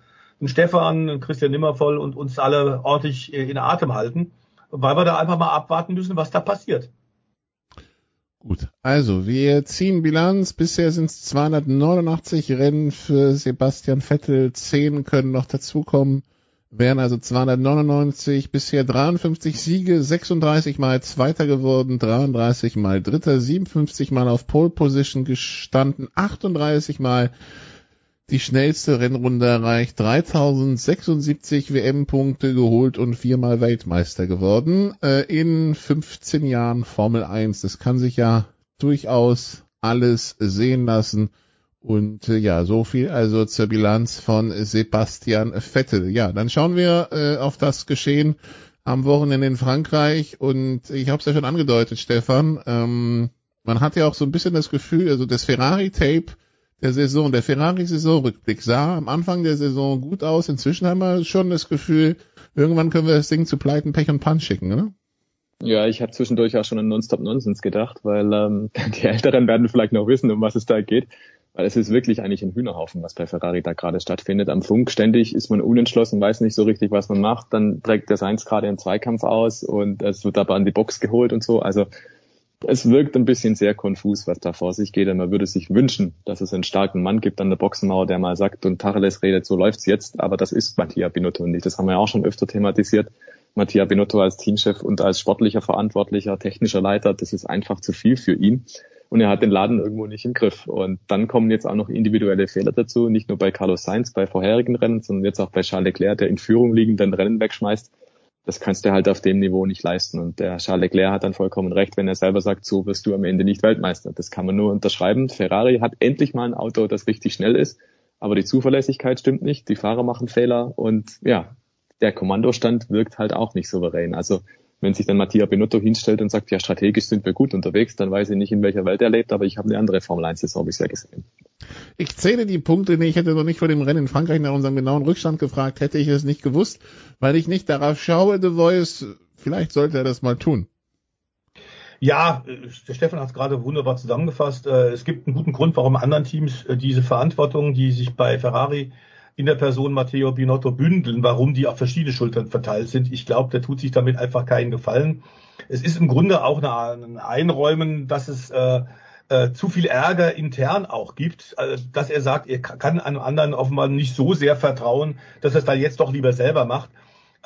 Stefan, Christian Nimmervoll und uns alle ordentlich äh, in Atem halten, weil wir da einfach mal abwarten müssen, was da passiert. Gut, also wir ziehen Bilanz. Bisher sind es 289 Rennen für Sebastian Vettel. 10 können noch dazukommen. Wären also 299, bisher 53 Siege, 36 Mal Zweiter geworden, 33 Mal Dritter, 57 Mal auf Pole Position gestanden, 38 Mal die schnellste Rennrunde erreicht, 3076 WM-Punkte geholt und viermal Weltmeister geworden äh, in 15 Jahren Formel 1. Das kann sich ja durchaus alles sehen lassen. Und äh, ja, so viel also zur Bilanz von Sebastian Vettel. Ja, dann schauen wir äh, auf das Geschehen am Wochenende in Frankreich. Und ich habe es ja schon angedeutet, Stefan. Ähm, man hat ja auch so ein bisschen das Gefühl, also das Ferrari-Tape der Saison, der Ferrari-Saisonrückblick sah am Anfang der Saison gut aus. Inzwischen haben wir schon das Gefühl, irgendwann können wir das Ding zu Pleiten, Pech und Pan schicken, oder? Ja, ich habe zwischendurch auch schon an Nonstop-Nonsens gedacht, weil ähm, die Älteren werden vielleicht noch wissen, um was es da geht. Weil es ist wirklich eigentlich ein Hühnerhaufen, was bei Ferrari da gerade stattfindet. Am Funk ständig ist man unentschlossen, weiß nicht so richtig, was man macht. Dann trägt der Seins gerade einen Zweikampf aus und es wird aber an die Box geholt und so. Also es wirkt ein bisschen sehr konfus, was da vor sich geht. Und man würde sich wünschen, dass es einen starken Mann gibt an der Boxenmauer, der mal sagt und Tacheles redet, so läuft's jetzt. Aber das ist Mattia Binotto nicht. Das haben wir ja auch schon öfter thematisiert. Mattia Binotto als Teamchef und als sportlicher Verantwortlicher, technischer Leiter, das ist einfach zu viel für ihn und er hat den Laden irgendwo nicht im Griff. Und dann kommen jetzt auch noch individuelle Fehler dazu, nicht nur bei Carlos Sainz bei vorherigen Rennen, sondern jetzt auch bei Charles Leclerc, der in Führung liegenden Rennen wegschmeißt. Das kannst du halt auf dem Niveau nicht leisten. Und der Charles Leclerc hat dann vollkommen recht, wenn er selber sagt, so wirst du am Ende nicht Weltmeister. Das kann man nur unterschreiben. Ferrari hat endlich mal ein Auto, das richtig schnell ist, aber die Zuverlässigkeit stimmt nicht, die Fahrer machen Fehler und ja, der Kommandostand wirkt halt auch nicht souverän. Also wenn sich dann Mattia Benotto hinstellt und sagt, ja, strategisch sind wir gut unterwegs, dann weiß ich nicht, in welcher Welt er lebt, aber ich habe eine andere Formel 1-Saison bisher gesehen. Ich zähle die Punkte, nee, ich hätte noch nicht vor dem Rennen in Frankreich nach unserem genauen Rückstand gefragt, hätte ich es nicht gewusst, weil ich nicht darauf schaue, The Voice, vielleicht sollte er das mal tun. Ja, der Stefan hat es gerade wunderbar zusammengefasst. Äh, Es gibt einen guten Grund, warum anderen Teams äh, diese Verantwortung, die sich bei Ferrari in der Person Matteo Binotto bündeln, warum die auf verschiedene Schultern verteilt sind. Ich glaube, der tut sich damit einfach keinen Gefallen. Es ist im Grunde auch ein Einräumen, dass es äh, äh, zu viel Ärger intern auch gibt, äh, dass er sagt, er kann einem anderen offenbar nicht so sehr vertrauen, dass er es dann jetzt doch lieber selber macht.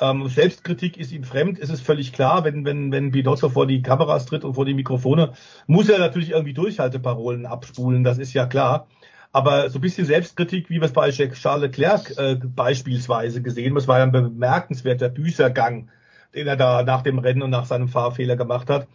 Ähm, Selbstkritik ist ihm fremd, ist es völlig klar, wenn, wenn, wenn Binotto vor die Kameras tritt und vor die Mikrofone, muss er natürlich irgendwie Durchhalteparolen abspulen, das ist ja klar. Aber so ein bisschen Selbstkritik, wie wir es bei Charles Leclerc äh, beispielsweise gesehen das war ja ein bemerkenswerter Büßergang, den er da nach dem Rennen und nach seinem Fahrfehler gemacht hat.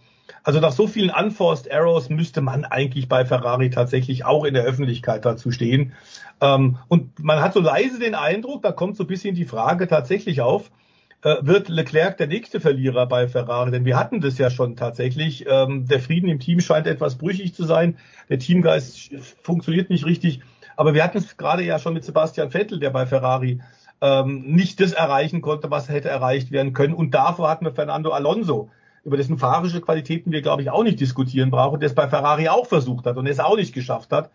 Also nach so vielen Unforced Errors müsste man eigentlich bei Ferrari tatsächlich auch in der Öffentlichkeit dazu stehen. Ähm, und man hat so leise den Eindruck, da kommt so ein bisschen die Frage tatsächlich auf, wird Leclerc der nächste Verlierer bei Ferrari? Denn wir hatten das ja schon tatsächlich. Ähm, der Frieden im Team scheint etwas brüchig zu sein. Der Teamgeist funktioniert nicht richtig. Aber wir hatten es gerade ja schon mit Sebastian Vettel, der bei Ferrari ähm, nicht das erreichen konnte, was hätte erreicht werden können. Und davor hatten wir Fernando Alonso, über dessen fahrische Qualitäten wir, glaube ich, auch nicht diskutieren brauchen, der es bei Ferrari auch versucht hat und es auch nicht geschafft hat.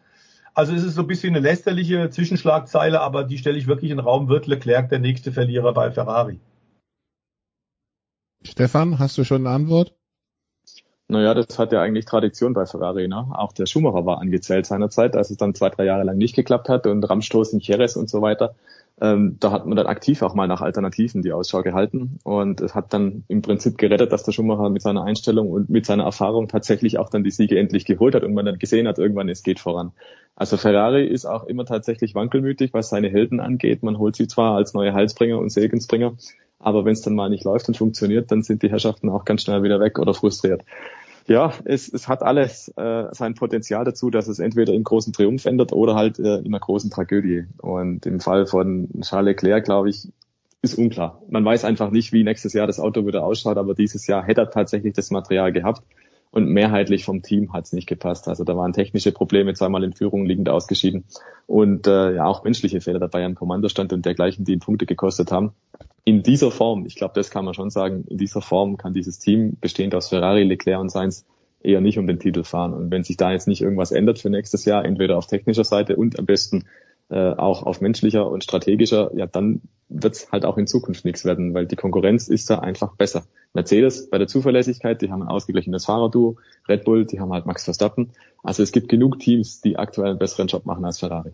Also es ist so ein bisschen eine lästerliche Zwischenschlagzeile, aber die stelle ich wirklich in den Raum, wird Leclerc der nächste Verlierer bei Ferrari. Stefan, hast du schon eine Antwort? Naja, das hat ja eigentlich Tradition bei Ferrari. Ne? Auch der Schumacher war angezählt seinerzeit, als es dann zwei, drei Jahre lang nicht geklappt hat und Ramstoß in Jerez und so weiter. Ähm, da hat man dann aktiv auch mal nach Alternativen die Ausschau gehalten und es hat dann im Prinzip gerettet, dass der Schumacher mit seiner Einstellung und mit seiner Erfahrung tatsächlich auch dann die Siege endlich geholt hat und man dann gesehen hat, irgendwann es geht voran. Also Ferrari ist auch immer tatsächlich wankelmütig, was seine Helden angeht. Man holt sie zwar als neue Halsbringer und Segensbringer, aber wenn es dann mal nicht läuft und funktioniert, dann sind die Herrschaften auch ganz schnell wieder weg oder frustriert. Ja, es, es hat alles äh, sein Potenzial dazu, dass es entweder in großen Triumph ändert oder halt äh, in einer großen Tragödie. Und im Fall von Charles Leclerc, glaube ich, ist unklar. Man weiß einfach nicht, wie nächstes Jahr das Auto wieder ausschaut, aber dieses Jahr hätte er tatsächlich das Material gehabt und mehrheitlich vom Team hat es nicht gepasst. Also da waren technische Probleme, zweimal in Führung liegend ausgeschieden und äh, ja auch menschliche Fehler dabei am Kommandostand und dergleichen, die ihn Punkte gekostet haben. In dieser Form, ich glaube, das kann man schon sagen, in dieser Form kann dieses Team bestehend aus Ferrari, Leclerc und Sainz eher nicht um den Titel fahren. Und wenn sich da jetzt nicht irgendwas ändert für nächstes Jahr, entweder auf technischer Seite und am besten äh, auch auf menschlicher und strategischer, ja, dann wird's halt auch in Zukunft nichts werden, weil die Konkurrenz ist da einfach besser. Mercedes bei der Zuverlässigkeit, die haben ein ausgeglichenes Fahrerduo, Red Bull, die haben halt Max Verstappen. Also es gibt genug Teams, die aktuell einen besseren Job machen als Ferrari.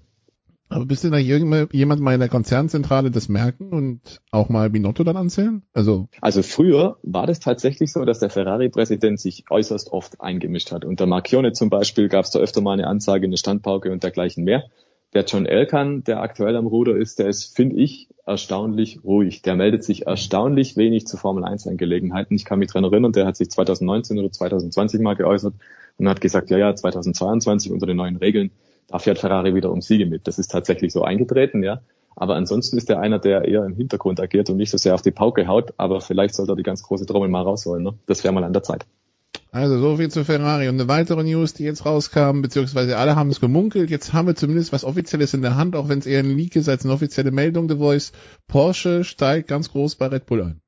Aber bist du da jemand mal in der Konzernzentrale das merken und auch mal Binotto dann anzählen? Also, also früher war das tatsächlich so, dass der Ferrari-Präsident sich äußerst oft eingemischt hat. Unter Marchione zum Beispiel gab es da öfter mal eine Ansage, eine Standpauke und dergleichen mehr. Der John Elkan, der aktuell am Ruder ist, der ist, finde ich, erstaunlich ruhig. Der meldet sich erstaunlich wenig zu Formel 1 Angelegenheiten. Ich kann mich dran erinnern, der hat sich 2019 oder 2020 mal geäußert und hat gesagt, ja, ja, 2022 unter den neuen Regeln, da fährt Ferrari wieder um Siege mit. Das ist tatsächlich so eingetreten, ja. Aber ansonsten ist er einer, der eher im Hintergrund agiert und nicht so sehr auf die Pauke haut. Aber vielleicht sollte er die ganz große Trommel mal rausholen. Ne? Das wäre mal an der Zeit. Also so viel zu Ferrari. Und eine weitere News, die jetzt rauskam, beziehungsweise alle haben es gemunkelt. Jetzt haben wir zumindest was Offizielles in der Hand, auch wenn es eher ein Leak ist als eine offizielle Meldung. The Voice. Porsche steigt ganz groß bei Red Bull ein.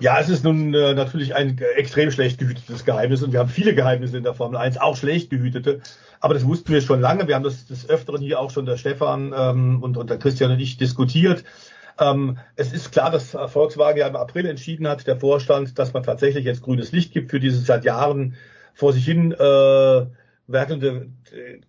Ja, es ist nun äh, natürlich ein extrem schlecht gehütetes Geheimnis und wir haben viele Geheimnisse in der Formel 1, auch schlecht gehütete. Aber das wussten wir schon lange. Wir haben das des Öfteren hier auch schon der Stefan ähm, und, und der Christian und ich diskutiert. Ähm, es ist klar, dass Volkswagen ja im April entschieden hat, der Vorstand, dass man tatsächlich jetzt grünes Licht gibt für dieses seit Jahren vor sich hin äh, werkelnde,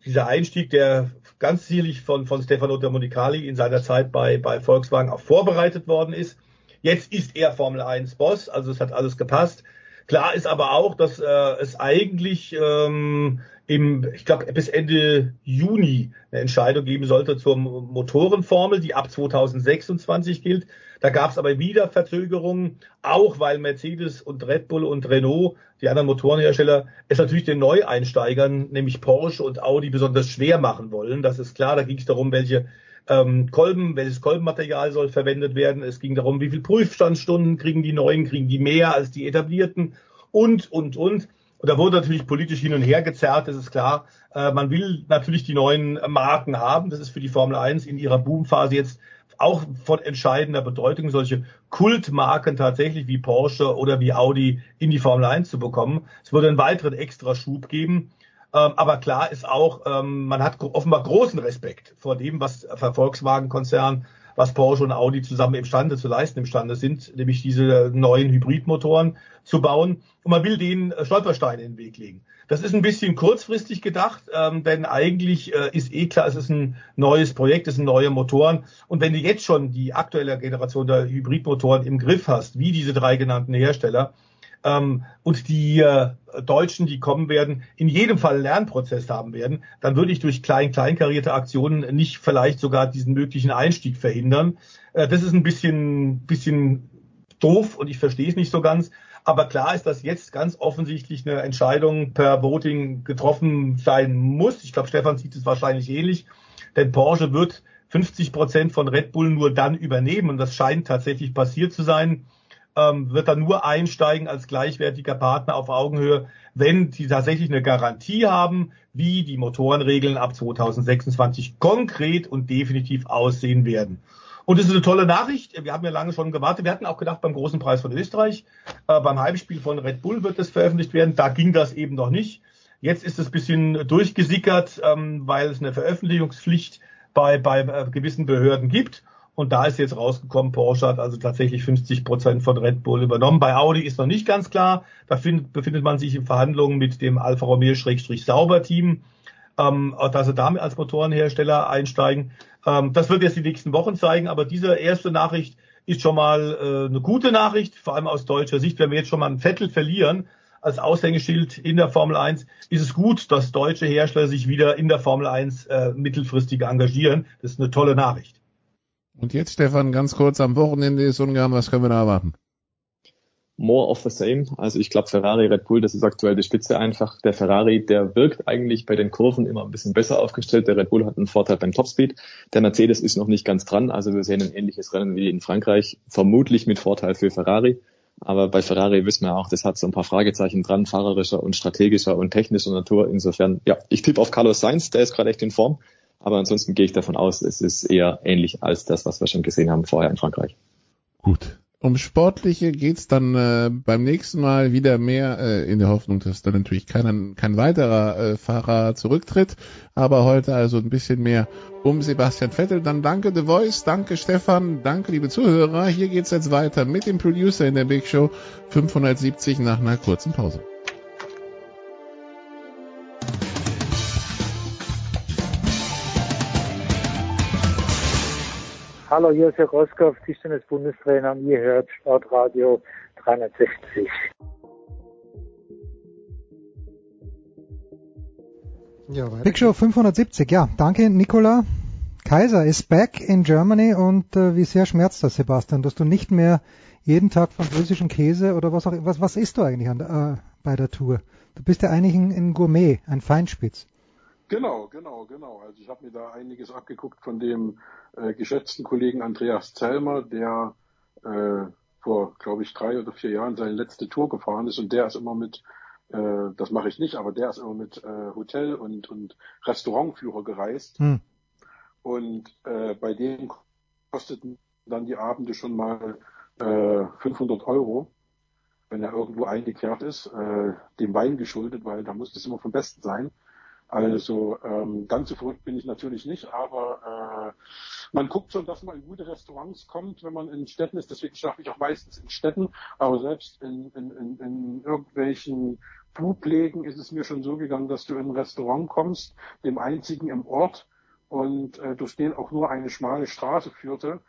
dieser Einstieg, der ganz sicherlich von, von Stefano Domenicali in seiner Zeit bei, bei Volkswagen auch vorbereitet worden ist. Jetzt ist er Formel 1 Boss, also es hat alles gepasst. Klar ist aber auch, dass äh, es eigentlich ähm, im, ich glaube, bis Ende Juni eine Entscheidung geben sollte zur Motorenformel, die ab 2026 gilt. Da gab es aber wieder Verzögerungen, auch weil Mercedes und Red Bull und Renault, die anderen Motorenhersteller, es natürlich den Neueinsteigern, nämlich Porsche und Audi, besonders schwer machen wollen. Das ist klar, da ging es darum, welche ähm, Kolben, welches Kolbenmaterial soll verwendet werden. Es ging darum, wie viel Prüfstandsstunden kriegen die neuen, kriegen die mehr als die etablierten und, und, und. Und da wurde natürlich politisch hin und her gezerrt, das ist klar. Äh, man will natürlich die neuen Marken haben. Das ist für die Formel 1 in ihrer Boomphase jetzt auch von entscheidender Bedeutung, solche Kultmarken tatsächlich wie Porsche oder wie Audi in die Formel 1 zu bekommen. Es würde einen weiteren extra Schub geben. Ähm, aber klar ist auch, ähm, man hat offenbar großen Respekt vor dem, was Volkswagen-Konzern, was Porsche und Audi zusammen imstande zu leisten imstande sind, nämlich diese neuen Hybridmotoren zu bauen. Und man will denen Stolpersteine in den Weg legen. Das ist ein bisschen kurzfristig gedacht, ähm, denn eigentlich äh, ist eh klar, es ist ein neues Projekt, es sind neue Motoren. Und wenn du jetzt schon die aktuelle Generation der Hybridmotoren im Griff hast, wie diese drei genannten Hersteller, ähm, und die äh, Deutschen, die kommen werden, in jedem Fall einen Lernprozess haben werden, dann würde ich durch klein kleinkarierte Aktionen nicht vielleicht sogar diesen möglichen Einstieg verhindern. Äh, das ist ein bisschen bisschen doof und ich verstehe es nicht so ganz. Aber klar ist, dass jetzt ganz offensichtlich eine Entscheidung per Voting getroffen sein muss. Ich glaube, Stefan sieht es wahrscheinlich ähnlich, denn Porsche wird 50 Prozent von Red Bull nur dann übernehmen und das scheint tatsächlich passiert zu sein ähm, wird er nur einsteigen als gleichwertiger Partner auf Augenhöhe, wenn die tatsächlich eine Garantie haben, wie die Motorenregeln ab 2026 konkret und definitiv aussehen werden. Und es ist eine tolle Nachricht. Wir haben ja lange schon gewartet. Wir hatten auch gedacht, beim großen Preis von Österreich, äh, beim Heimspiel von Red Bull wird das veröffentlicht werden. Da ging das eben noch nicht. Jetzt ist es ein bisschen durchgesickert, ähm, weil es eine Veröffentlichungspflicht bei, bei äh, gewissen Behörden gibt. Und da ist jetzt rausgekommen, Porsche hat also tatsächlich 50 Prozent von Red Bull übernommen. Bei Audi ist noch nicht ganz klar. Da find, befindet man sich in Verhandlungen mit dem Alfa Romeo-Sauber-Team, ähm, dass sie damit als Motorenhersteller einsteigen. Ähm, das wird jetzt die nächsten Wochen zeigen. Aber diese erste Nachricht ist schon mal äh, eine gute Nachricht, vor allem aus deutscher Sicht. Wenn wir jetzt schon mal ein Vettel verlieren als Aushängeschild in der Formel 1, ist es gut, dass deutsche Hersteller sich wieder in der Formel 1 äh, mittelfristig engagieren. Das ist eine tolle Nachricht. Und jetzt, Stefan, ganz kurz, am Wochenende ist Ungarn, was können wir da erwarten? More of the same. Also ich glaube, Ferrari, Red Bull, das ist aktuell die Spitze einfach. Der Ferrari, der wirkt eigentlich bei den Kurven immer ein bisschen besser aufgestellt. Der Red Bull hat einen Vorteil beim Topspeed. Der Mercedes ist noch nicht ganz dran. Also wir sehen ein ähnliches Rennen wie in Frankreich. Vermutlich mit Vorteil für Ferrari. Aber bei Ferrari wissen wir auch, das hat so ein paar Fragezeichen dran, fahrerischer und strategischer und technischer Natur. Insofern, ja, ich tippe auf Carlos Sainz, der ist gerade echt in Form. Aber ansonsten gehe ich davon aus, es ist eher ähnlich als das, was wir schon gesehen haben vorher in Frankreich. Gut. um Sportliche geht's dann äh, beim nächsten Mal wieder mehr äh, in der Hoffnung, dass dann natürlich kein, kein weiterer äh, Fahrer zurücktritt. Aber heute also ein bisschen mehr um Sebastian Vettel. Dann danke The Voice, danke Stefan, danke liebe Zuhörer. Hier geht's jetzt weiter mit dem Producer in der Big Show 570 nach einer kurzen Pause. Hallo, Herr Roskow, Tischtennis-Bundestrainer und ihr hört Sportradio 360. Ja, Big Show 570, ja. Danke, Nicola. Kaiser ist back in Germany und äh, wie sehr schmerzt das, Sebastian, dass du nicht mehr jeden Tag französischen Käse oder was auch was was isst du eigentlich an, äh, bei der Tour? Du bist ja eigentlich ein, ein Gourmet, ein Feinspitz. Genau, genau, genau. Also ich habe mir da einiges abgeguckt von dem äh, geschätzten Kollegen Andreas Zellmer, der äh, vor, glaube ich, drei oder vier Jahren seine letzte Tour gefahren ist und der ist immer mit, äh, das mache ich nicht, aber der ist immer mit äh, Hotel- und, und Restaurantführer gereist. Hm. Und äh, bei denen kosteten dann die Abende schon mal äh, 500 Euro, wenn er irgendwo eingekehrt ist, äh, dem Wein geschuldet, weil da muss das immer vom Besten sein. Also ähm, ganz so verrückt bin ich natürlich nicht, aber äh, man guckt schon, dass man in gute Restaurants kommt, wenn man in Städten ist. Deswegen schaffe ich auch meistens in Städten, aber selbst in, in, in, in irgendwelchen Blutlägen ist es mir schon so gegangen, dass du in ein Restaurant kommst, dem einzigen im Ort, und äh, durch den auch nur eine schmale Straße führte.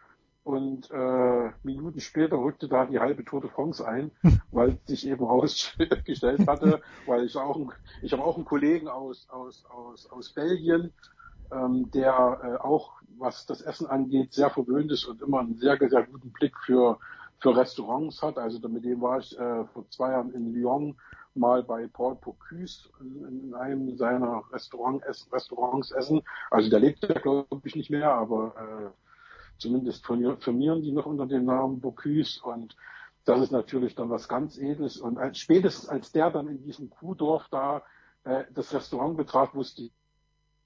Und äh, Minuten später rückte da die halbe Tour de France ein, weil sich eben herausgestellt hatte, weil ich auch, ich habe auch einen Kollegen aus aus aus aus Belgien, ähm, der äh, auch was das Essen angeht sehr verwöhnt ist und immer einen sehr sehr guten Blick für für Restaurants hat. Also mit dem war ich äh, vor zwei Jahren in Lyon mal bei Paul Bocuse in, in einem seiner Restaurant, Restaurants essen. Also der lebt ja glaube ich nicht mehr, aber äh, zumindest firmieren die noch unter dem Namen Bocuse und das ist natürlich dann was ganz Edles und als, spätestens als der dann in diesem Kuhdorf da äh, das Restaurant betrat, wusste ich,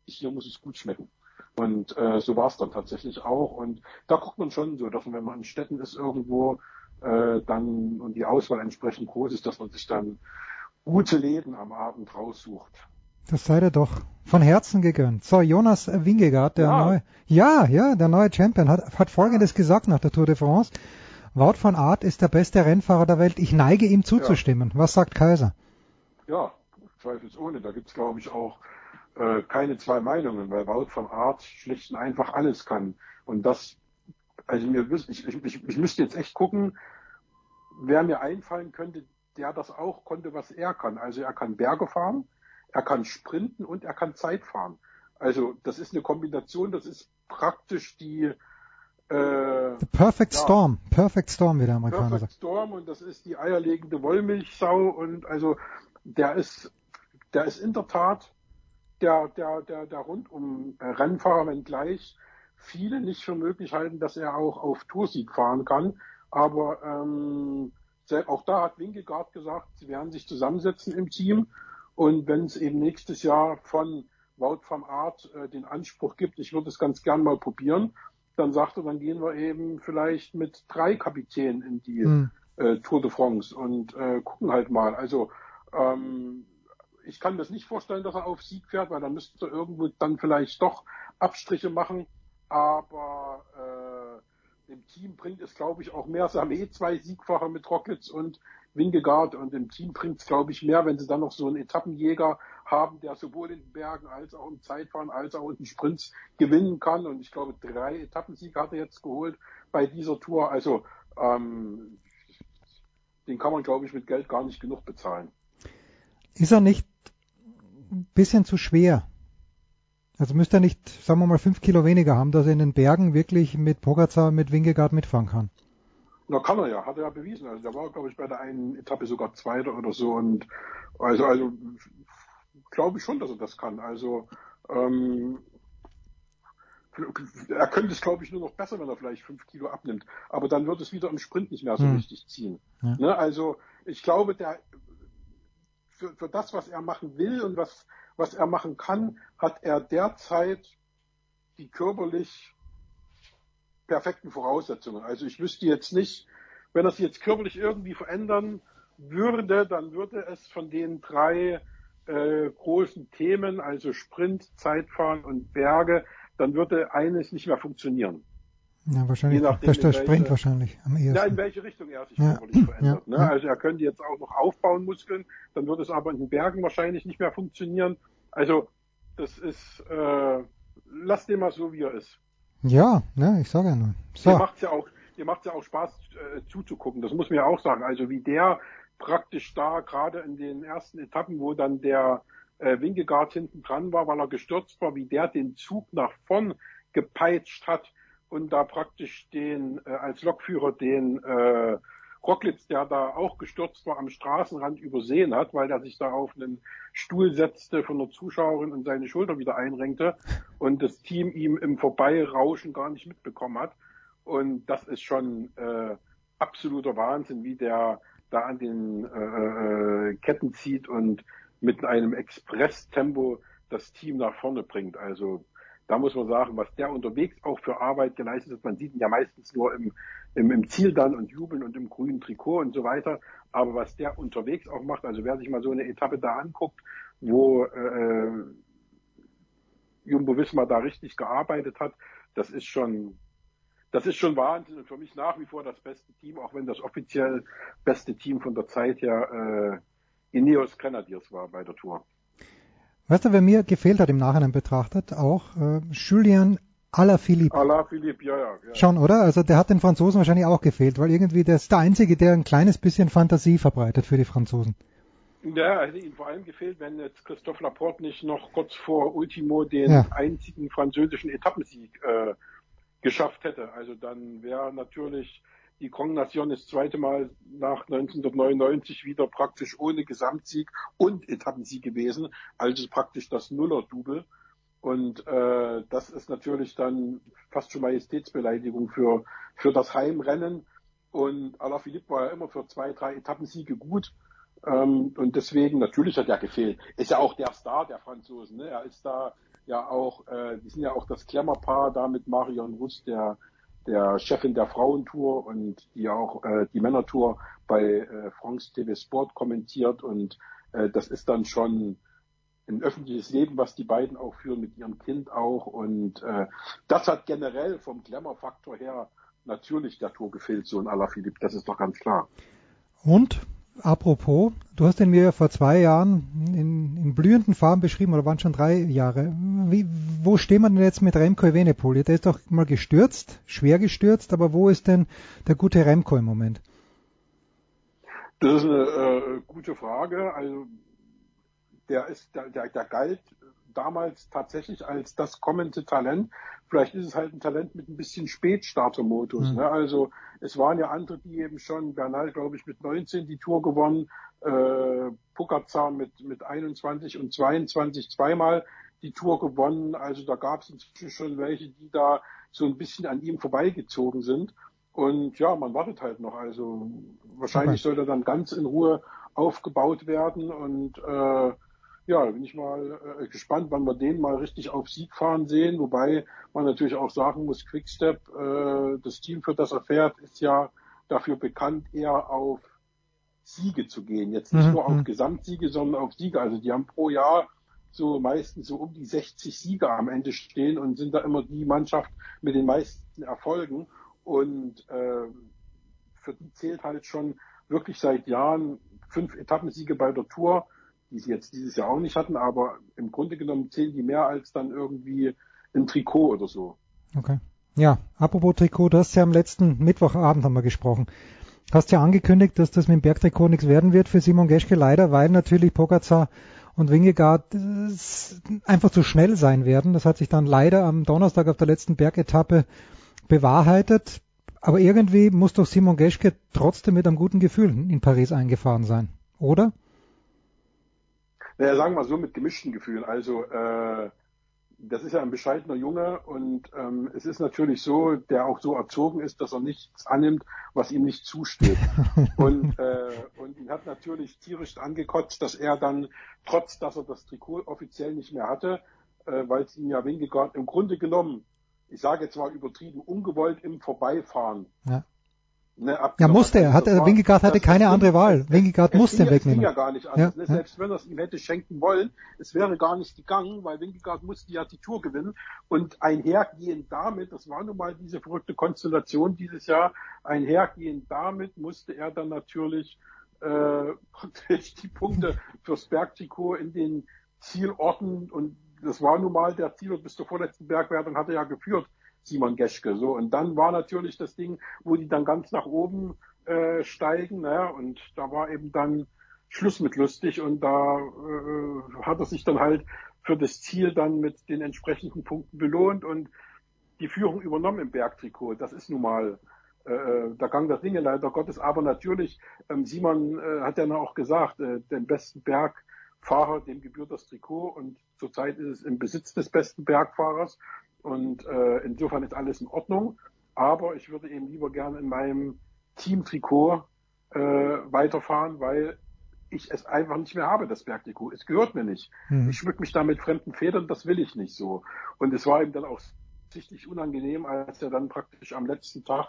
hier muss es gut schmecken. Und äh, so war es dann tatsächlich auch. Und da guckt man schon so, dass man, wenn man in Städten ist irgendwo, äh, dann und die Auswahl entsprechend groß ist, dass man sich dann gute Läden am Abend raussucht. Das sei dir doch von Herzen gegönnt. So, Jonas Wingegaard, der Ja. neue, ja, ja, der neue Champion, hat, hat Folgendes gesagt nach der Tour de France. Wout van Aert ist der beste Rennfahrer der Welt. Ich neige ihm zuzustimmen. Was sagt Kaiser? Ja, zweifelsohne. Da gibt's glaube ich, auch äh, keine zwei Meinungen, weil Wout van Aert schlicht und einfach alles kann. Und das, also mir, ich, ich, ich, ich müsste jetzt echt gucken, wer mir einfallen könnte, der das auch konnte, was er kann. Also er kann Berge fahren, er kann sprinten und er kann Zeit fahren. Also das ist eine Kombination, das ist praktisch die äh, The Perfect ja, Storm. Perfect Storm, wie der Amerikaner Perfect sagt. Storm und das ist die eierlegende Wollmilchsau und also der ist der ist in der Tat der der der der rundum äh, Rennfahrer, wenngleich viele nicht für möglich halten, dass er auch auf Toursieg fahren kann, aber ähm, auch da hat Winkegaard gesagt, sie werden sich zusammensetzen im Team und wenn es eben nächstes Jahr von Wout van Aert äh, den Anspruch gibt, ich würde es ganz gern mal probieren, dann sagte, dann gehen wir eben vielleicht mit drei Kapitänen in die Hm. äh, Tour de France und äh, gucken halt mal. Also ähm, ich kann mir das nicht vorstellen, dass er auf Sieg fährt, weil dann müsste er irgendwo dann vielleicht doch Abstriche machen. Aber äh, im Team bringt es, glaube ich, auch mehr. Sie haben eh zwei Siegfahrer mit Rockets und Wingegaard und im Team bringt es, glaube ich, mehr, wenn sie dann noch so einen Etappenjäger haben, der sowohl in den Bergen als auch im Zeitfahren als auch in den Sprints gewinnen kann. Und ich glaube, drei Etappensiege hat er jetzt geholt bei dieser Tour. Also ähm, den kann man, glaube ich, mit Geld gar nicht genug bezahlen. Ist er nicht ein bisschen zu schwer? Also müsste er nicht, sagen wir mal, fünf Kilo weniger haben, dass er in den Bergen wirklich mit Pogacar, mit Wingegaard mitfahren kann. Na, kann er ja, hat er ja bewiesen. Also der war, glaube ich, bei der einen Etappe sogar Zweiter oder so und also, also glaube ich schon, dass er das kann. Also ähm, er könnte es, glaube ich, nur noch besser, wenn er vielleicht fünf Kilo abnimmt. Aber dann wird es wieder im Sprint nicht mehr so Hm. richtig ziehen. Ja. Ne? Also ich glaube, der für, für das, was er machen will und was, was er machen kann, hat er derzeit die körperlich perfekten Voraussetzungen. Also ich wüsste jetzt nicht, wenn er sich jetzt körperlich irgendwie verändern würde, dann würde es von den drei äh, großen Themen, also Sprint, Zeitfahren und Berge, dann würde eines nicht mehr funktionieren. Ja, wahrscheinlich. Je nachdem, Das ist der in welche- Sprint wahrscheinlich am Ja, in ehesten. welche Richtung er sich Ja. körperlich verändert. Ja, Ne? Also er könnte jetzt auch noch aufbauen Muskeln, dann würde es aber in den Bergen wahrscheinlich nicht mehr funktionieren. Also das ist, äh, lass den mal so, wie er ist. Ja, ne, ich sage ja nur. So, macht's ja auch, dir macht's ja auch Spaß äh, zuzugucken. Das muss man ja auch sagen. Also wie der praktisch da gerade in den ersten Etappen, wo dann der äh, Wingegaard hinten dran war, weil er gestürzt war, wie der den Zug nach vorn gepeitscht hat und da praktisch den äh, als Lokführer den äh, Rocklitz, der da auch gestürzt war, am Straßenrand übersehen hat, weil er sich da auf einen Stuhl setzte von der Zuschauerin und seine Schulter wieder einrenkte und das Team ihm im Vorbeirauschen gar nicht mitbekommen hat. Und das ist schon äh, absoluter Wahnsinn, wie der da an den äh, äh, Ketten zieht und mit einem Expresstempo das Team nach vorne bringt. Also da muss man sagen, was der unterwegs auch für Arbeit geleistet hat. Man sieht ihn ja meistens nur im, im, im Ziel dann und jubeln und im grünen Trikot und so weiter. Aber was der unterwegs auch macht, also wer sich mal so eine Etappe da anguckt, wo äh, Jumbo Visma da richtig gearbeitet hat, das ist schon, das ist schon Wahnsinn und für mich nach wie vor das beste Team, auch wenn das offiziell beste Team von der Zeit her äh, Ineos Grenadiers war bei der Tour. weißt du, wer mir gefehlt hat im Nachhinein betrachtet, auch äh, Julien Alaphilippe. Allah Philippe, ja, ja. ja. Schon, oder? Also der hat den Franzosen wahrscheinlich auch gefehlt, weil irgendwie der ist der Einzige, der ein kleines bisschen Fantasie verbreitet für die Franzosen. Ja, hätte ihm vor allem gefehlt, wenn jetzt Christophe Laporte nicht noch kurz vor Ultimo den Ja. einzigen französischen Etappensieg äh, geschafft hätte. Also dann wäre natürlich die Grand Nation das zweite Mal nach 1999 wieder praktisch ohne Gesamtsieg und Etappensieg gewesen. Also praktisch das Nuller-Double. Und äh, das ist natürlich dann fast schon Majestätsbeleidigung für, für das Heimrennen. Und Alaphilippe war ja immer für zwei, drei Etappensiege gut. Ähm, und deswegen, natürlich hat er gefehlt. Ist ja auch der Star der Franzosen. Ne? Er ist da ja auch, äh, die sind ja auch das Klemmerpaar da mit Marion Russ, der, der Chefin der Frauentour und die auch äh, die Männertour bei äh, France TV Sport kommentiert. Und äh, das ist dann schon ein öffentliches Leben, was die beiden auch führen, mit ihrem Kind auch. Und äh, das hat generell vom Glamour-Faktor her natürlich der Tour gefehlt, so ein Alaphilippe, das ist doch ganz klar. Und apropos, du hast ihn mir ja vor zwei Jahren in, in blühenden Farben beschrieben, oder waren schon drei Jahre. Wie, wo stehen wir denn jetzt mit Remco Evenepoel? Der ist doch mal gestürzt, schwer gestürzt, aber wo ist denn der gute Remco im Moment? Das ist eine äh, gute Frage. Also der ist, der, der, der galt damals tatsächlich als das kommende Talent. Vielleicht ist es halt ein Talent mit ein bisschen Spätstartermodus. Mhm. Ne? Also es waren ja andere, die eben schon, Bernal, glaube ich, mit 19 die Tour gewonnen, äh, Pogacar mit, mit 21 und 22 zweimal die Tour gewonnen. Also da gab es inzwischen schon welche, die da so ein bisschen an ihm vorbeigezogen sind. Und ja, man wartet halt noch. Also wahrscheinlich soll er dann ganz in Ruhe aufgebaut werden. Und äh, ja, da bin ich mal äh, gespannt, wann wir den mal richtig auf Sieg fahren sehen. Wobei man natürlich auch sagen muss, Quickstep, äh, das Team, für das er fährt, ist ja dafür bekannt, eher auf Siege zu gehen. Jetzt nicht Mhm, nur auf mhm. Gesamtsiege, sondern auf Siege. Also die haben pro Jahr so meistens so um die 60 Siege am Ende stehen und sind da immer die Mannschaft mit den meisten Erfolgen. Und äh, für die zählt halt schon wirklich seit Jahren fünf Etappensiege bei der Tour, die sie jetzt dieses Jahr auch nicht hatten, aber im Grunde genommen zählen die mehr als dann irgendwie ein Trikot oder so. Okay. Ja, apropos Trikot, du hast ja am letzten Mittwochabend haben wir gesprochen. Hast ja angekündigt, dass das mit dem Bergtrikot nichts werden wird für Simon Geschke, leider, weil natürlich Pogacar und Wingegaard äh, einfach zu schnell sein werden. Das hat sich dann leider am Donnerstag auf der letzten Bergetappe bewahrheitet. Aber irgendwie muss doch Simon Geschke trotzdem mit einem guten Gefühl in Paris eingefahren sein, oder? Naja, sagen wir mal so mit gemischten Gefühlen. Also äh, das ist ja ein bescheidener Junge und ähm, es ist natürlich so, der auch so erzogen ist, dass er nichts annimmt, was ihm nicht zusteht. und, äh, und ihn hat natürlich tierisch angekotzt, dass er dann, trotz dass er das Trikot offiziell nicht mehr hatte, äh, weil es ihm ja Wingegaard im Grunde genommen, ich sage jetzt mal übertrieben, ungewollt im Vorbeifahren Ja. Ne, Ja, musste er. Hat, war- Wingegaard hatte keine das andere ging- Wahl. Wingegaard musste ging ihn ging wegnehmen. ja gar nicht Ja, anders. ne? ja. Selbst wenn er es ihm hätte schenken wollen, es wäre gar nicht gegangen, weil Wingegaard musste ja die Tour gewinnen. Und einhergehend damit, das war nun mal diese verrückte Konstellation dieses Jahr, einhergehend damit musste er dann natürlich äh, praktisch die Punkte fürs Bergtrikot in den Zielorten und das war nun mal der Zielort bis zur vorletzten Bergwertung hat er ja geführt, Simon Geschke. So und dann war natürlich das Ding, wo die dann ganz nach oben äh, steigen, ne? und da war eben dann Schluss mit lustig und da äh, hat er sich dann halt für das Ziel dann mit den entsprechenden Punkten belohnt und die Führung übernommen im Bergtrikot. Das ist nun mal äh, der Gang der Dinge leider Gottes. Aber natürlich, ähm, Simon äh, hat ja noch auch gesagt, äh, den besten Bergfahrer, dem gebührt das Trikot und zurzeit ist es im Besitz des besten Bergfahrers und äh, insofern ist alles in Ordnung. Aber ich würde eben lieber gern in meinem Teamtrikot äh, weiterfahren, weil ich es einfach nicht mehr habe, das Bergtrikot. Es gehört mir nicht. Mhm. Ich schmück mich da mit fremden Federn, das will ich nicht so. Und es war ihm dann auch sichtlich unangenehm, als er dann praktisch am letzten Tag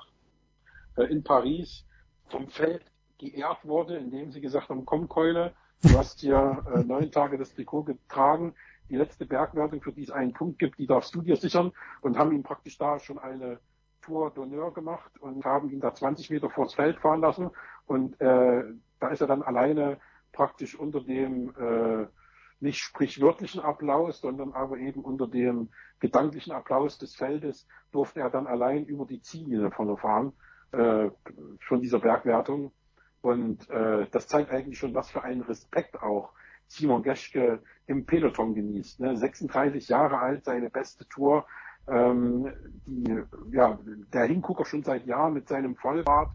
äh, in Paris vom Feld geehrt wurde, indem sie gesagt haben, komm Keule, du hast hier äh, neun Tage das Trikot getragen, die letzte Bergwertung, für die es einen Punkt gibt, die darfst du dir sichern und haben ihm praktisch da schon eine Tour d'honneur gemacht und haben ihn da 20 Meter vors Feld fahren lassen und äh, da ist er dann alleine praktisch unter dem äh, nicht sprichwörtlichen Applaus, sondern aber eben unter dem gedanklichen Applaus des Feldes durfte er dann allein über die Ziellinie vorne fahren äh, von dieser Bergwertung. Und äh, das zeigt eigentlich schon, was für einen Respekt auch Simon Geschke im Peloton genießt. Ne? 36 Jahre alt, seine beste Tour. Ähm, die, ja, der Hingucker schon seit Jahren mit seinem Vollbart.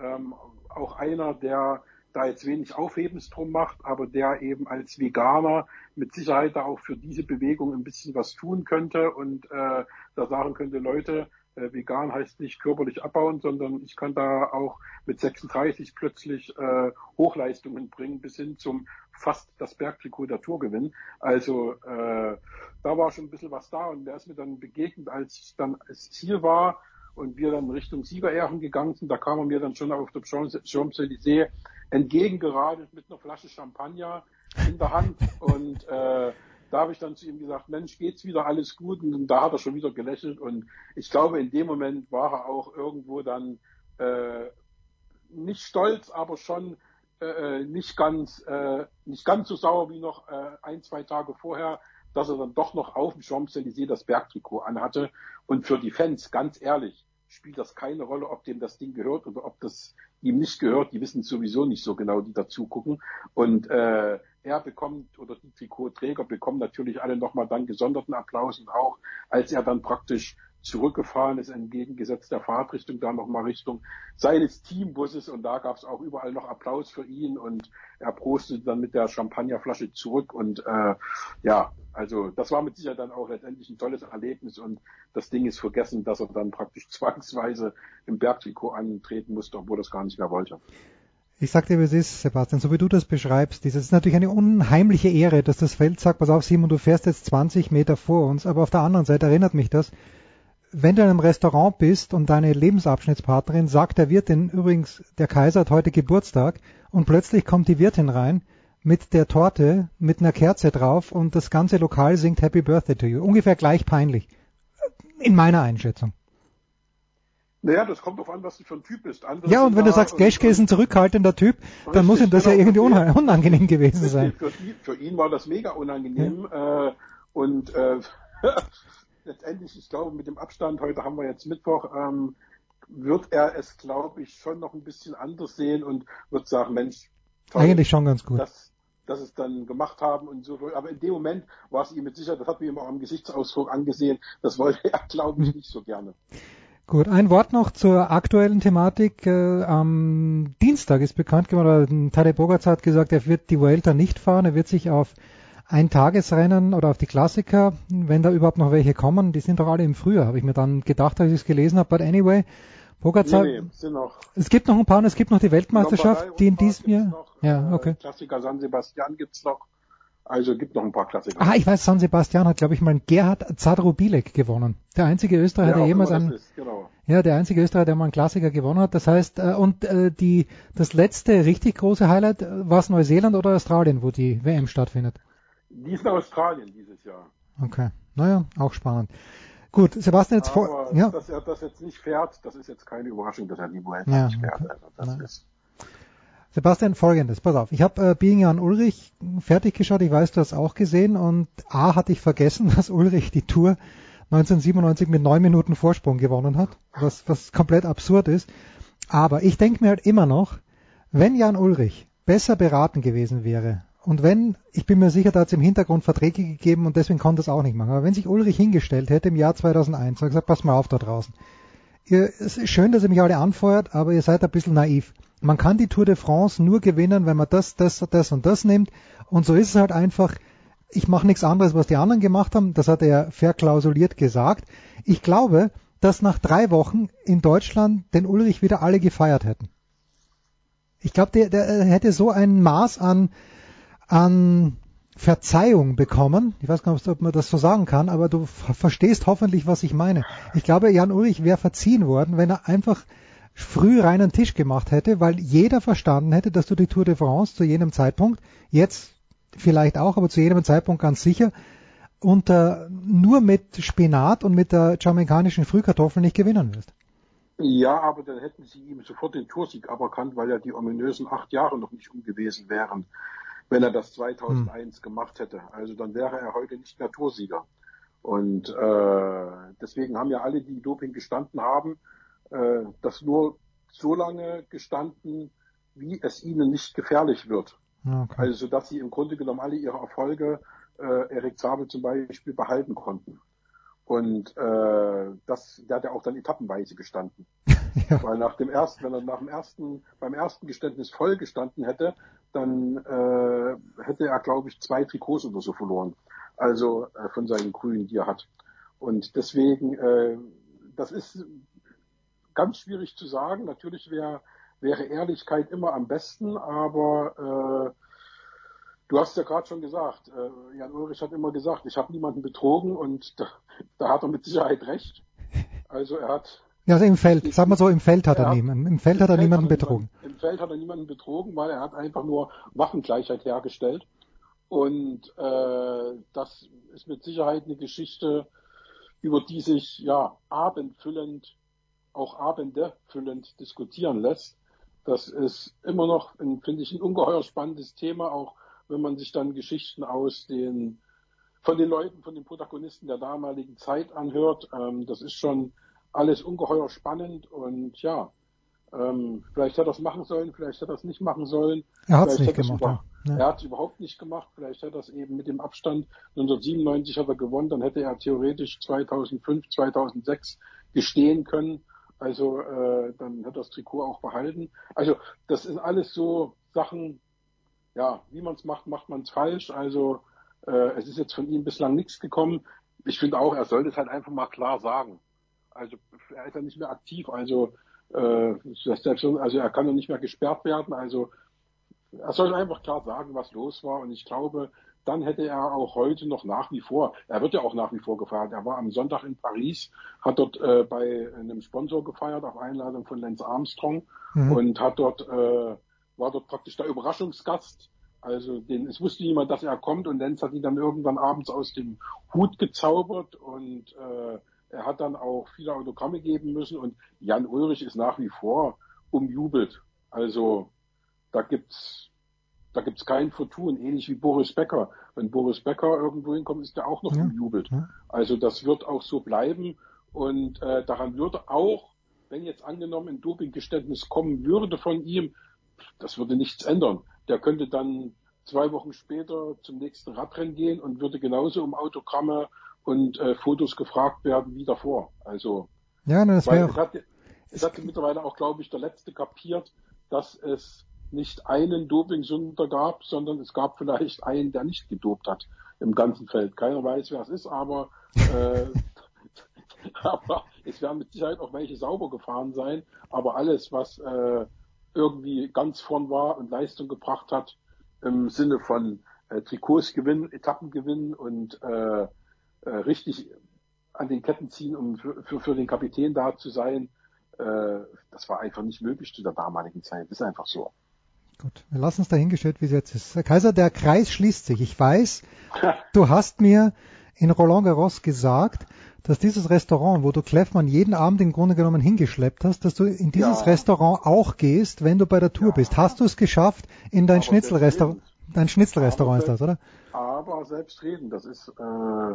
Ähm, auch einer, der da jetzt wenig Aufhebens drum macht, aber der eben als Veganer mit Sicherheit da auch für diese Bewegung ein bisschen was tun könnte und äh, da sagen könnte, Leute, äh, vegan heißt nicht körperlich abbauen, sondern ich kann da auch mit 36 plötzlich äh, Hochleistungen bringen, bis hin zum fast das Bergtrikot der Tour gewinnen. Also äh, da war schon ein bisschen was da und der ist mir dann begegnet, als ich dann das Ziel war und wir dann Richtung Siegerehren gegangen sind. Da kam er mir dann schon auf der Champs- Champs-Élysées entgegengeradelt mit einer Flasche Champagner in der Hand und äh, da habe ich dann zu ihm gesagt, Mensch, geht's wieder alles gut? Und da hat er schon wieder gelächelt und ich glaube, in dem Moment war er auch irgendwo dann äh, nicht stolz, aber schon äh, nicht ganz äh, nicht ganz so sauer wie noch äh, ein, zwei Tage vorher, dass er dann doch noch auf dem Champs-Élysées das Bergtrikot anhatte. Und für die Fans, ganz ehrlich, spielt das keine Rolle, ob dem das Ding gehört oder ob das ihm nicht gehört. Die wissen sowieso nicht so genau, die dazu gucken. Und äh, er bekommt oder die Trikotträger bekommen natürlich alle nochmal dann gesonderten Applaus und auch als er dann praktisch zurückgefahren ist, entgegengesetzt der Fahrtrichtung, da nochmal Richtung seines Teambusses. Und da gab es auch überall noch Applaus für ihn. Und er prostete dann mit der Champagnerflasche zurück. Und äh, ja, also das war mit Sicherheit dann auch letztendlich ein tolles Erlebnis. Und das Ding ist vergessen, dass er dann praktisch zwangsweise im Bergtrikot antreten musste, obwohl er es gar nicht mehr wollte. Ich sag dir, wie es ist, Sebastian, so wie du das beschreibst, das ist natürlich eine unheimliche Ehre, dass das Feld sagt, pass auf, Simon, du fährst jetzt 20 Meter vor uns, aber auf der anderen Seite erinnert mich das, wenn du in einem Restaurant bist und deine Lebensabschnittspartnerin sagt der Wirtin, übrigens, der Kaiser hat heute Geburtstag und plötzlich kommt die Wirtin rein mit der Torte, mit einer Kerze drauf und das ganze Lokal singt Happy Birthday to you. Ungefähr gleich peinlich. In meiner Einschätzung. Naja, das kommt auf an, was du für ein Typ bist. Andere Ja, und wenn du sagst, Geschke ist ein zurückhaltender Typ, dann muss ihm das ja genau, irgendwie okay. unha- unangenehm gewesen sein. Für ihn, für ihn war das mega unangenehm. Äh, und äh, letztendlich, ich glaube, mit dem Abstand, heute haben wir jetzt Mittwoch, ähm, wird er es, glaube ich, schon noch ein bisschen anders sehen und wird sagen, Mensch, toll, Eigentlich schon ganz gut. Dass, dass es dann gemacht haben und so. Aber in dem Moment war es ihm mit Sicherheit, das hat mir immer am Gesichtsausdruck angesehen, das wollte er, glaube ich, nicht so gerne. Gut, ein Wort noch zur aktuellen Thematik. Äh, am Dienstag ist bekannt geworden, Tadej Bogacar hat gesagt, er wird die Vuelta nicht fahren, er wird sich auf ein Tagesrennen oder auf die Klassiker, wenn da überhaupt noch welche kommen, die sind doch alle im Frühjahr, habe ich mir dann gedacht, als ich es gelesen habe. But anyway, Pogacar, Nee, nee, es gibt noch ein paar und es gibt noch die Weltmeisterschaft, die in diesem Jahr, ja, äh, okay. Klassiker San Sebastian gibt's noch. Also gibt noch ein paar Klassiker. Ah, ich weiß, San Sebastian hat, glaube ich, mal Gerhard Zadrobilek gewonnen. Der einzige Österreicher, Wer der jemals einen, ist, genau. ja, der einzige Österreicher, der mal einen Klassiker gewonnen hat. Das heißt, äh, und äh, die, das letzte richtig große Highlight äh, war es Neuseeland oder Australien, wo die WM stattfindet. Die ist in Australien dieses Jahr. Okay. Naja, auch spannend. Gut, Sebastian jetzt vor, ja. dass er das jetzt nicht fährt, das ist jetzt keine Überraschung, dass er die Vuelta Ja, nicht fährt. okay. Also das Nein. ist Sebastian, folgendes, pass auf. Ich habe äh, Being Jan Ulrich fertig geschaut, ich weiß, du hast auch gesehen und A hatte ich vergessen, dass Ulrich die Tour 1997 mit neun Minuten Vorsprung gewonnen hat, was, was komplett absurd ist. Aber ich denke mir halt immer noch, wenn Jan Ulrich besser beraten gewesen wäre und wenn, ich bin mir sicher, da hat es im Hintergrund Verträge gegeben und deswegen konnte es auch nicht machen, aber wenn sich Ulrich hingestellt hätte im Jahr 2001 und gesagt, pass mal auf da draußen, ihr, es ist schön, dass ihr mich alle anfeuert, aber ihr seid ein bisschen naiv. Man kann die Tour de France nur gewinnen, wenn man das, das, das und das nimmt. Und so ist es halt einfach. Ich mache nichts anderes, was die anderen gemacht haben. Das hat er verklausuliert gesagt. Ich glaube, dass nach drei Wochen in Deutschland den Ulrich wieder alle gefeiert hätten. Ich glaube, der, der hätte so ein Maß an, an Verzeihung bekommen. Ich weiß gar nicht, ob man das so sagen kann, aber du ver- verstehst hoffentlich, was ich meine. Ich glaube, Jan Ulrich wäre verziehen worden, wenn er einfach früh reinen Tisch gemacht hätte, weil jeder verstanden hätte, dass du die Tour de France zu jenem Zeitpunkt, jetzt vielleicht auch, aber zu jenem Zeitpunkt ganz sicher, unter, nur mit Spinat und mit der jamaikanischen Frühkartoffel nicht gewinnen wirst. Ja, aber dann hätten sie ihm sofort den Toursieg aberkannt, weil ja die ominösen acht Jahre noch nicht um gewesen wären, wenn er das 2001 gemacht hätte. Also dann wäre er heute nicht mehr Toursieger. Und äh, deswegen haben ja alle, die Doping gestanden haben, äh, das nur so lange gestanden, wie es ihnen nicht gefährlich wird. Okay. Also so dass sie im Grunde genommen alle ihre Erfolge, äh, Erik Zabel zum Beispiel, behalten konnten. Und äh, das, der hat ja auch dann etappenweise gestanden. Weil nach dem ersten, wenn er nach dem ersten, beim ersten Geständnis voll gestanden hätte, dann äh, hätte er, glaube ich, zwei Trikots oder so verloren. Also äh, von seinen Grünen, die er hat. Und deswegen, äh, das ist ganz schwierig zu sagen. Natürlich wäre wäre Ehrlichkeit immer am besten, aber äh, du hast ja gerade schon gesagt, äh, Jan Ulrich hat immer gesagt, ich habe niemanden betrogen und da, da hat er mit Sicherheit recht. Also er hat Ja, also im Feld, sagen wir so, im Feld hat er Ja. niemanden, im Feld hat er Feld niemanden er betrogen. Niemanden, Im Feld hat er niemanden betrogen, weil er hat einfach nur Waffengleichheit hergestellt. Und äh, das ist mit Sicherheit eine Geschichte, über die sich ja abendfüllend, auch Abende füllend diskutieren lässt. Das ist immer noch, finde ich, ein ungeheuer spannendes Thema, auch wenn man sich dann Geschichten aus den von den Leuten, von den Protagonisten der damaligen Zeit anhört. Ähm, das ist schon alles ungeheuer spannend und ja, ähm, vielleicht hat er es machen sollen, vielleicht hat er es nicht machen sollen. Er hat's Vielleicht nicht hat gemacht, über- ja. Ja. Er hat es überhaupt nicht gemacht. Vielleicht hat er es eben mit dem Abstand 1997 hat er gewonnen, dann hätte er theoretisch 2005, 2006 gestehen können. Also äh, dann hat das Trikot auch behalten. Also das sind alles so Sachen, ja, wie man es macht, macht man es falsch. Also äh, es ist jetzt von ihm bislang nichts gekommen. Ich finde auch, er sollte es halt einfach mal klar sagen. Also er ist ja nicht mehr aktiv, also äh, selbst, also er kann ja nicht mehr gesperrt werden. Also er soll einfach klar sagen, was los war. Und ich glaube, dann hätte er auch heute noch nach wie vor, er wird ja auch nach wie vor gefeiert. Er war am Sonntag in Paris, hat dort äh, bei einem Sponsor gefeiert auf Einladung von Lance Armstrong Mhm. und hat dort, äh, war dort praktisch der Überraschungsgast. Also den, es wusste niemand, dass er kommt und Lenz hat ihn dann irgendwann abends aus dem Hut gezaubert und äh, er hat dann auch viele Autogramme geben müssen und Jan Ulrich ist nach wie vor umjubelt. Also da gibt's da gibt's kein Vertun, ähnlich wie Boris Becker. Wenn Boris Becker irgendwo hinkommt, ist der auch noch Ja. umjubelt. Ja. Also das wird auch so bleiben und äh, daran würde auch, wenn jetzt angenommen ein Dopinggeständnis kommen würde von ihm, das würde nichts ändern. Der könnte dann zwei Wochen später zum nächsten Radrennen gehen und würde genauso um Autogramme und äh, Fotos gefragt werden wie davor. Also Ja, das wäre es hat, es hat mittlerweile auch, glaube ich, der Letzte kapiert, dass es nicht einen Dopingsünder gab, sondern es gab vielleicht einen, der nicht gedopt hat im ganzen Feld. Keiner weiß, wer es ist, aber, äh, aber es werden mit Sicherheit auch welche sauber gefahren sein. Aber alles, was äh, irgendwie ganz vorn war und Leistung gebracht hat, im Sinne von äh, Trikots gewinnen, Etappen gewinnen und äh, äh, richtig an den Ketten ziehen, um für, für, für den Kapitän da zu sein. Äh, das war einfach nicht möglich zu der damaligen Zeit. Ist einfach so. Gut, wir lassen es dahingestellt, wie es jetzt ist. Herr Kaiser, der Kreis schließt sich. Ich weiß, du hast mir in Roland Garros gesagt, dass dieses Restaurant, wo du Kleffmann jeden Abend im Grunde genommen hingeschleppt hast, dass du in dieses Ja. Restaurant auch gehst, wenn du bei der Tour bist. Hast du es geschafft in dein Schnitzelrestaurant? Dein Schnitzelrestaurant ist das, oder? Aber selbstredend, das ist äh,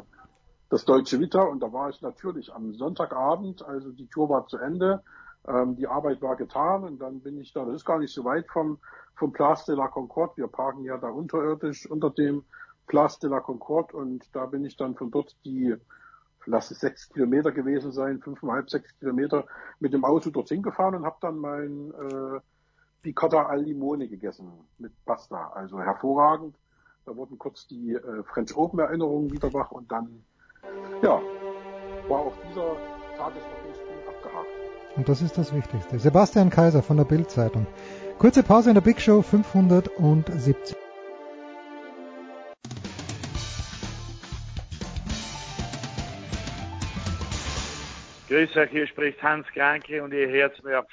das Deutsche Vita und da war ich natürlich am Sonntagabend, also die Tour war zu Ende, ähm, die Arbeit war getan und dann bin ich da, das ist gar nicht so weit vom, vom Place de la Concorde, wir parken ja da unterirdisch unter dem Place de la Concorde und da bin ich dann von dort die, lass es sechs Kilometer gewesen sein, fünfeinhalb, sechs Kilometer mit dem Auto dorthin gefahren und habe dann mein äh, Picotta al Limone gegessen mit Pasta, also hervorragend. Da wurden kurz die äh, French Open Erinnerungen wieder wach und dann, ja, war auch dieser Tagesordnungspunkt abgehakt. Und das ist das Wichtigste. Sebastian Kaiser von der Bild-Zeitung. Kurze Pause in der Big Show 570. Grüß euch, hier spricht Hans Kranke und ihr hört mir auf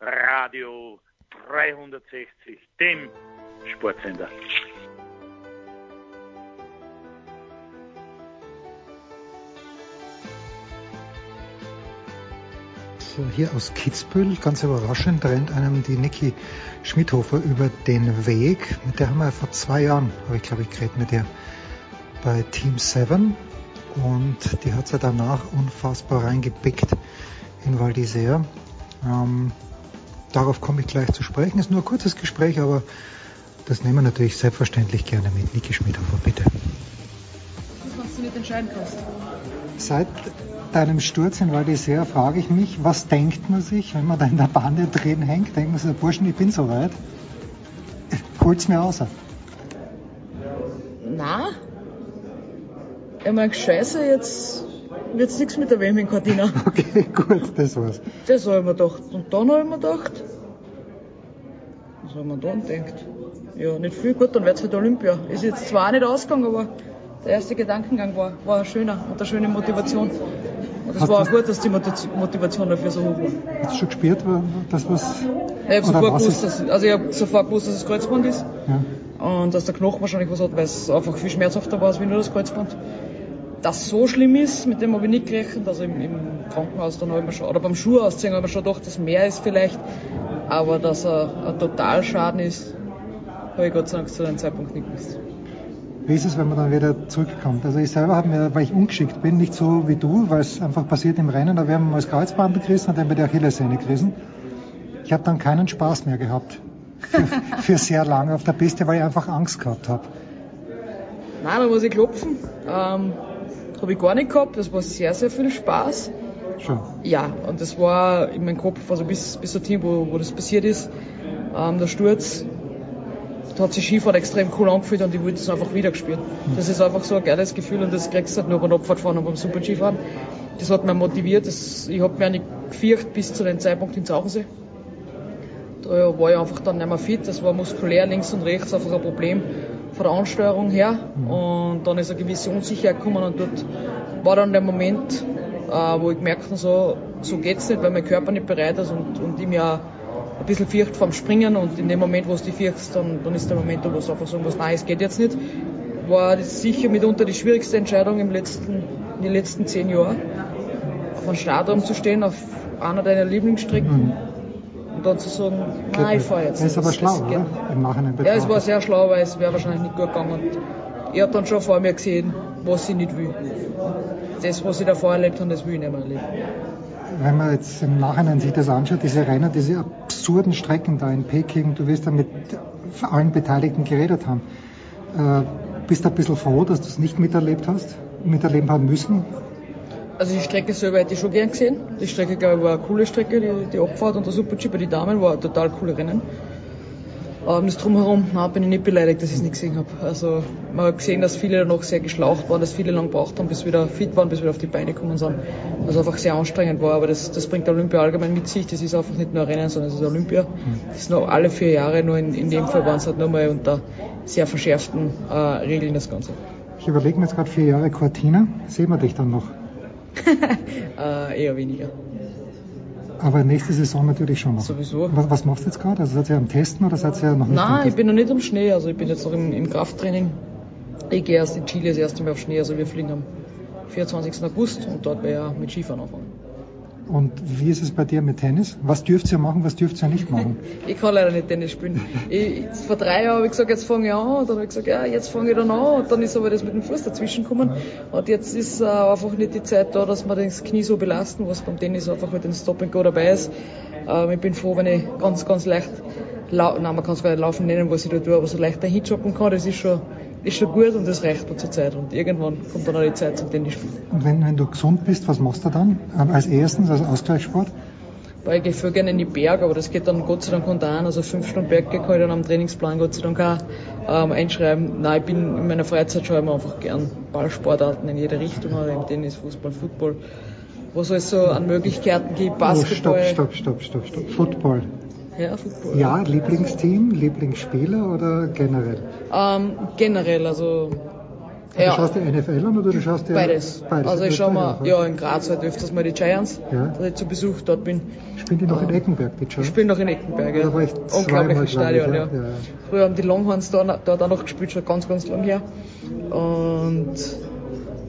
Sportradio 360, dem Sportsender. Hier aus Kitzbühel, ganz überraschend, rennt einem die Niki Schmidhofer über den Weg. Mit der haben wir vor zwei Jahren, habe ich glaube ich geredet mit ihr, bei Team 7. Und die hat sie danach unfassbar reingepickt in Val d'Isère. Ähm, darauf komme ich gleich zu sprechen. Ist nur ein kurzes Gespräch, aber das nehmen wir natürlich selbstverständlich gerne mit. Niki Schmidhofer, bitte. was du nicht entscheiden kannst. Seit deinem Sturz in Val d'Isère frage ich mich, was denkt man sich, wenn man da in der Bahn drin hängt? Denkt man sich, Burschen, ich bin soweit. Holt's mir aus. Na? Ich mein, scheiße, jetzt wird's nichts mit der WM in Cortina. Okay, gut, das war's. Das habe ich mir gedacht. Und dann habe ich mir gedacht, was habe ich mir dann gedacht? Ja, nicht viel, gut, dann wird's halt Olympia. Ist jetzt zwar nicht ausgegangen, aber der erste Gedankengang war, war schöner und eine schöne Motivation. Und es war auch gut, dass die Moti- Motivation dafür so hoch war. Hast du schon gespürt, dass was. Ich habe sofort dass, also ich habe sofort gewusst, dass es Kreuzband ist. Ja. Und dass der Knochen wahrscheinlich was hat, weil es einfach viel schmerzhafter war als nur das Kreuzband. Dass so schlimm ist, mit dem habe ich nicht gerechnet. Also im, im Krankenhaus dann habe ich mir schon, oder beim Schuh ausziehen habe ich schon gedacht, dass mehr ist vielleicht. Aber dass er ein Totalschaden ist, habe ich Gott sei Dank zu dem Zeitpunkt nicht gewusst. Wie ist es, wenn man dann wieder zurückkommt? Also ich selber habe mir, weil ich ungeschickt bin, nicht so wie du, weil es einfach passiert im Rennen, da werden wir mal das Kreuzband gerissen und dann bei der Achillessehne gerissen. Ich habe dann keinen Spaß mehr gehabt. Für, für sehr lange auf der Piste, weil ich einfach Angst gehabt habe. Nein, da muss ich klopfen. Ähm, habe ich gar nicht gehabt. Das war sehr, sehr viel Spaß. Schon. Ja, und das war in meinem Kopf, also bis, bis dorthin, wo, wo das passiert ist, ähm, der Sturz, hat sich Skifahren extrem cool angefühlt und ich wollte es einfach wieder gespielt. Das ist einfach so ein geiles Gefühl und das kriegst du halt nur beim Abfahrtfahren und beim Super-Skifahren. Das hat mich motiviert. Das, ich habe mich nicht gefürcht bis zu dem Zeitpunkt in Zauchensee. Da war ich einfach dann nicht mehr fit. Das war muskulär links und rechts einfach ein Problem von der Ansteuerung her. Und dann ist eine gewisse Unsicherheit gekommen und dort war dann der Moment, äh, wo ich gemerkt habe, so, so geht's nicht, weil mein Körper nicht bereit ist und, und ich mich auch ein bisschen fürcht vom Springen und in dem Moment, wo du dich fürchtst, dann, dann ist der Moment, wo du einfach sagen musst, nein, es geht jetzt nicht. War das sicher mitunter die schwierigste Entscheidung im letzten, in den letzten zehn Jahren. Auf einem Startraum zu stehen, auf einer deiner Lieblingsstrecken und dann zu sagen, nein, ich fahre jetzt. Das ist aber schlau, oder? Im Nachhinein ja, es war sehr schlau, weil es wäre wahrscheinlich nicht gut gegangen. Und ich habe dann schon vor mir gesehen, was ich nicht will. Das, was ich davor erlebt habe, das will ich nicht mehr erleben. Wenn man jetzt im Nachhinein sich das anschaut, diese Rennen, diese absurden Strecken da in Peking, du wirst da mit allen Beteiligten geredet haben. Äh, bist du ein bisschen froh, dass du es nicht miterlebt hast, miterleben haben müssen? Also die Strecke selber hätte ich schon gern gesehen. Die Strecke, glaube ich, war eine coole Strecke, die, die Abfahrt und der Super-G bei den Damen war total coole Rennen. Ähm, das Drumherum, nein, bin ich nicht beleidigt, dass ich es nicht gesehen habe. Also man hat gesehen, dass viele noch sehr geschlaucht waren, dass viele lang gebraucht haben, bis sie wieder fit waren, bis sie wieder auf die Beine gekommen sind. Also einfach sehr anstrengend war, aber das, das bringt Olympia allgemein mit sich. Das ist einfach nicht nur Rennen, sondern es ist Olympia. Das ist noch alle vier Jahre, nur in, in dem Fall waren es halt nur mal unter sehr verschärften äh, Regeln das Ganze. Ich überlege mir jetzt gerade vier Jahre Cortina. Sehen wir dich dann noch? äh, eher weniger. Aber nächste Saison natürlich schon noch. Sowieso. Was, was machst du jetzt gerade? Also seid ihr am Testen oder seid ihr noch nicht am Nein, ich bin noch nicht am Schnee, also ich bin jetzt noch im, im Krafttraining. Ich gehe erst in Chile das erste Mal auf Schnee, also wir fliegen am 24. August und dort werde ich mit Skifahren anfangen. Und wie ist es bei dir mit Tennis? Was dürft ihr machen, was dürft ihr nicht machen? Ich kann leider nicht Tennis spielen. Ich, vor drei Jahren habe ich gesagt, jetzt fange ich an. Und dann habe ich gesagt, ja, jetzt fange ich dann an. Und dann ist aber das mit dem Fuß dazwischen gekommen. Und jetzt ist äh, einfach nicht die Zeit da, dass wir das Knie so belasten, was beim Tennis einfach mit dem Stop and Go dabei ist. Ähm, ich bin froh, wenn ich ganz, ganz leicht, lau nein, man kann es gar nicht laufen nennen, was ich da tue, aber so leicht dahin joggen kann, das ist schon, ist schon gut und das reicht mir zur Zeit. Und irgendwann kommt dann auch die Zeit zum Tennis spielen. Und wenn, wenn du gesund bist, was machst du dann? Ähm, Als erstens, als Ausgleichssport? Weil ich gehe viel gerne in die Berge, aber das geht dann Gott sei Dank unter an. Also fünf Stunden Berg kann ich dann am Trainingsplan Gott sei Dank auch ähm, einschreiben. Nein, ich bin in meiner Freizeit schaue ich mir einfach gern Ballsportarten in jede Richtung an, im Tennis, Fußball, Football. Was es so an Möglichkeiten gibt, Oh, Basketball. stopp, stopp, stopp, stopp, stopp. Football. Ja, Football. Ja, Lieblingsteam, Lieblingsspieler oder generell? Ähm, generell, also Du schaust dir NFL an oder du schaust dir beides. beides. Also ich schaue Beides, ja in Graz halt öfters mal die Giants, Ja. dass ich zu Besuch dort bin. Spielen die noch in Eckenberg, die Ich Giants? spiele noch in Eckenberg, ja. Da war ich Unglaubliches glaub ich, Stadion, ja. ja. Ja, ja. Früher haben die Longhorns da, dort auch noch gespielt, schon ganz, ganz lang her. Und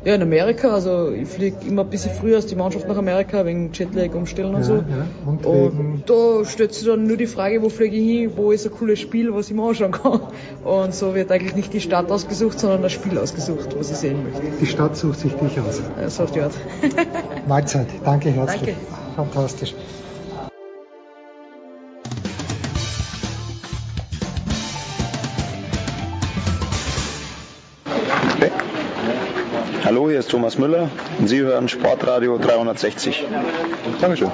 ja, in Amerika, also ich fliege immer ein bisschen früher als die Mannschaft nach Amerika, wegen Jetlag umstellen und Ja, so. ja. Und Und da stellt sich dann nur die Frage, wo fliege ich hin, wo ist ein cooles Spiel, was ich mir anschauen kann. Und so wird eigentlich nicht die Stadt ausgesucht, sondern das Spiel ausgesucht, was ich sehen möchte. Die Stadt sucht sich dich aus. Ja, so auf die Art. Mahlzeit. Danke herzlich. Danke. Fantastisch. Hallo, hier ist Thomas Müller und Sie hören Sportradio 360. Dankeschön.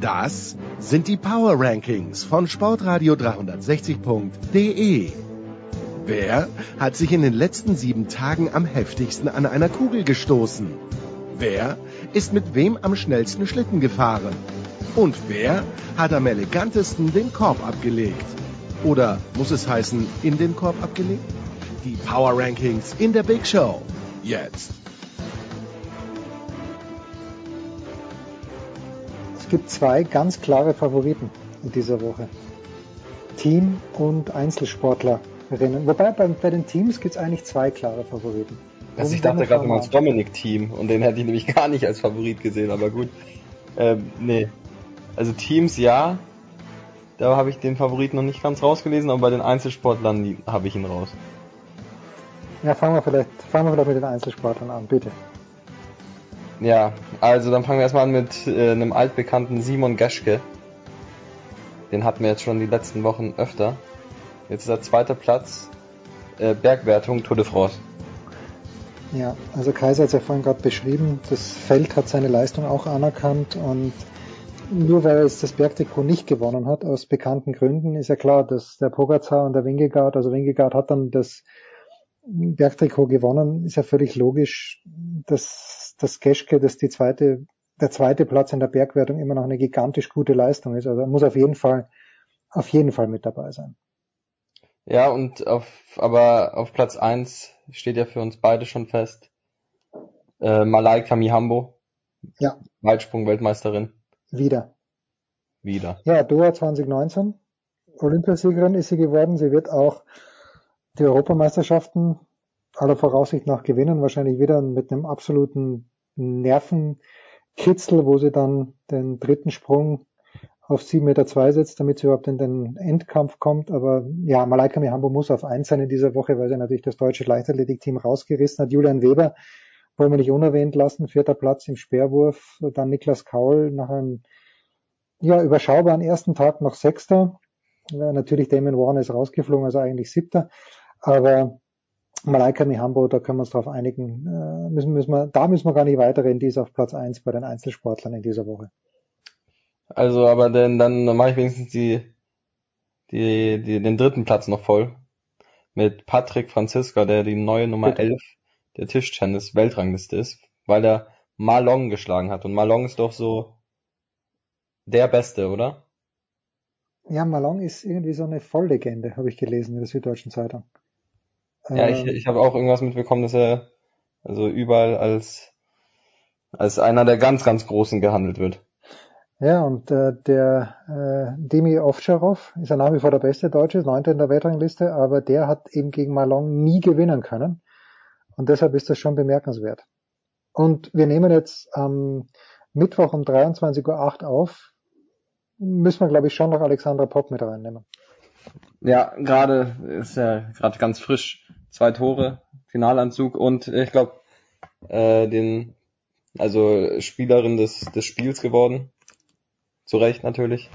Das sind die Power Rankings von Sportradio 360.de. Wer hat sich in den letzten sieben Tagen am heftigsten an einer Kugel gestoßen? Wer ist mit wem am schnellsten Schlitten gefahren? Und wer hat am elegantesten den Korb abgelegt? Oder muss es heißen, in den Korb abgelegt? Die Power Rankings in der Big Show. Jetzt. Es gibt zwei ganz klare Favoriten in dieser Woche. Team und Einzelsportlerinnen. Wobei bei, bei den Teams gibt es eigentlich zwei klare Favoriten. Also ich dachte gerade, wir meinst Dominik-Team und den hätte ich nämlich gar nicht als Favorit gesehen, aber gut. Ähm, nee. Also Teams ja, da habe ich den Favoriten noch nicht ganz rausgelesen, aber bei den Einzelsportlern habe ich ihn raus. Ja, fangen wir, vielleicht, fangen wir vielleicht mit den Einzelsportlern an, bitte. Ja, also dann fangen wir erstmal an mit äh, einem altbekannten Simon Geschke. Den hatten wir jetzt schon die letzten Wochen öfter. Jetzt ist er zweiter Platz, äh, Bergwertung Tour de France. Ja, also Kaiser hat es ja vorhin gerade beschrieben, das Feld hat seine Leistung auch anerkannt und nur weil jetzt das Bergtrikot nicht gewonnen hat, aus bekannten Gründen, ist ja klar, dass der Pogacar und der Wingegaard, also Wingegaard hat dann das Bergtrikot gewonnen, ist ja völlig logisch, dass das Geschke, dass die zweite, der zweite Platz in der Bergwertung immer noch eine gigantisch gute Leistung ist. Also er muss auf jeden Fall, auf jeden Fall mit dabei sein. Ja, und auf, aber auf Platz eins steht ja für uns beide schon fest. Äh, Malaika Mihambo. Ja. Weitsprung-Weltmeisterin. Wieder. Wieder. Ja, Doha 2019. Olympiasiegerin ist sie geworden. Sie wird auch die Europameisterschaften aller Voraussicht nach gewinnen. Wahrscheinlich wieder mit einem absoluten Nervenkitzel, wo sie dann den dritten Sprung auf 7,2 Meter zwei setzt, damit sie überhaupt in den Endkampf kommt. Aber ja, Malaika Mihambo muss auf eins sein in dieser Woche, weil sie natürlich das deutsche Leichtathletikteam rausgerissen hat. Julian Weber wollen wir nicht unerwähnt lassen. Vierter Platz im Speerwurf. Dann Niklas Kaul nach einem ja, überschaubaren ersten Tag noch Sechster. Ja, natürlich Damon Warner ist rausgeflogen, also eigentlich Siebter. Aber Malaika Mihambo, da können wir uns darauf einigen, äh, müssen, müssen wir, da müssen wir gar nicht weiterreden, die ist auf Platz eins bei den Einzelsportlern in dieser Woche. Also, aber denn, dann mache ich wenigstens die, die, die, den dritten Platz noch voll. Mit Patrick Franziska, der die neue Nummer Bitte. 11 der Tischtennis-Weltrangliste ist, weil er Malong geschlagen hat. Und Malong ist doch so der Beste, oder? Ja, Malong ist irgendwie so eine Volllegende, habe ich gelesen in der Süddeutschen Zeitung. Ja, ich, Ähm, ich habe auch irgendwas mitbekommen, dass er also überall als, als einer der ganz, ganz Großen gehandelt wird. Ja, und äh, der äh, Demi Ovtcharov ist ja nach wie vor der beste Deutsche, Neunter in der Weltrangliste, aber der hat eben gegen Malong nie gewinnen können. Und deshalb ist das schon bemerkenswert. Und wir nehmen jetzt am Mittwoch um 23.08 Uhr auf. Müssen wir, glaube ich, schon noch Alexandra Popp mit reinnehmen. Ja, gerade ist ja gerade ganz frisch. Zwei Tore, Finalanzug und äh, ich glaube äh, den also Spielerin des des Spiels geworden. Zu Recht natürlich.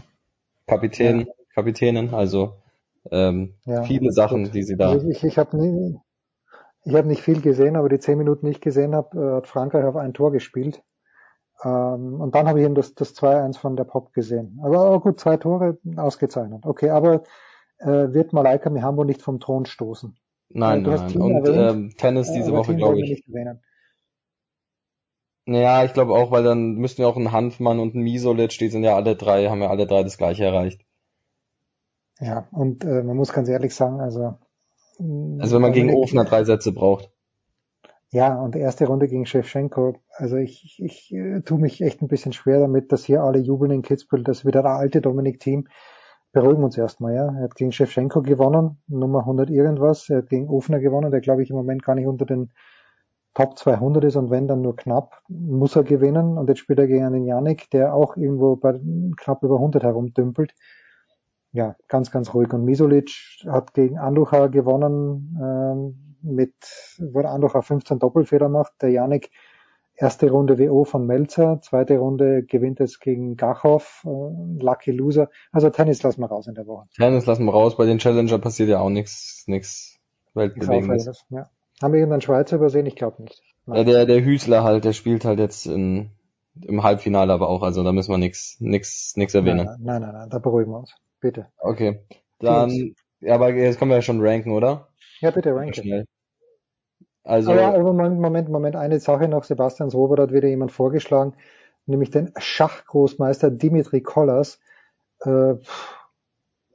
Kapitän, Kapitänin, also ähm, Ja, viele Sachen, gut. die sie da. Also ich ich habe nie, ich habe nicht viel gesehen, aber die zehn Minuten, die ich gesehen habe, äh, hat Frankreich auf ein Tor gespielt. Ähm, und dann habe ich eben das, das 2-1 von der Pop gesehen. Aber, aber gut, zwei Tore ausgezeichnet. Okay, aber äh, wird Malaika Mihambo nicht vom Thron stoßen? Nein, du hast nein. Team Und erwähnt, ähm, Tennis äh, diese Woche, glaube ich. nicht erwähnen. Ja, ich glaube auch, weil dann müssten ja auch ein Hanfmann und ein Misolic, die sind ja alle drei, haben ja alle drei das gleiche erreicht. Ja, und äh, man muss ganz ehrlich sagen, also Also wenn man gegen Dominik- Ofner drei Sätze braucht. Ja, und erste Runde gegen Shevchenko. Also ich, ich, ich äh, tue mich echt ein bisschen schwer damit, dass hier alle jubeln in Kitzbühel, dass wieder der alte Dominik-Team. Beruhigen wir uns erstmal, ja. Er hat gegen Shevchenko gewonnen, Nummer 100 irgendwas. Er hat gegen Ofner gewonnen, der glaube ich im Moment gar nicht unter den Top 200 ist und wenn dann nur knapp, muss er gewinnen. Und jetzt spielt er gegen den Yannick, der auch irgendwo bei knapp über 100 herumdümpelt. Ja, ganz, ganz ruhig. Und Misolic hat gegen Andujar gewonnen, ähm, mit, wo Andujar 15 Doppelfehler macht. Der Yannick erste Runde WO von Melzer, zweite Runde gewinnt es gegen Gachow, äh, Lucky Loser. Also Tennis lassen wir raus in der Woche. Tennis lassen wir raus, bei den Challenger passiert ja auch nichts, nichts Weltbewegendes. Ja. Haben wir irgendeinen Schweizer übersehen? Ich glaube nicht. Ja, der, der Hüßler halt, der spielt halt jetzt in, im Halbfinale aber auch, also da müssen wir nichts, nichts, nichts erwähnen. Nein, nein, nein, nein, da beruhigen wir uns. Bitte. Okay. Dann, ja, aber jetzt können wir ja schon ranken, oder? Ja, bitte, ranke. Schnell. Also, Ah ja, aber Moment, Moment, Moment, eine Sache noch. Sebastians Robert hat wieder jemand vorgeschlagen, nämlich den Schachgroßmeister Dimitri Kollas. Äh,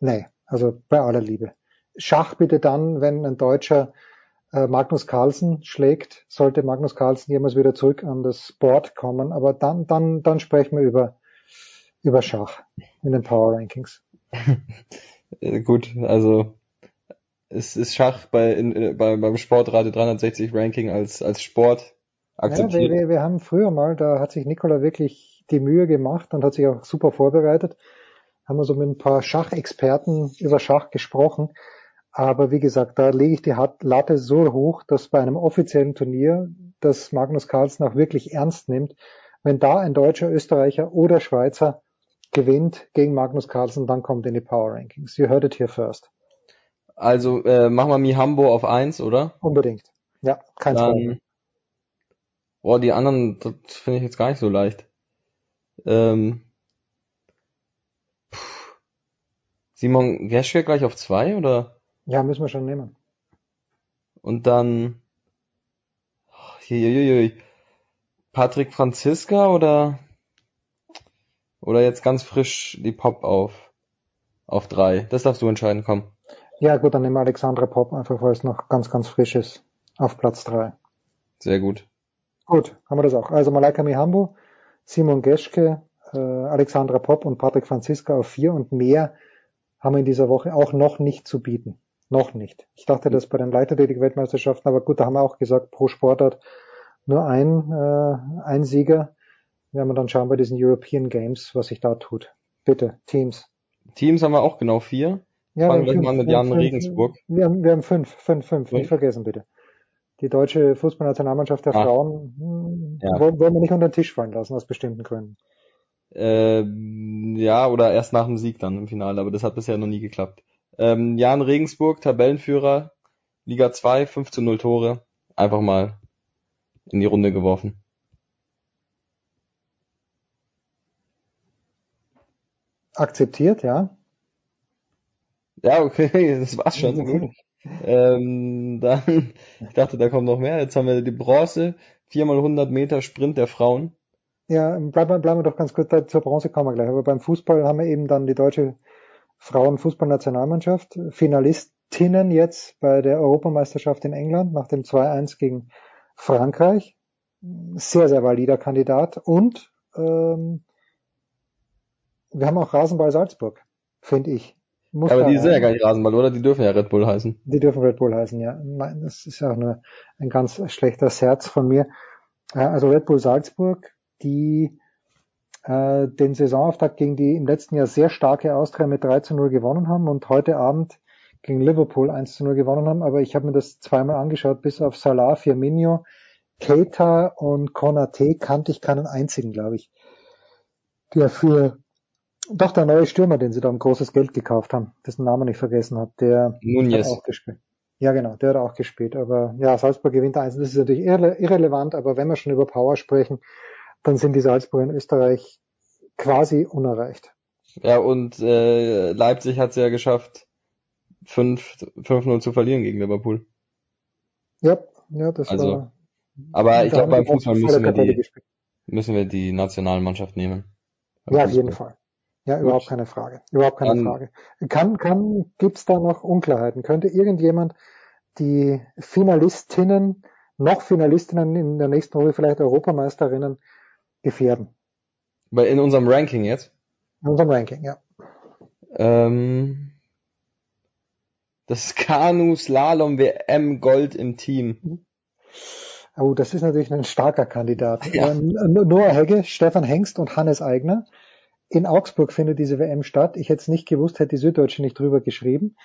nee, also bei aller Liebe. Schach bitte dann, wenn ein Deutscher äh, Magnus Carlsen schlägt, sollte Magnus Carlsen jemals wieder zurück an das Board kommen, aber dann, dann, dann sprechen wir über, über Schach in den Power Rankings. äh, gut, also es ist Schach bei, in, äh, bei beim Sportradio 360 Ranking als als Sport Ja, wir, akzeptiert. wir, haben früher mal, da hat sich Nikola wirklich die Mühe gemacht und hat sich auch super vorbereitet. Haben wir so mit ein paar Schachexperten über Schach gesprochen. Aber wie gesagt, da lege ich die Latte so hoch, dass bei einem offiziellen Turnier, das Magnus Carlsen auch wirklich ernst nimmt, wenn da ein Deutscher, Österreicher oder Schweizer gewinnt gegen Magnus Carlsen, dann kommt in die Power Rankings. You heard it here first. Also äh, machen wir Mihambo auf eins, oder? Unbedingt. Ja, kein. Dann, boah, die anderen, das finde ich jetzt gar nicht so leicht. Ähm, puh. Simon Geschke gleich auf zwei, oder? Ja, müssen wir schon nehmen. Und dann, Hihihihi. Patrick Franziska oder, oder jetzt ganz frisch die Pop auf, auf drei. Das darfst du entscheiden, komm. Ja, gut, dann nehmen wir Alexandra Pop einfach, weil es noch ganz, ganz frisch ist. Auf Platz drei. Sehr gut. Gut, haben wir das auch. Also Malaika Mihambo, Simon Geschke, äh, Alexandra Pop und Patrick Franziska auf vier und mehr haben wir in dieser Woche auch noch nicht zu bieten. Noch nicht. Ich dachte das bei den Leichtathletik-Weltmeisterschaften, aber gut, da haben wir auch gesagt, pro Sportart nur ein, äh, ein Sieger. Werden wir dann schauen bei diesen European Games, was sich da tut. Bitte, Teams. Teams haben wir auch genau vier. Ja, Fangen wir mal mit Jan fünf, Regensburg. Wir haben, wir haben fünf, fünf, fünf, Fünf? nicht vergessen bitte. Die deutsche Fußballnationalmannschaft der Ah. Frauen hm, Ja. wollen, wollen wir nicht unter den Tisch fallen lassen, aus bestimmten Gründen. Ähm, ja, oder erst nach dem Sieg dann im Finale, aber das hat bisher noch nie geklappt. Ähm, Jan Regensburg, Tabellenführer Liga 2, 5 zu 0 Tore. Einfach mal in die Runde geworfen. Akzeptiert, ja. Ja, okay, das war's schon. Gut. Ähm, dann, ich dachte, da kommt noch mehr. Jetzt haben wir die Bronze, 4x100 Meter Sprint der Frauen. Ja, bleiben wir, bleiben wir doch ganz kurz, da, zur Bronze kommen wir gleich. Aber beim Fußball haben wir eben dann die deutsche Frauenfußballnationalmannschaft, Finalistinnen jetzt bei der Europameisterschaft in England nach dem 2-1 gegen Frankreich. Sehr, sehr valider Kandidat. Und ähm, wir haben auch Rasenball Salzburg, finde ich. Muss Ja, aber die sind ja gar nicht Rasenball, oder? Die dürfen ja Red Bull heißen. Die dürfen Red Bull heißen, ja. Nein, Das ist ja auch nur ein ganz schlechter Scherz von mir. Äh, Also Red Bull Salzburg, die äh, den Saisonauftakt gegen die im letzten Jahr sehr starke Austria mit 3 zu 0 gewonnen haben und heute Abend gegen Liverpool 1 zu 0 gewonnen haben. Aber ich habe mir das zweimal angeschaut, bis auf Salah, Firmino, Keita und Konate kannte ich keinen einzigen, glaube ich. Der für doch der neue Stürmer, den sie da um großes Geld gekauft haben, dessen Namen ich vergessen habe, der Nunez. hat auch gespielt. Ja, genau, der hat auch gespielt. Aber ja, Salzburg gewinnt eins. Das ist natürlich irre, irrelevant, aber wenn wir schon über Power sprechen, dann sind die Salzburger in Österreich quasi unerreicht. Ja, und äh, Leipzig hat es ja geschafft, 5 5-0 zu verlieren gegen Liverpool. Ja, ja, das Also, war. aber ich glaube, beim Fußball müssen wir die, müssen wir die Nationalmannschaft nehmen. Beim Ja, auf jeden Fall. Ja, Gut. überhaupt keine Frage. Überhaupt keine Dann- Frage. Kann, kann, gibt's da noch Unklarheiten? Könnte irgendjemand die Finalistinnen, noch Finalistinnen in der nächsten Woche vielleicht Europameisterinnen gefährden? Bei, in unserem Ranking jetzt. In unserem Ranking, ja. Ähm, das Kanu Slalom WM Gold im Team. Oh, das ist natürlich ein starker Kandidat. Ja. Ähm, Noah Hegge, Stefan Hengst und Hannes Eigner. In Augsburg findet diese WM statt. Ich hätte es nicht gewusst, hätte die Süddeutsche nicht drüber geschrieben.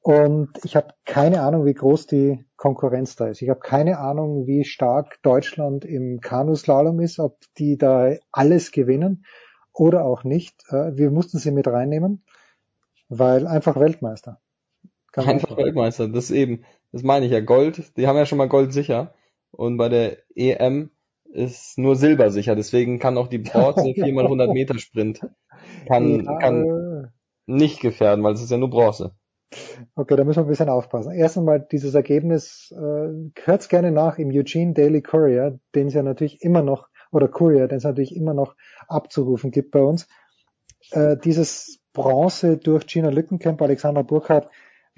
Und ich habe keine Ahnung, wie groß die Konkurrenz da ist. Ich habe keine Ahnung, wie stark Deutschland im Kanuslalom ist, ob die da alles gewinnen oder auch nicht. Äh, Wir mussten sie mit reinnehmen, weil einfach Weltmeister. Ganz Einfach Weltmeister, das eben, das meine ich ja, Gold, die haben ja schon mal Gold sicher. Und bei der EM ist nur Silber sicher, deswegen kann auch die Bronze 4x100 Meter Sprint kann, Ja, kann nicht gefährden, weil es ist ja nur Bronze. Okay, da müssen wir ein bisschen aufpassen. Erst einmal dieses Ergebnis, äh, hört's gerne nach im Eugene Daily Courier, den es ja natürlich immer noch, oder Courier, den es natürlich immer noch abzurufen gibt bei uns. Äh, dieses Bronze durch Gina Lückenkämp, Alexander Burkhardt,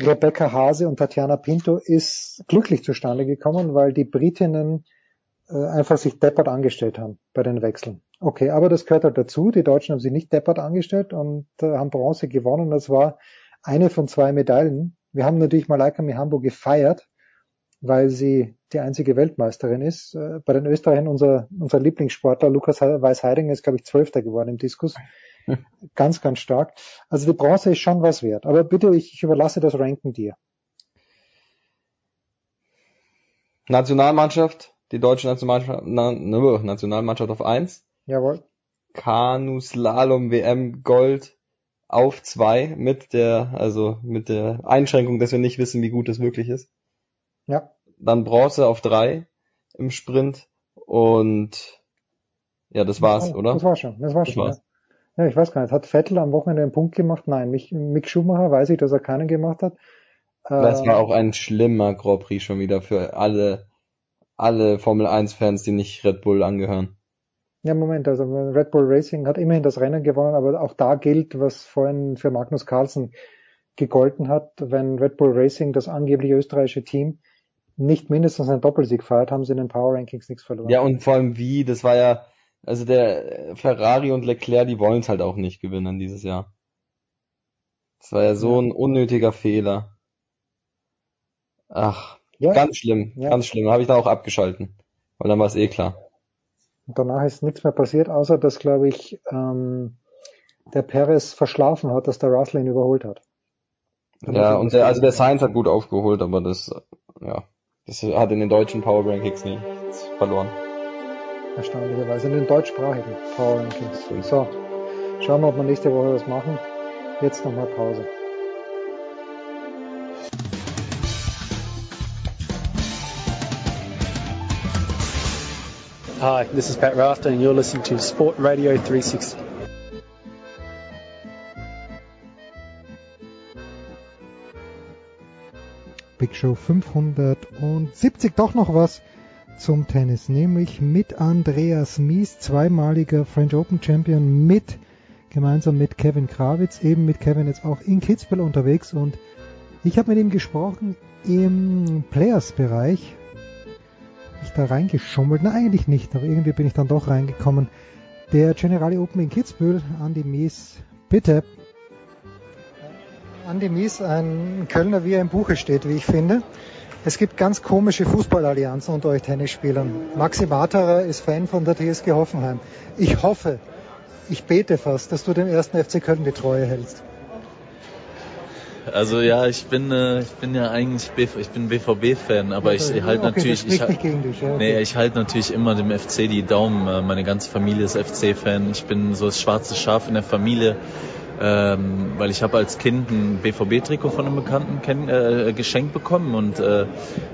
Rebecca Hase und Tatjana Pinto ist glücklich zustande gekommen, weil die Britinnen einfach sich deppert angestellt haben bei den Wechseln. Okay, aber das gehört halt dazu. Die Deutschen haben sich nicht deppert angestellt und äh, haben Bronze gewonnen. Das war eine von zwei Medaillen. Wir haben natürlich Malaika Mihambo gefeiert, weil sie die einzige Weltmeisterin ist. Äh, Bei den Österreichern unser, unser Lieblingssportler Lukas Weiß-Heidinger ist, glaube ich, Zwölfter geworden im Diskus. Ganz, ganz stark. Also die Bronze ist schon was wert. Aber bitte, ich, ich überlasse das Ranken dir. Nationalmannschaft, die deutsche Nationalmannschaft, na, ne, Nationalmannschaft auf 1. Jawohl. Kanu Slalom WM Gold auf 2 mit der, also mit der Einschränkung, dass wir nicht wissen, wie gut es wirklich ist. Ja. Dann Bronze auf 3 im Sprint und ja, das war's, Ja, oder? Das war schon. Das war Das schon. war's. Ja. ja, ich weiß gar nicht. Hat Vettel am Wochenende einen Punkt gemacht? Nein. Mich, Mick Schumacher weiß ich, dass er keinen gemacht hat. Das Äh, war auch ein schlimmer Grand Prix schon wieder für alle, alle Formel 1 Fans, die nicht Red Bull angehören. Ja, Moment, also Red Bull Racing hat immerhin das Rennen gewonnen, aber auch da gilt, was vorhin für Magnus Carlsen gegolten hat. Wenn Red Bull Racing, das angeblich österreichische Team, nicht mindestens einen Doppelsieg feiert, haben sie in den Power Rankings nichts verloren. Ja, und vor allem wie, das war ja, also der Ferrari und Leclerc, die wollen es halt auch nicht gewinnen dieses Jahr. Das war ja so ein unnötiger Fehler. Ach, Ja. ganz schlimm, Ja. ganz schlimm. Habe ich da auch abgeschalten. Weil dann war es eh klar. Und danach ist nichts mehr passiert, außer dass, glaube ich, ähm, der Perez verschlafen hat, dass der Russell ihn überholt hat. Da muss Ja, und der, also der. Sainz hat gut aufgeholt, aber das, ja, das hat in den deutschen Power Rankings nichts verloren. Erstaunlicherweise in den deutschsprachigen Power Rankings. So, schauen wir, ob wir nächste Woche was machen. Jetzt nochmal Pause. Hi, this is Pat Rafter, and you're listening to Sport Radio 360. Big Show 570 doch noch was zum Tennis, nämlich mit Andreas Mies, zweimaliger French Open Champion, mit gemeinsam mit Kevin Krawitz, eben mit Kevin jetzt auch in Kitzbühel unterwegs und ich habe mit ihm gesprochen im Players-Bereich. Da reingeschummelt, na eigentlich nicht, aber irgendwie bin ich dann doch reingekommen. Der Generali Open in Kitzbühel, Andy Mies, bitte. Andi Mies, ein Kölner, wie er im Buche steht, wie ich finde. Es gibt ganz komische Fußballallianzen unter euch Tennisspielern. Maxi Matera ist Fan von der TSG Hoffenheim. Ich hoffe, ich bete fast, dass du dem ersten FC Köln die Treue hältst. Also ja, ich bin äh, ich bin ja eigentlich BV, ich bin BVB-Fan, aber ich, halte okay, natürlich das ich, gegen dich. Ja, okay. nee, ich halte natürlich immer dem FC die Daumen. Äh, Meine ganze Familie ist FC-Fan. Ich bin so das schwarze Schaf in der Familie, ähm, weil ich habe als Kind ein BVB-Trikot von einem Bekannten kenn, äh, geschenkt bekommen und äh,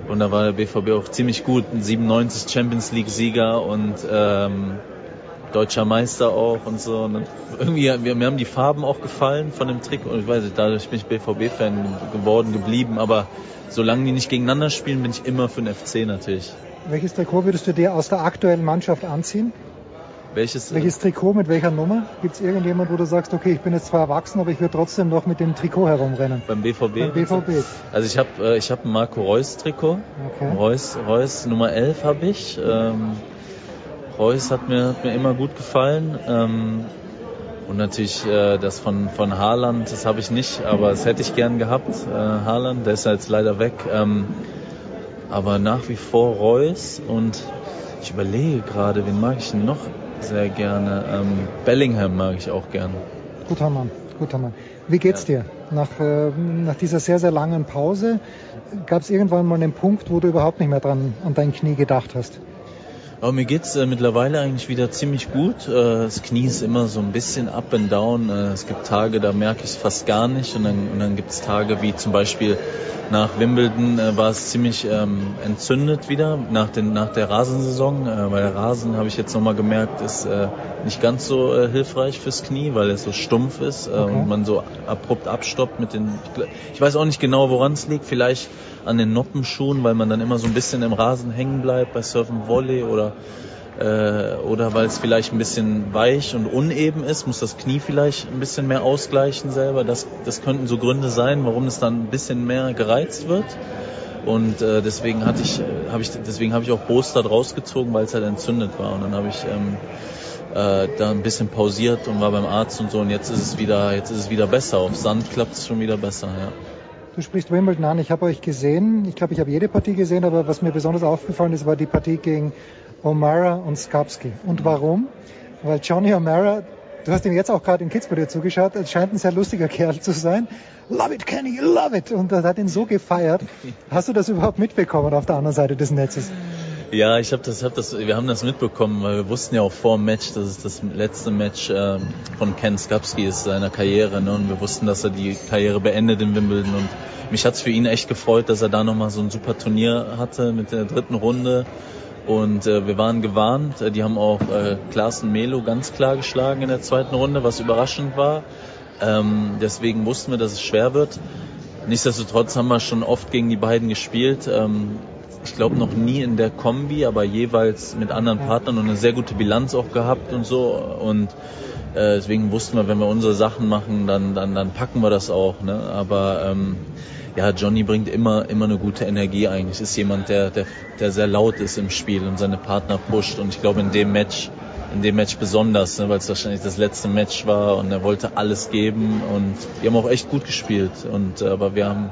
und da war der BVB auch ziemlich gut, ein 97 Champions League-Sieger und ähm, deutscher Meister auch und so. Und dann irgendwie, wir, mir haben die Farben auch gefallen von dem Trikot und ich weiß nicht, dadurch bin ich BVB-Fan geworden, geblieben, aber solange die nicht gegeneinander spielen, bin ich immer für den FC natürlich. Welches Trikot würdest du dir aus der aktuellen Mannschaft anziehen? Welches, Welches Trikot mit welcher Nummer? Gibt es irgendjemand, wo du sagst, okay, ich bin jetzt zwar erwachsen, aber ich würde trotzdem noch mit dem Trikot herumrennen? Beim BVB? Beim BVB. Also ich habe äh, ich hab ein Marco Reus Trikot. Okay. Reus, Reus Nummer 11 habe ich. Ähm, Reus hat mir, hat mir immer gut gefallen. Ähm, und natürlich äh, das von, von Haaland, das habe ich nicht, aber das hätte ich gern gehabt. Äh, Haaland, der ist ja jetzt leider weg. Ähm, aber nach wie vor Reus und ich überlege gerade, wen mag ich denn noch sehr gerne? Ähm, Bellingham mag ich auch gern. Guter Mann, guter Mann. Wie geht's dir? Nach, äh, nach dieser sehr, sehr langen Pause gab es irgendwann mal einen Punkt, wo du überhaupt nicht mehr dran an dein Knie gedacht hast? Aber mir geht's äh, mittlerweile eigentlich wieder ziemlich gut. Äh, das Knie ist immer so ein bisschen up and down. Äh, es gibt Tage, da merke ich es fast gar nicht. Und dann, und dann gibt's Tage wie zum Beispiel nach Wimbledon äh, war es ziemlich ähm, entzündet wieder nach, den, nach der Rasensaison. Äh, weil der Rasen, habe ich jetzt nochmal gemerkt, ist äh, nicht ganz so äh, hilfreich fürs Knie, weil er so stumpf ist äh, Okay. und man so abrupt abstoppt mit den. Ich weiß auch nicht genau, woran es liegt. Vielleicht an den Noppenschuhen, weil man dann immer so ein bisschen im Rasen hängen bleibt bei Surfen Volley oder äh, oder weil es vielleicht ein bisschen weich und uneben ist, muss das Knie vielleicht ein bisschen mehr ausgleichen selber. Das, das könnten so Gründe sein, warum es dann ein bisschen mehr gereizt wird. Und äh, deswegen hatte ich, äh, habe ich, deswegen habe ich auch Brustad rausgezogen, weil es halt entzündet war. Und dann habe ich ähm, äh, da ein bisschen pausiert und war beim Arzt und so. Und jetzt ist es wieder, jetzt ist es wieder besser. Auf Sand klappt es schon wieder besser. Ja. Du sprichst Wimbledon an. Ich habe euch gesehen. Ich glaube, ich habe jede Partie gesehen, aber was mir besonders aufgefallen ist, war die Partie gegen O'Mara und Skapski. Und warum? Weil Johnny O'Mara, du hast ihm jetzt auch gerade in Kitzbühel zugeschaut, es scheint ein sehr lustiger Kerl zu sein. Love it, Kenny, love it. Und er hat ihn so gefeiert. Hast du das überhaupt mitbekommen auf der anderen Seite des Netzes? Ja, ich habe das, hab das, wir haben das mitbekommen, weil wir wussten ja auch vor dem Match, dass es das letzte Match ähm, von Ken Skapski ist seiner Karriere, ne? Und wir wussten, dass er die Karriere beendet in Wimbledon. Und mich hat's für ihn echt gefreut, dass er da nochmal so ein super Turnier hatte mit der dritten Runde. Und äh, wir waren gewarnt. Äh, Die haben auch äh, Klaassen Melo ganz klar geschlagen in der zweiten Runde, was überraschend war. Ähm, deswegen wussten wir, dass es schwer wird. Nichtsdestotrotz haben wir schon oft gegen die beiden gespielt. Ähm, ich glaube noch nie in der Kombi, aber jeweils mit anderen Partnern und eine sehr gute Bilanz auch gehabt und so. Und äh, deswegen wussten wir, wenn wir unsere Sachen machen, dann, dann, dann packen wir das auch. Ne? Aber ähm, ja, Johnny bringt immer, immer eine gute Energie eigentlich. Ist jemand, der, der, der sehr laut ist im Spiel und seine Partner pusht. Und ich glaube in dem Match, in dem Match besonders, ne, weil es wahrscheinlich das letzte Match war und er wollte alles geben und die haben auch echt gut gespielt. Und äh, aber wir haben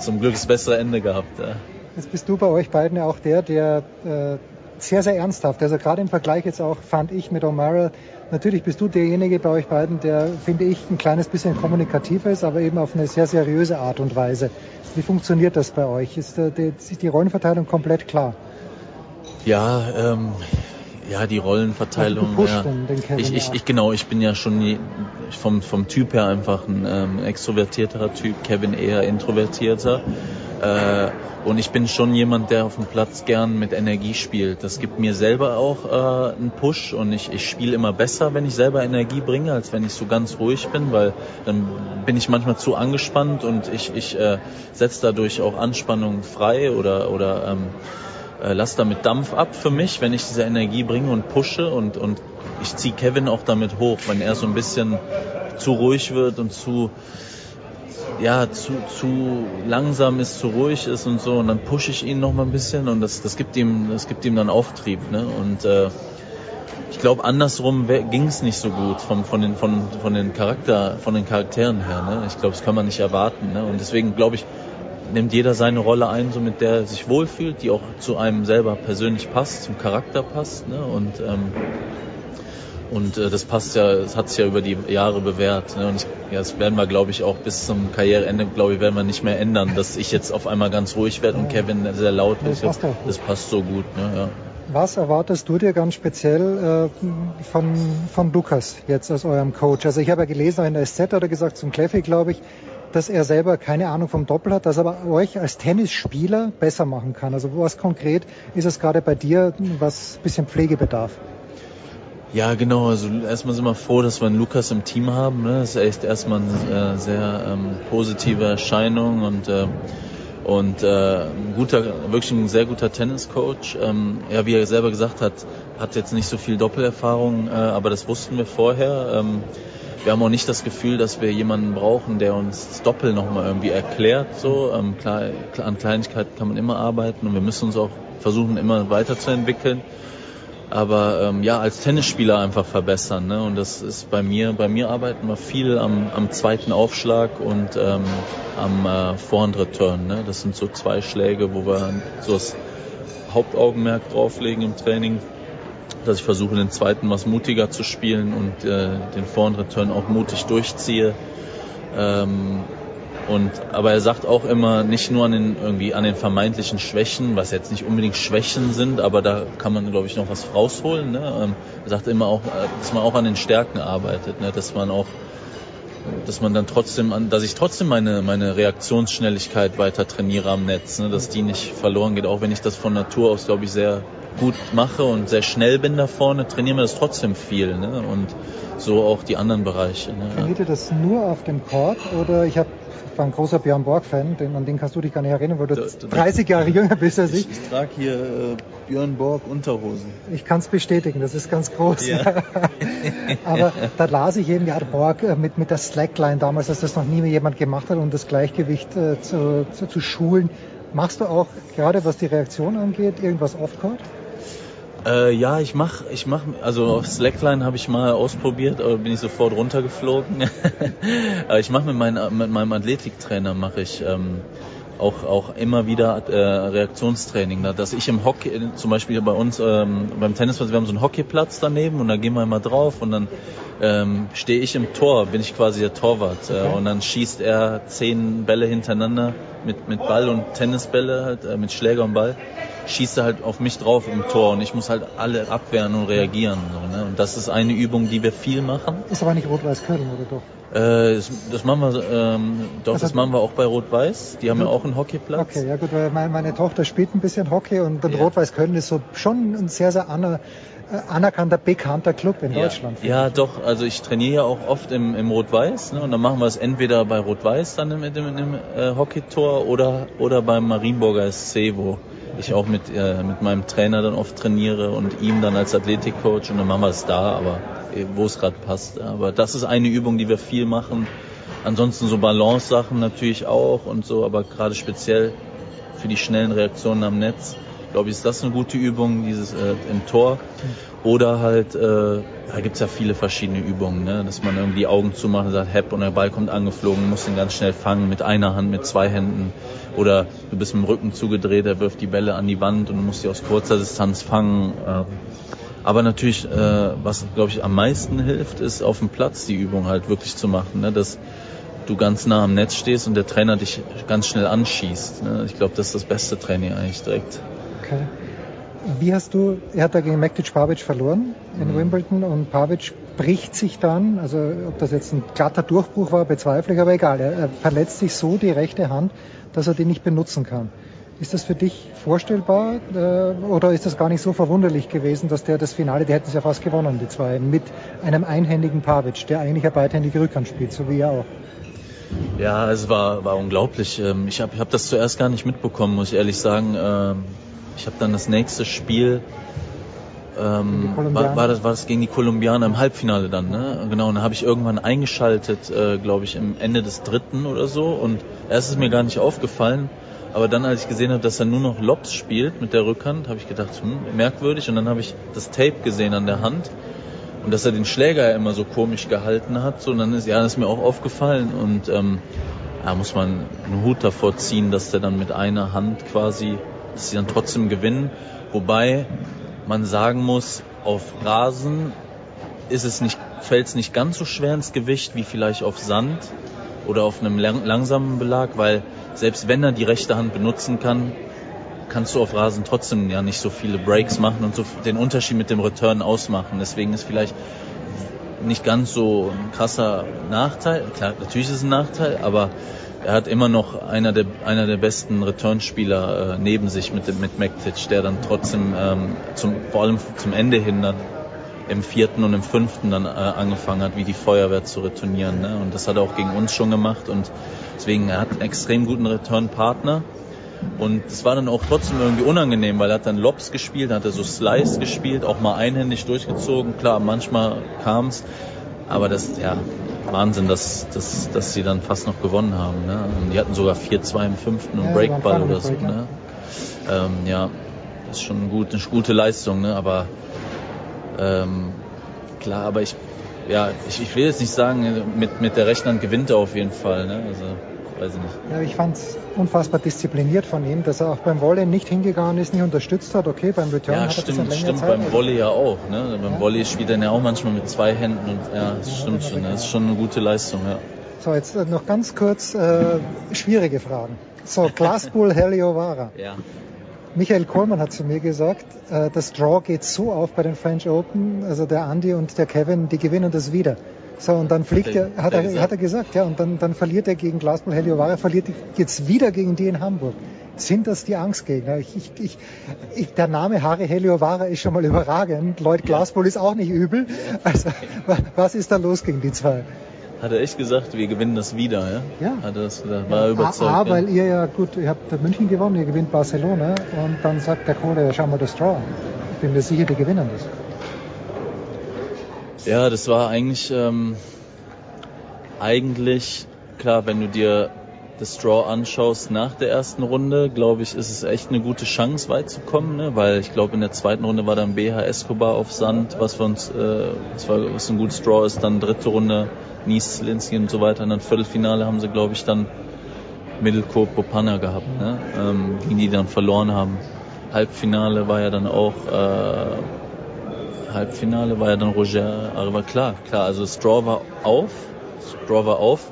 zum Glück das bessere Ende gehabt. Ja. Jetzt bist du bei euch beiden auch der, der äh, sehr, sehr ernsthaft, also gerade im Vergleich jetzt auch, fand ich mit O'Mara, natürlich bist du derjenige bei euch beiden, der, finde ich, ein kleines bisschen kommunikativer ist, aber eben auf eine sehr seriöse Art und Weise. Wie funktioniert das bei euch? Ist äh, die, ist die Rollenverteilung komplett klar? Ja, ähm, ja, die Rollenverteilung. Ja. den- den Kevin ich, ich, ich genau, ich bin ja schon vom vom Typ her einfach ein ähm, extrovertierterer Typ, Kevin eher introvertierter. Äh, und ich bin schon jemand, der auf dem Platz gern mit Energie spielt. Das gibt mir selber auch äh, einen Push und ich, ich spiele immer besser, wenn ich selber Energie bringe, als wenn ich so ganz ruhig bin, weil dann bin ich manchmal zu angespannt und ich, ich äh, setze dadurch auch Anspannung frei oder, oder ähm, äh, lasse damit Dampf ab für mich, wenn ich diese Energie bringe und pushe und, und ich ziehe Kevin auch damit hoch, wenn er so ein bisschen zu ruhig wird und zu ja, zu, zu langsam ist, zu ruhig ist und so und dann pushe ich ihn noch mal ein bisschen und das, das gibt ihm, das gibt ihm dann Auftrieb, ne? Und äh, ich glaube andersrum ging es nicht so gut vom, von den von, von den Charakter von den Charakteren her, ne? Ich glaube, das kann man nicht erwarten, ne? Und deswegen glaube ich nimmt jeder seine Rolle ein, so mit der er sich wohlfühlt, die auch zu einem selber persönlich passt, zum Charakter passt, ne? Und ähm, und äh, das passt ja, das hat sich ja über die Jahre bewährt. Ne? Und ich, ja, das werden wir, glaube ich, auch bis zum Karriereende, glaube ich, werden wir nicht mehr ändern, dass ich jetzt auf einmal ganz ruhig werde und Kevin sehr laut Das ist. passt auch. Das passt so gut. Ne? Ja. Was erwartest du dir ganz speziell äh, von, von Lukas jetzt als eurem Coach? Also ich habe ja gelesen, in der SZ hat er gesagt, zum Kleffi, glaube ich, dass er selber keine Ahnung vom Doppel hat, dass er aber euch als Tennisspieler besser machen kann. Also was konkret ist es gerade bei dir, was ein bisschen Pflege bedarf? Ja, genau. Also erstmal sind wir froh, dass wir einen Lukas im Team haben. Ne? Das ist echt erstmal eine äh, sehr ähm, positive Erscheinung und äh, und äh, ein guter, wirklich ein sehr guter Tenniscoach. Ähm, ja, wie er selber gesagt hat, hat jetzt nicht so viel Doppelerfahrung, äh, aber das wussten wir vorher. Ähm, wir haben auch nicht das Gefühl, dass wir jemanden brauchen, der uns das Doppel nochmal irgendwie erklärt. So ähm, klar, an Kleinigkeiten kann man immer arbeiten und wir müssen uns auch versuchen, immer weiterzuentwickeln aber ähm, ja als Tennisspieler einfach verbessern ne? und das ist bei mir bei mir arbeiten wir viel am, am zweiten Aufschlag und ähm, am äh, Vorhand Return ne? das sind so zwei Schläge wo wir so das Hauptaugenmerk drauflegen im Training dass ich versuche den zweiten was mutiger zu spielen und äh, den Vorhand Return auch mutig durchziehe ähm, und aber er sagt auch immer nicht nur an den irgendwie an den vermeintlichen Schwächen, was jetzt nicht unbedingt Schwächen sind, aber da kann man glaube ich noch was rausholen. Ne? Ähm, er sagt immer auch, äh, dass man auch an den Stärken arbeitet, ne? dass man auch dass man dann trotzdem an, dass ich trotzdem meine meine Reaktionsschnelligkeit weiter trainiere am Netz, ne? dass die nicht verloren geht, auch wenn ich das von Natur aus glaube ich sehr gut mache und sehr schnell bin da vorne, trainieren wir das trotzdem viel ne? und so auch die anderen Bereiche. Ne? Trainiert ihr das nur auf dem Court oder ich habe war ein großer Björn Borg-Fan, den, an den kannst du dich gar nicht erinnern, weil du Da- da- 30 Jahre jünger bist als ich. Ich, ich trage hier äh, Björn Borg Unterhosen. Ich kann es bestätigen, das ist ganz groß. Ja. Aber da las ich eben, ja, Borg äh, mit, mit der Slackline damals, dass das noch nie jemand gemacht hat, um das Gleichgewicht äh, zu, zu, zu schulen. Machst du auch, gerade was die Reaktion angeht, irgendwas off-court? Äh, ja, ich mach, ich mach, also auf Slackline habe ich mal ausprobiert, aber bin ich sofort runtergeflogen. aber ich mache mit, meinem mit meinem Athletiktrainer mache ich ähm, auch auch immer wieder äh, Reaktionstraining, dass ich im Hockey, zum Beispiel bei uns ähm, beim Tennisplatz, wir haben so einen Hockeyplatz daneben und da gehen wir immer drauf und dann ähm, stehe ich im Tor, bin ich quasi der Torwart äh, und dann schießt er zehn Bälle hintereinander mit mit Ball und Tennisbälle halt äh, mit Schläger und Ball schießt er halt auf mich drauf im Tor und ich muss halt alle abwehren und reagieren. So, ne? Und das ist eine Übung, die wir viel machen. Ist aber nicht Rot-Weiß-Köln, oder doch? Äh, das, das machen wir, ähm, doch, Also- das machen wir auch bei Rot-Weiß. Die haben ja auch einen Hockeyplatz. Okay, ja gut, weil meine, meine Tochter spielt ein bisschen Hockey und dann Ja. Rot-Weiß-Köln ist so schon ein sehr, sehr aner, äh, anerkannter, bekannter Club in Ja, Deutschland. ja, doch. Also ich trainiere ja auch oft im, im Rot-Weiß. Ne? Und dann machen wir es entweder bei Rot-Weiß dann im, im, im äh, Hockeytor oder, oder beim Marienburger SC, wo ich auch mit, äh, mit meinem Trainer dann oft trainiere und ihm dann als Athletikcoach. Und dann machen wir es da, aber äh, wo es gerade passt. Aber das ist eine Übung, die wir viel machen. Ansonsten so Balance-Sachen natürlich auch und so, aber gerade speziell für die schnellen Reaktionen am Netz, glaube ich, ist das eine gute Übung, dieses äh, im Tor. Oder halt, äh, da gibt's ja viele verschiedene Übungen, ne? dass man irgendwie die Augen zumacht und sagt, hepp, und der Ball kommt angeflogen, muss ihn ganz schnell fangen, mit einer Hand, mit zwei Händen. Oder du bist mit dem Rücken zugedreht, er wirft die Bälle an die Wand und du musst sie aus kurzer Distanz fangen. Aber natürlich, äh, was glaube ich am meisten hilft, ist auf dem Platz die Übung halt wirklich zu machen, ne? dass du ganz nah am Netz stehst und der Trainer dich ganz schnell anschießt. Ne? Ich glaube, das ist das beste Training eigentlich direkt. Okay. Wie hast du, er hat da gegen Mektic Pavic verloren in Mhm. Wimbledon und Pavic bricht sich dann, also ob das jetzt ein glatter Durchbruch war, bezweifle ich, aber egal. Er, er verletzt sich so die rechte Hand, dass er die nicht benutzen kann. Ist das für dich vorstellbar äh, oder ist das gar nicht so verwunderlich gewesen, dass der das Finale, die hätten es ja fast gewonnen, die zwei, mit einem einhändigen Pavic, der eigentlich eine beidhändige Rückhand spielt, so wie er auch. Ja, es war, war unglaublich. Ähm, Ich habe ich hab das zuerst gar nicht mitbekommen, muss ich ehrlich sagen. Ich habe dann das nächste Spiel, ähm, war, war, das, war das gegen die Kolumbianer im Halbfinale dann, ne? Genau, und dann habe ich irgendwann eingeschaltet, äh, glaube ich, im Ende des dritten oder so. Und erst ist mir gar nicht aufgefallen. Aber dann, als ich gesehen habe, dass er nur noch Lobs spielt mit der Rückhand, habe ich gedacht, hm, merkwürdig. Und dann habe ich das Tape gesehen an der Hand und dass er den Schläger ja immer so komisch gehalten hat. So, und dann ist ja, das ist mir auch aufgefallen und ähm, da muss man einen Hut davor ziehen, dass der dann mit einer Hand quasi, dass sie dann trotzdem gewinnen. Wobei man sagen muss, auf Rasen ist es nicht, fällt es nicht ganz so schwer ins Gewicht wie vielleicht auf Sand oder auf einem lang langsamen Belag, weil selbst wenn er die rechte Hand benutzen kann, kannst du auf Rasen trotzdem ja nicht so viele Breaks machen und so den Unterschied mit dem Return ausmachen. Deswegen ist vielleicht nicht ganz so ein krasser Nachteil. Klar, natürlich ist es ein Nachteil, aber er hat immer noch einer der, einer der besten Returnspieler äh, neben sich mit, mit Mektic, der dann trotzdem ähm, zum, vor allem zum Ende hin dann im vierten und im fünften dann äh, angefangen hat, wie die Feuerwehr zu retournieren. Ne? Und das hat er auch gegen uns schon gemacht und deswegen er hat einen extrem guten Return-Partner. Und es war dann auch trotzdem irgendwie unangenehm, weil er hat dann Lobs gespielt, hat er so Slice gespielt, auch mal einhändig durchgezogen. Klar, manchmal kam's, aber das, ja, Wahnsinn, dass, dass, dass sie dann fast noch gewonnen haben. Ne? Und die hatten sogar 4-2 im fünften und Ja, Breakball oder so. Ne? Ähm, ja, ist schon gut, eine gute Leistung, ne? aber ähm, klar, aber ich, ja, ich, ich will jetzt nicht sagen, mit, mit der rechten Hand gewinnt er auf jeden Fall. Ne? Also, weiß ich nicht. Ja, ich fand es unfassbar diszipliniert von ihm, dass er auch beim Volley nicht hingegangen ist, nicht unterstützt hat. Okay, beim Return Ja, hat er ein bisschen stimmt, länger stimmt, Zeit. beim Volley ja auch. Ne? Beim Volley spielt er ja auch manchmal mit zwei Händen und ja, das stimmt schon. Das ist schon eine gute Leistung, ja. So, jetzt äh, noch ganz kurz äh, schwierige Fragen. So, Glassbull Heliovara. Ja. Michael Kohlmann hat zu mir gesagt, äh, das Draw geht so auf bei den French Open, also der Andy und der Kevin, die gewinnen das wieder. So, und dann fliegt er, hat er gesagt? hat er gesagt, ja, und dann, dann verliert er gegen Glassbull Heliovara, verliert jetzt wieder gegen die in Hamburg. Sind das die Angstgegner? Ich, ich, ich, ich, der Name Harry Heliovara ist schon mal überragend. Lloyd Glassbull ist auch nicht übel. Also, wa- was ist da los gegen die zwei? Hat er echt gesagt, wir gewinnen das wieder, ja? Ja. Hat er das gesagt? War er A, überzeugt? A, ja? weil ihr ja gut, ihr habt München gewonnen, ihr gewinnt Barcelona und dann sagt der Kohle, schau mal das Draw. Ich bin mir sicher, die gewinnen das. Ja, das war eigentlich, ähm, eigentlich, klar, wenn du dir das Draw anschaust nach der ersten Runde, glaube ich, ist es echt eine gute Chance, weit zu kommen, ne? weil ich glaube, in der zweiten Runde war dann BH Escobar auf Sand, was für uns, äh, was, war, was ein gutes Draw ist, dann dritte Runde Nies, Linsky und so weiter, und dann Viertelfinale haben sie, glaube ich, dann Middelkoop, Bopana gehabt, ne? ähm, gegen die dann verloren haben. Halbfinale war ja dann auch, äh, Halbfinale war ja dann Roger, aber klar, klar, also Straw war auf, Straw war auf,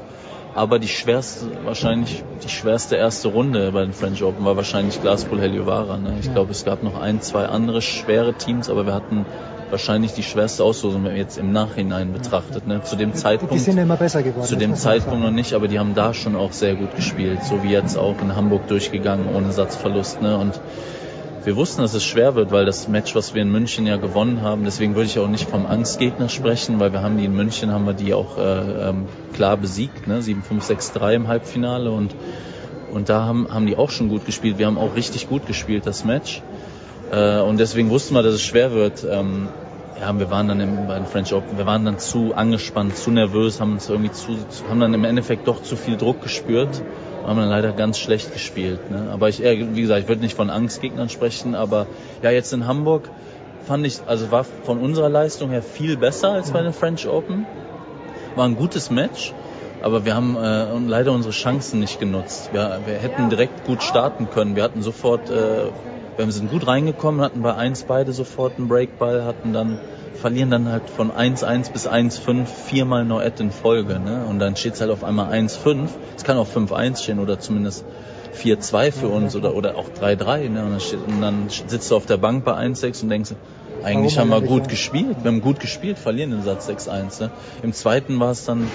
aber die schwerste, wahrscheinlich die schwerste erste Runde bei den French Open war wahrscheinlich Glasgow Heliovara. Ne? Ich Ja. glaube, es gab noch ein, zwei andere schwere Teams, aber wir hatten wahrscheinlich die schwerste Auslosung, wenn man jetzt im Nachhinein betrachtet. Ne? Zu dem Die Zeitpunkt sind immer besser geworden. zu dem Zeitpunkt noch nicht, aber die haben da schon auch sehr gut gespielt, so wie jetzt auch in Hamburg durchgegangen ohne Satzverlust. Ne? Und wir wussten, dass es schwer wird, weil das Match, was wir in München ja gewonnen haben, deswegen würde ich auch nicht vom Angstgegner sprechen, weil wir haben die in München, haben wir die auch äh, ähm, klar besiegt, ne? 7-5-6-3 im Halbfinale und und da haben, haben die auch schon gut gespielt. Wir haben auch richtig gut gespielt, das Match. Äh, und deswegen wussten wir, dass es schwer wird. Ähm, ja, wir waren dann im, bei den French Open, wir waren dann zu angespannt, zu nervös, haben uns irgendwie zu, haben dann im Endeffekt doch zu viel Druck gespürt, haben dann leider ganz schlecht gespielt. Ne? Aber ich, eher, wie gesagt, ich würde nicht von Angstgegnern sprechen, aber ja, jetzt in Hamburg fand ich, also war von unserer Leistung her viel besser als bei den French Open. War ein gutes Match, aber wir haben äh, leider unsere Chancen nicht genutzt. Wir, wir hätten direkt gut starten können. Wir hatten sofort, äh, wir sind gut reingekommen, hatten bei 1 beide sofort einen Breakball, hatten dann verlieren dann halt von 1-1 bis 1-5 viermal No-Ad in Folge. Ne? Und dann steht es halt auf einmal 1-5. Es kann auch 5-1 stehen oder zumindest 4-2 für uns oder, oder auch 3-3. Ne? Und, und dann sitzt du auf der Bank bei 1-6 und denkst, Eigentlich Warum haben wir gut gespielt. Wir haben gut gespielt, verlieren den Satz 6-1. Ne? Im zweiten war es dann,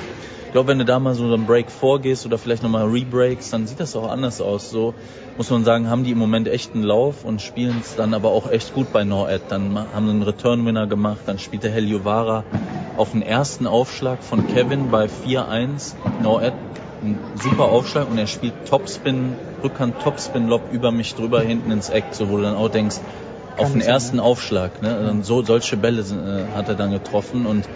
ich glaube, wenn du da mal so einen Break vorgehst oder vielleicht nochmal Rebreaks, dann sieht das auch anders aus. So muss man sagen, haben die im Moment echt einen Lauf und spielen es dann aber auch echt gut bei No-Ad. Dann haben sie einen Return-Winner gemacht, dann spielt der Heliovara auf den ersten Aufschlag von Kevin bei 4-1. No-Ad, ein super Aufschlag und er spielt Topspin, Rückhand Topspin-Lob über mich drüber hinten ins Eck, so wo du dann auch denkst, auf den sein, ersten ne? Aufschlag, ne? Dann So solche Bälle äh, hat er dann getroffen und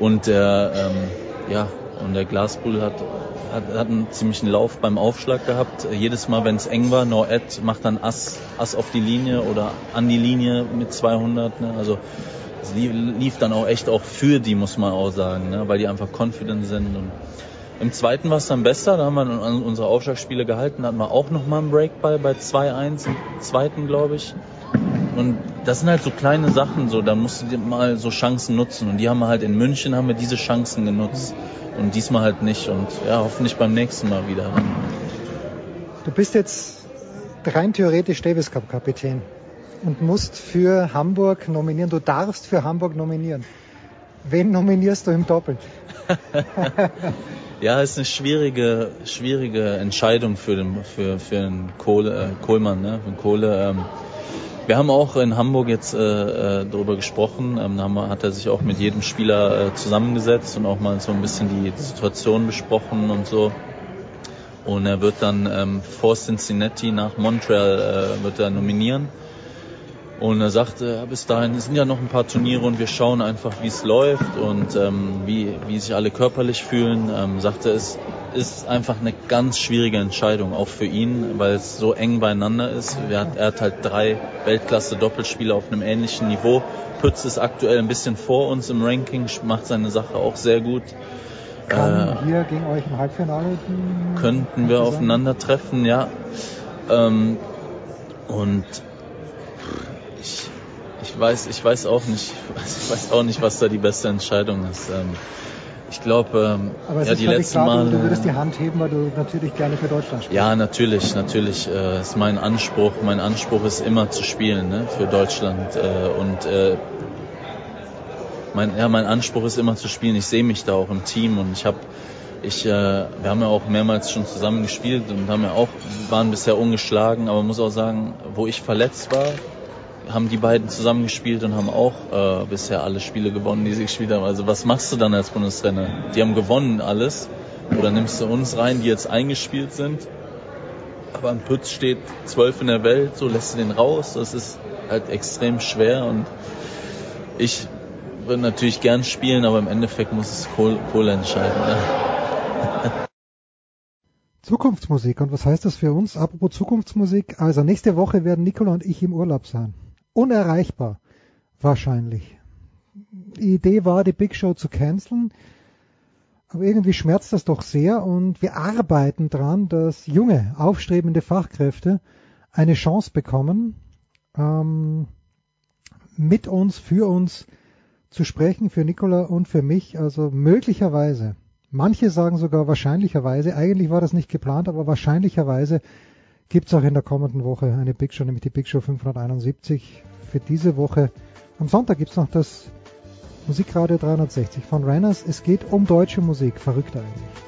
und der ähm, ja und der Glasbull hat, hat hat einen ziemlichen Lauf beim Aufschlag gehabt. Jedes Mal, wenn es eng war, No Ed macht dann Ass Ass auf die Linie oder an die Linie mit 200. Ne? Also es lief, lief dann auch echt auch für die, muss man auch sagen, ne? weil die einfach confident sind und im zweiten war es dann besser, da haben wir unsere Aufschlagspiele gehalten, da hatten wir auch nochmal einen Breakball bei 2-1 im zweiten, glaube ich. Und das sind halt so kleine Sachen, so, da musst du mal so Chancen nutzen. Und die haben wir halt in München, haben wir diese Chancen genutzt. Und diesmal halt nicht. Und ja, hoffentlich beim nächsten Mal wieder. Du bist jetzt rein theoretisch Davis Cup Kapitän und musst für Hamburg nominieren. Du darfst für Hamburg nominieren. Wen nominierst du im Doppel? Ja, ist eine schwierige, schwierige Entscheidung für den, für, für den Kohle, äh, Kohlmann, ne? Für den Kohle. Ähm, wir haben auch in Hamburg jetzt äh, äh, darüber gesprochen. Ähm, da haben hat er sich auch mit jedem Spieler äh, zusammengesetzt und auch mal so ein bisschen die Situation besprochen und so. Und er wird dann ähm, vor Cincinnati nach Montreal äh, wird er nominieren. Und er sagte, ja, bis dahin es sind ja noch ein paar Turniere und wir schauen einfach, wie es läuft und ähm, wie, wie sich alle körperlich fühlen. Ähm, sagte, es ist einfach eine ganz schwierige Entscheidung, auch für ihn, weil es so eng beieinander ist. Er hat, er hat halt drei Weltklasse-Doppelspieler auf einem ähnlichen Niveau. Pütz ist aktuell ein bisschen vor uns im Ranking, macht seine Sache auch sehr gut. Kann Äh, hier gegen euch im Halbfinale könnten wir aufeinandertreffen, ja. Ähm, und ich, ich weiß, ich weiß auch nicht, ich weiß auch nicht, was da die beste Entscheidung ist. Ähm, ich glaube, ähm, Aber es ja, ist die letzten Mal. du, du würdest die Hand heben, weil du natürlich gerne für Deutschland spielst. Ja, natürlich, natürlich äh, ist mein Anspruch. Mein Anspruch ist immer zu spielen ne, für Deutschland äh, und äh, mein, ja, mein Anspruch ist immer zu spielen. Ich sehe mich da auch im Team und ich habe, ich, äh, wir haben ja auch mehrmals schon zusammen gespielt und haben ja auch waren bisher ungeschlagen, aber muss auch sagen, wo ich verletzt war, haben die beiden zusammen gespielt und haben auch äh, bisher alle Spiele gewonnen, die sie gespielt haben. Also was machst du dann als Bundestrainer? Die haben gewonnen alles. Oder nimmst du uns rein, die jetzt eingespielt sind? Aber am Pütz steht zwölf in der Welt, so lässt du den raus. Das ist halt extrem schwer und ich würde natürlich gern spielen, aber im Endeffekt muss es Kohle, Kohle entscheiden. Ja. Zukunftsmusik. Und was heißt das für uns? Apropos Zukunftsmusik. Also nächste Woche werden Nicola und ich im Urlaub sein. Unerreichbar. Wahrscheinlich. Die Idee war, die Big Show zu canceln. Aber irgendwie schmerzt das doch sehr und wir arbeiten dran, dass junge, aufstrebende Fachkräfte eine Chance bekommen, ähm, mit uns, für uns zu sprechen, für Nicola und für mich. Also möglicherweise Manche sagen sogar wahrscheinlicherweise, eigentlich war das nicht geplant, aber wahrscheinlicherweise gibt es auch in der kommenden Woche eine Big Show, nämlich die Big Show 571 für diese Woche. Am Sonntag gibt es noch das Musikradio 360 von Renners. Es geht um deutsche Musik, verrückt eigentlich.